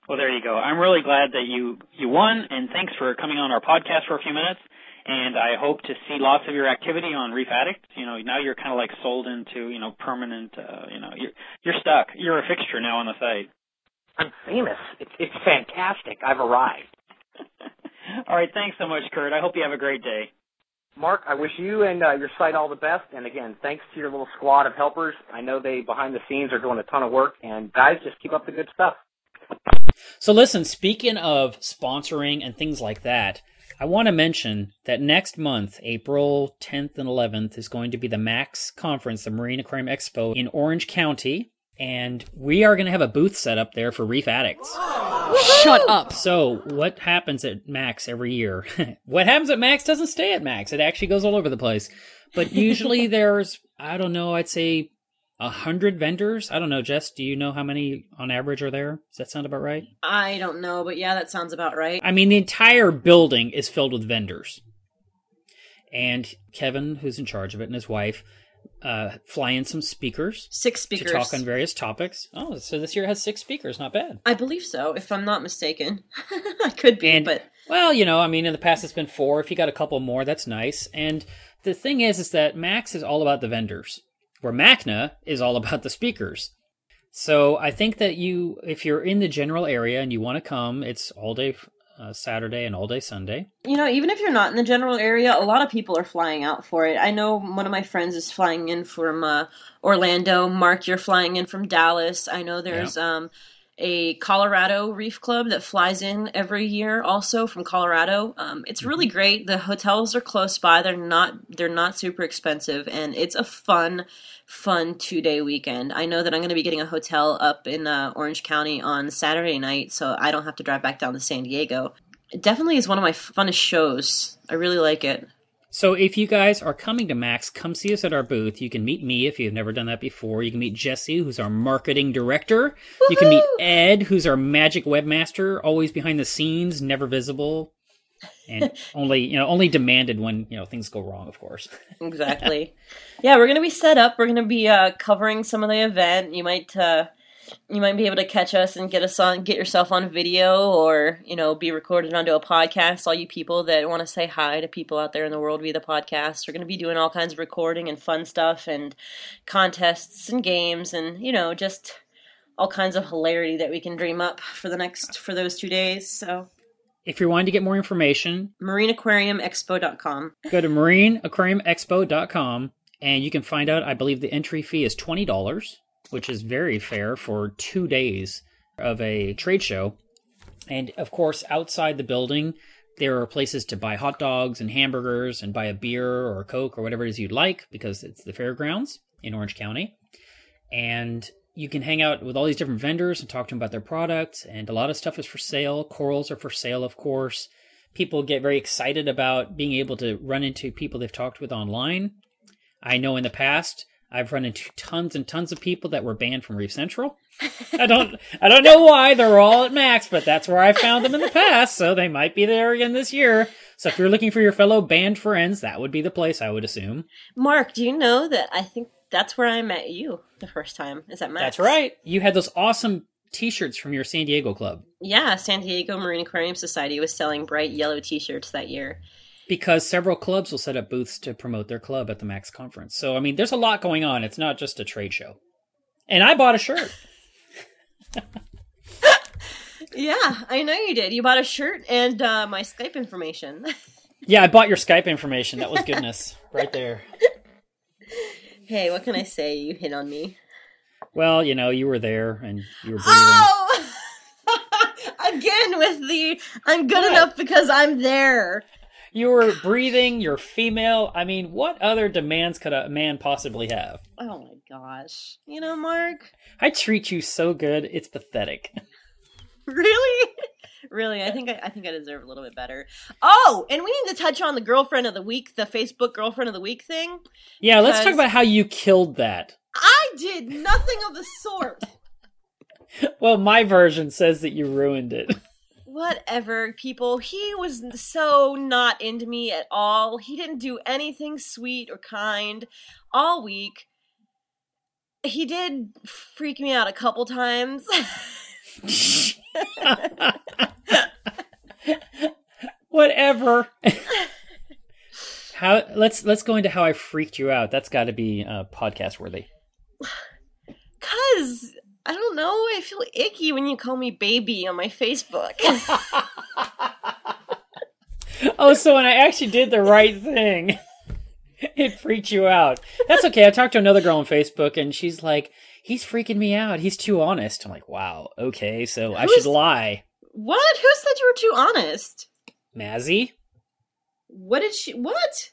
[SPEAKER 8] Well, there you go. I'm really glad that you you won, and thanks for coming on our podcast for a few minutes. And I hope to see lots of your activity on Reef Addict. You know, now you're kind of like sold into you know permanent. Uh, you know, you're you're stuck. You're a fixture now on the site.
[SPEAKER 9] I'm famous. It's it's fantastic. I've arrived.
[SPEAKER 8] All right, thanks so much, Kurt. I hope you have a great day.
[SPEAKER 9] Mark, I wish you and uh, your site all the best. And again, thanks to your little squad of helpers. I know they behind the scenes are doing a ton of work. And guys, just keep up the good stuff.
[SPEAKER 3] So listen, speaking of sponsoring and things like that, I want to mention that next month, April 10th and 11th, is going to be the MAX conference, the Marine Aquarium Expo in Orange County. And we are going to have a booth set up there for reef addicts.
[SPEAKER 5] Shut up.
[SPEAKER 3] So, what happens at Max every year? what happens at Max doesn't stay at Max. It actually goes all over the place. But usually there's, I don't know, I'd say a hundred vendors. I don't know, Jess. Do you know how many on average are there? Does that sound about right?
[SPEAKER 4] I don't know, but yeah, that sounds about right.
[SPEAKER 3] I mean, the entire building is filled with vendors. And Kevin, who's in charge of it, and his wife uh, fly in some speakers
[SPEAKER 4] Six speakers.
[SPEAKER 3] to talk on various topics. Oh, so this year has six speakers. Not bad.
[SPEAKER 4] I believe so, if I'm not mistaken. I could be,
[SPEAKER 3] And-
[SPEAKER 4] but
[SPEAKER 3] Well, you know, I mean, in the past it's been four. If you got a couple more, that's nice. And the thing is, is that Max is all about the vendors, where MACNA is all about the speakers. So I think that you, if you're in the general area and you want to come, it's all day uh, Saturday and all day Sunday.
[SPEAKER 4] you know, even if you're not in the general area, a lot of people are flying out for it. I know one of my friends is flying in from uh, Orlando. Mark, you're flying in from Dallas. I know there's um, a Colorado Reef Club that flies in every year, also from Colorado. Um, it's really great. The hotels are close by. They're not they're not super expensive, and it's a fun, fun two day weekend. I know that I'm going to be getting a hotel up in uh, Orange County on Saturday night, so I don't have to drive back down to San Diego. It definitely is one of my funnest shows. I really like it.
[SPEAKER 3] So if you guys are coming to Max, come see us at our booth. You can meet me if you've never done that before. You can meet Jesse, who's our marketing director. You can meet Ed, who's our magic webmaster, always behind the scenes, never visible, and only you know only demanded when you know things go wrong, of course.
[SPEAKER 4] Exactly. yeah, we're gonna be set up. We're gonna be uh, covering some of the event. You might uh, you might be able to catch us and get us on, get yourself on video, or you know, be recorded onto a podcast. All you people that want to say hi to people out there in the world via the podcast, we're gonna be doing all kinds of recording and fun stuff and contests and games and you know just all kinds of hilarity that we can dream up for the next for those two days. So
[SPEAKER 3] If you're wanting to get more information,
[SPEAKER 4] marineaquariumexpo.com.
[SPEAKER 3] go to marineaquariumexpo.com and you can find out. I believe the entry fee is twenty dollars, which is very fair for two days of a trade show. And of course, outside the building, there are places to buy hot dogs and hamburgers and buy a beer or a coke or whatever it is you'd like because it's the fairgrounds in Orange County. And you can hang out with all these different vendors and talk to them about their products. And a lot of stuff is for sale. Corals are for sale, of course. People get very excited about being able to run into people they've talked with online. I know in the past I've run into tons and tons of people that were banned from Reef Central. I don't I don't know why they're all at max, but that's where I found them in the past, so they might be there again this year. So if you're looking for your fellow banned friends, that would be the place I would assume.
[SPEAKER 4] Mark, do you know that I think that's where I met you the first time? Is that Max?
[SPEAKER 3] That's right. You had those awesome t-shirts from your San Diego club
[SPEAKER 4] Yeah, San Diego Marine Aquarium Society was selling bright yellow T-shirts that year.
[SPEAKER 3] Because several clubs will set up booths to promote their club at the Max conference. So I mean, there's a lot going on. It's not just a trade show. And I bought a shirt.
[SPEAKER 4] Yeah, I know you did. You bought a shirt and uh, my Skype information.
[SPEAKER 3] Yeah, I bought your Skype information. That was goodness right there.
[SPEAKER 4] hey, what can I say? You hit on me.
[SPEAKER 3] Well, you know, you were there and you were breathing.
[SPEAKER 4] Oh! Again with the I'm good
[SPEAKER 3] What?
[SPEAKER 4] enough because I'm there.
[SPEAKER 3] You were breathing. You're female. I mean, what other demands could a man possibly have?
[SPEAKER 4] Oh my gosh. You know, Mark?
[SPEAKER 3] I treat you so good. It's pathetic.
[SPEAKER 4] Really? really, I think I, I think I deserve a little bit better. Oh, and we need to touch on the girlfriend of the week, the Facebook girlfriend of the week thing.
[SPEAKER 3] Yeah, let's talk about how you killed that.
[SPEAKER 4] I did nothing of the sort.
[SPEAKER 3] Well, my version says that you ruined it.
[SPEAKER 4] Whatever, people. He was so not into me at all. He didn't do anything sweet or kind all week. He did freak me out a couple times.
[SPEAKER 3] Whatever. how let's let's go into how I freaked you out. That's got to be uh, podcast worthy.
[SPEAKER 4] Cuz I don't know, I feel icky when you call me baby on my Facebook.
[SPEAKER 3] Oh, so when I actually did the right thing, it freaked you out. That's okay. I talked to another girl on Facebook, and she's like, "He's freaking me out. He's too honest." I'm like, "Wow, okay, so I should lie."
[SPEAKER 4] what? Who said you were too honest?
[SPEAKER 3] Mazzy,
[SPEAKER 4] What did she? What?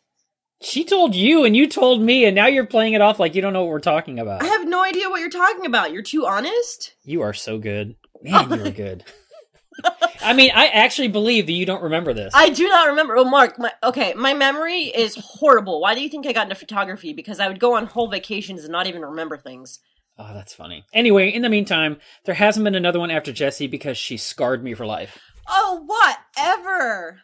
[SPEAKER 3] She told you, and you told me, and now you're playing it off like you don't know what we're talking about.
[SPEAKER 4] I have no idea what you're talking about. You're too honest.
[SPEAKER 3] You are so good, man. Oh you are good. I mean, I actually believe that you don't remember this.
[SPEAKER 4] I do not remember. Oh, Mark, my okay, my memory is horrible. Why do you think I got into photography? Because I would go on whole vacations and not even remember things.
[SPEAKER 3] Oh, that's funny. Anyway, in the meantime, there hasn't been another one after Jessie because she scarred me for life.
[SPEAKER 4] Oh, whatever.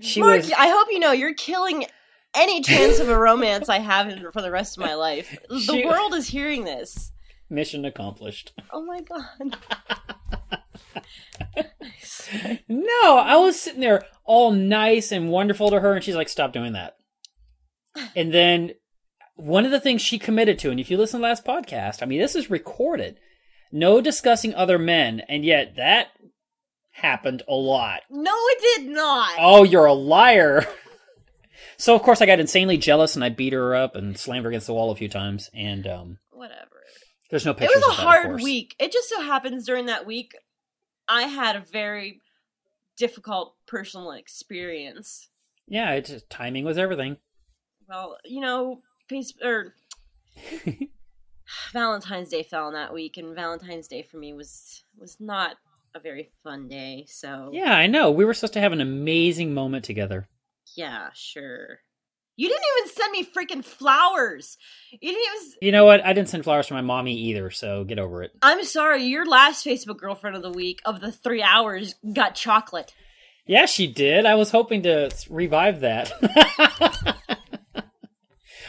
[SPEAKER 3] She
[SPEAKER 4] Mark,
[SPEAKER 3] was
[SPEAKER 4] I hope you know you're killing any chance of a romance I have for the rest of my life. The world is hearing this.
[SPEAKER 3] mission accomplished.
[SPEAKER 4] Oh my god.
[SPEAKER 3] No, I was sitting there all nice and wonderful to her, and she's like, "Stop doing that." And then one of the things she committed to, and if you listen to the last podcast, I mean, this is recorded. No discussing other men, and yet that happened a lot.
[SPEAKER 4] No, it did not.
[SPEAKER 3] Oh, you're a liar. so of course I got insanely jealous and I beat her up and slammed her against the wall a few times. And um,
[SPEAKER 4] Whatever.
[SPEAKER 3] there's no pictures.
[SPEAKER 4] It was a
[SPEAKER 3] that,
[SPEAKER 4] hard week. It just so happens during that week, I had a very difficult personal experience.
[SPEAKER 3] Yeah, it's just, timing was everything.
[SPEAKER 4] Well, you know, face or Valentine's Day fell on that week, and Valentine's Day for me was was not a very fun day. So
[SPEAKER 3] Yeah, I know. We were supposed to have an amazing moment together.
[SPEAKER 4] Yeah, sure. You didn't even send me freaking flowers. You didn't even.
[SPEAKER 3] You know what? I didn't send flowers to my mommy either, so get over it.
[SPEAKER 4] I'm sorry. Your last Facebook girlfriend of the week of the three hours got chocolate.
[SPEAKER 3] Yeah, she did. I was hoping to revive that.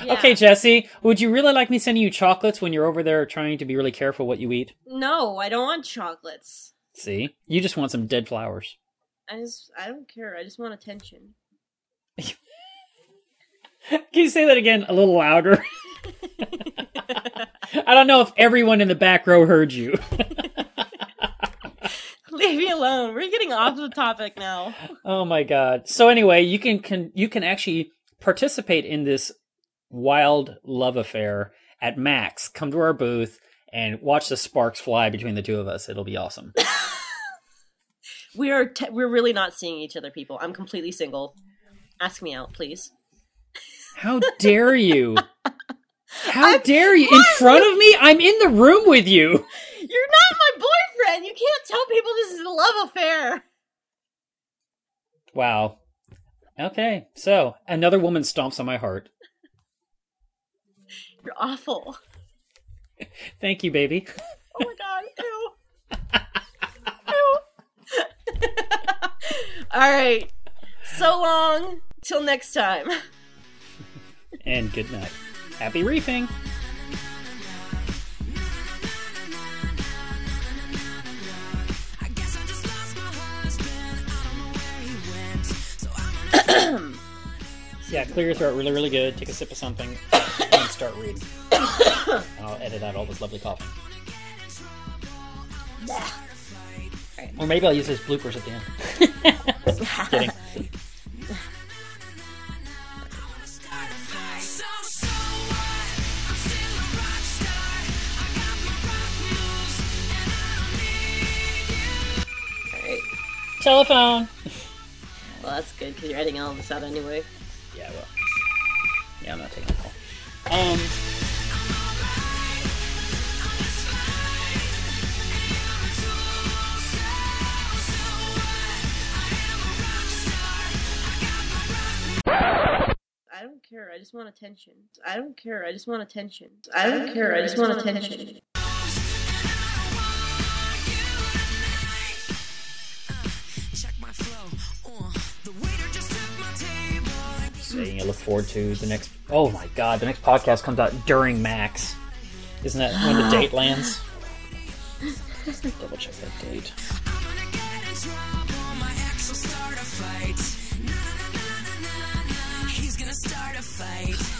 [SPEAKER 4] Yeah.
[SPEAKER 3] Okay, Jesse, would you really like me sending you chocolates when you're over there trying to be really careful what you eat?
[SPEAKER 4] No, I don't want chocolates.
[SPEAKER 3] See? You just want some dead flowers.
[SPEAKER 4] I just I don't care. I just want attention.
[SPEAKER 3] Can you say that again a little louder? I don't know if everyone in the back row heard you.
[SPEAKER 4] Leave me alone. We're getting off the topic now.
[SPEAKER 3] oh my god. So anyway, you can, can you can actually participate in this wild love affair at MACNA. Come to our booth and watch the sparks fly between the two of us. It'll be awesome.
[SPEAKER 4] We are te- we're really not seeing each other, people. I'm completely single. Ask me out, please.
[SPEAKER 3] How dare you? How dare you? In front of me? I'm in the room with you.
[SPEAKER 4] You're not my boyfriend. You can't tell people this is a love affair.
[SPEAKER 3] Wow. Okay, so another woman stomps on my heart.
[SPEAKER 4] You're awful.
[SPEAKER 3] Thank you, baby.
[SPEAKER 4] Oh my god. Ew. Ew. All right. So long. Till next time.
[SPEAKER 3] And good night. Happy reefing.
[SPEAKER 2] I guess I just lost my husband. I don't know where he went. So I'm
[SPEAKER 3] Yeah, clear your throat really, really good. Take a sip of something and start reading. And I'll edit out all this lovely coughing. Or maybe I'll use his bloopers at the end. Kidding. Telephone.
[SPEAKER 4] Well, that's good because you're editing all this out anyway.
[SPEAKER 3] Yeah, well. Yeah, I'm not taking a call. Um.
[SPEAKER 4] I don't care. I just want attention. I don't care. I just want attention. I don't care. I just want attention.
[SPEAKER 3] I look forward to the next. Oh my God, the next podcast comes out during MACNA. Isn't that when the date lands? Let's double check that date.
[SPEAKER 2] Fight.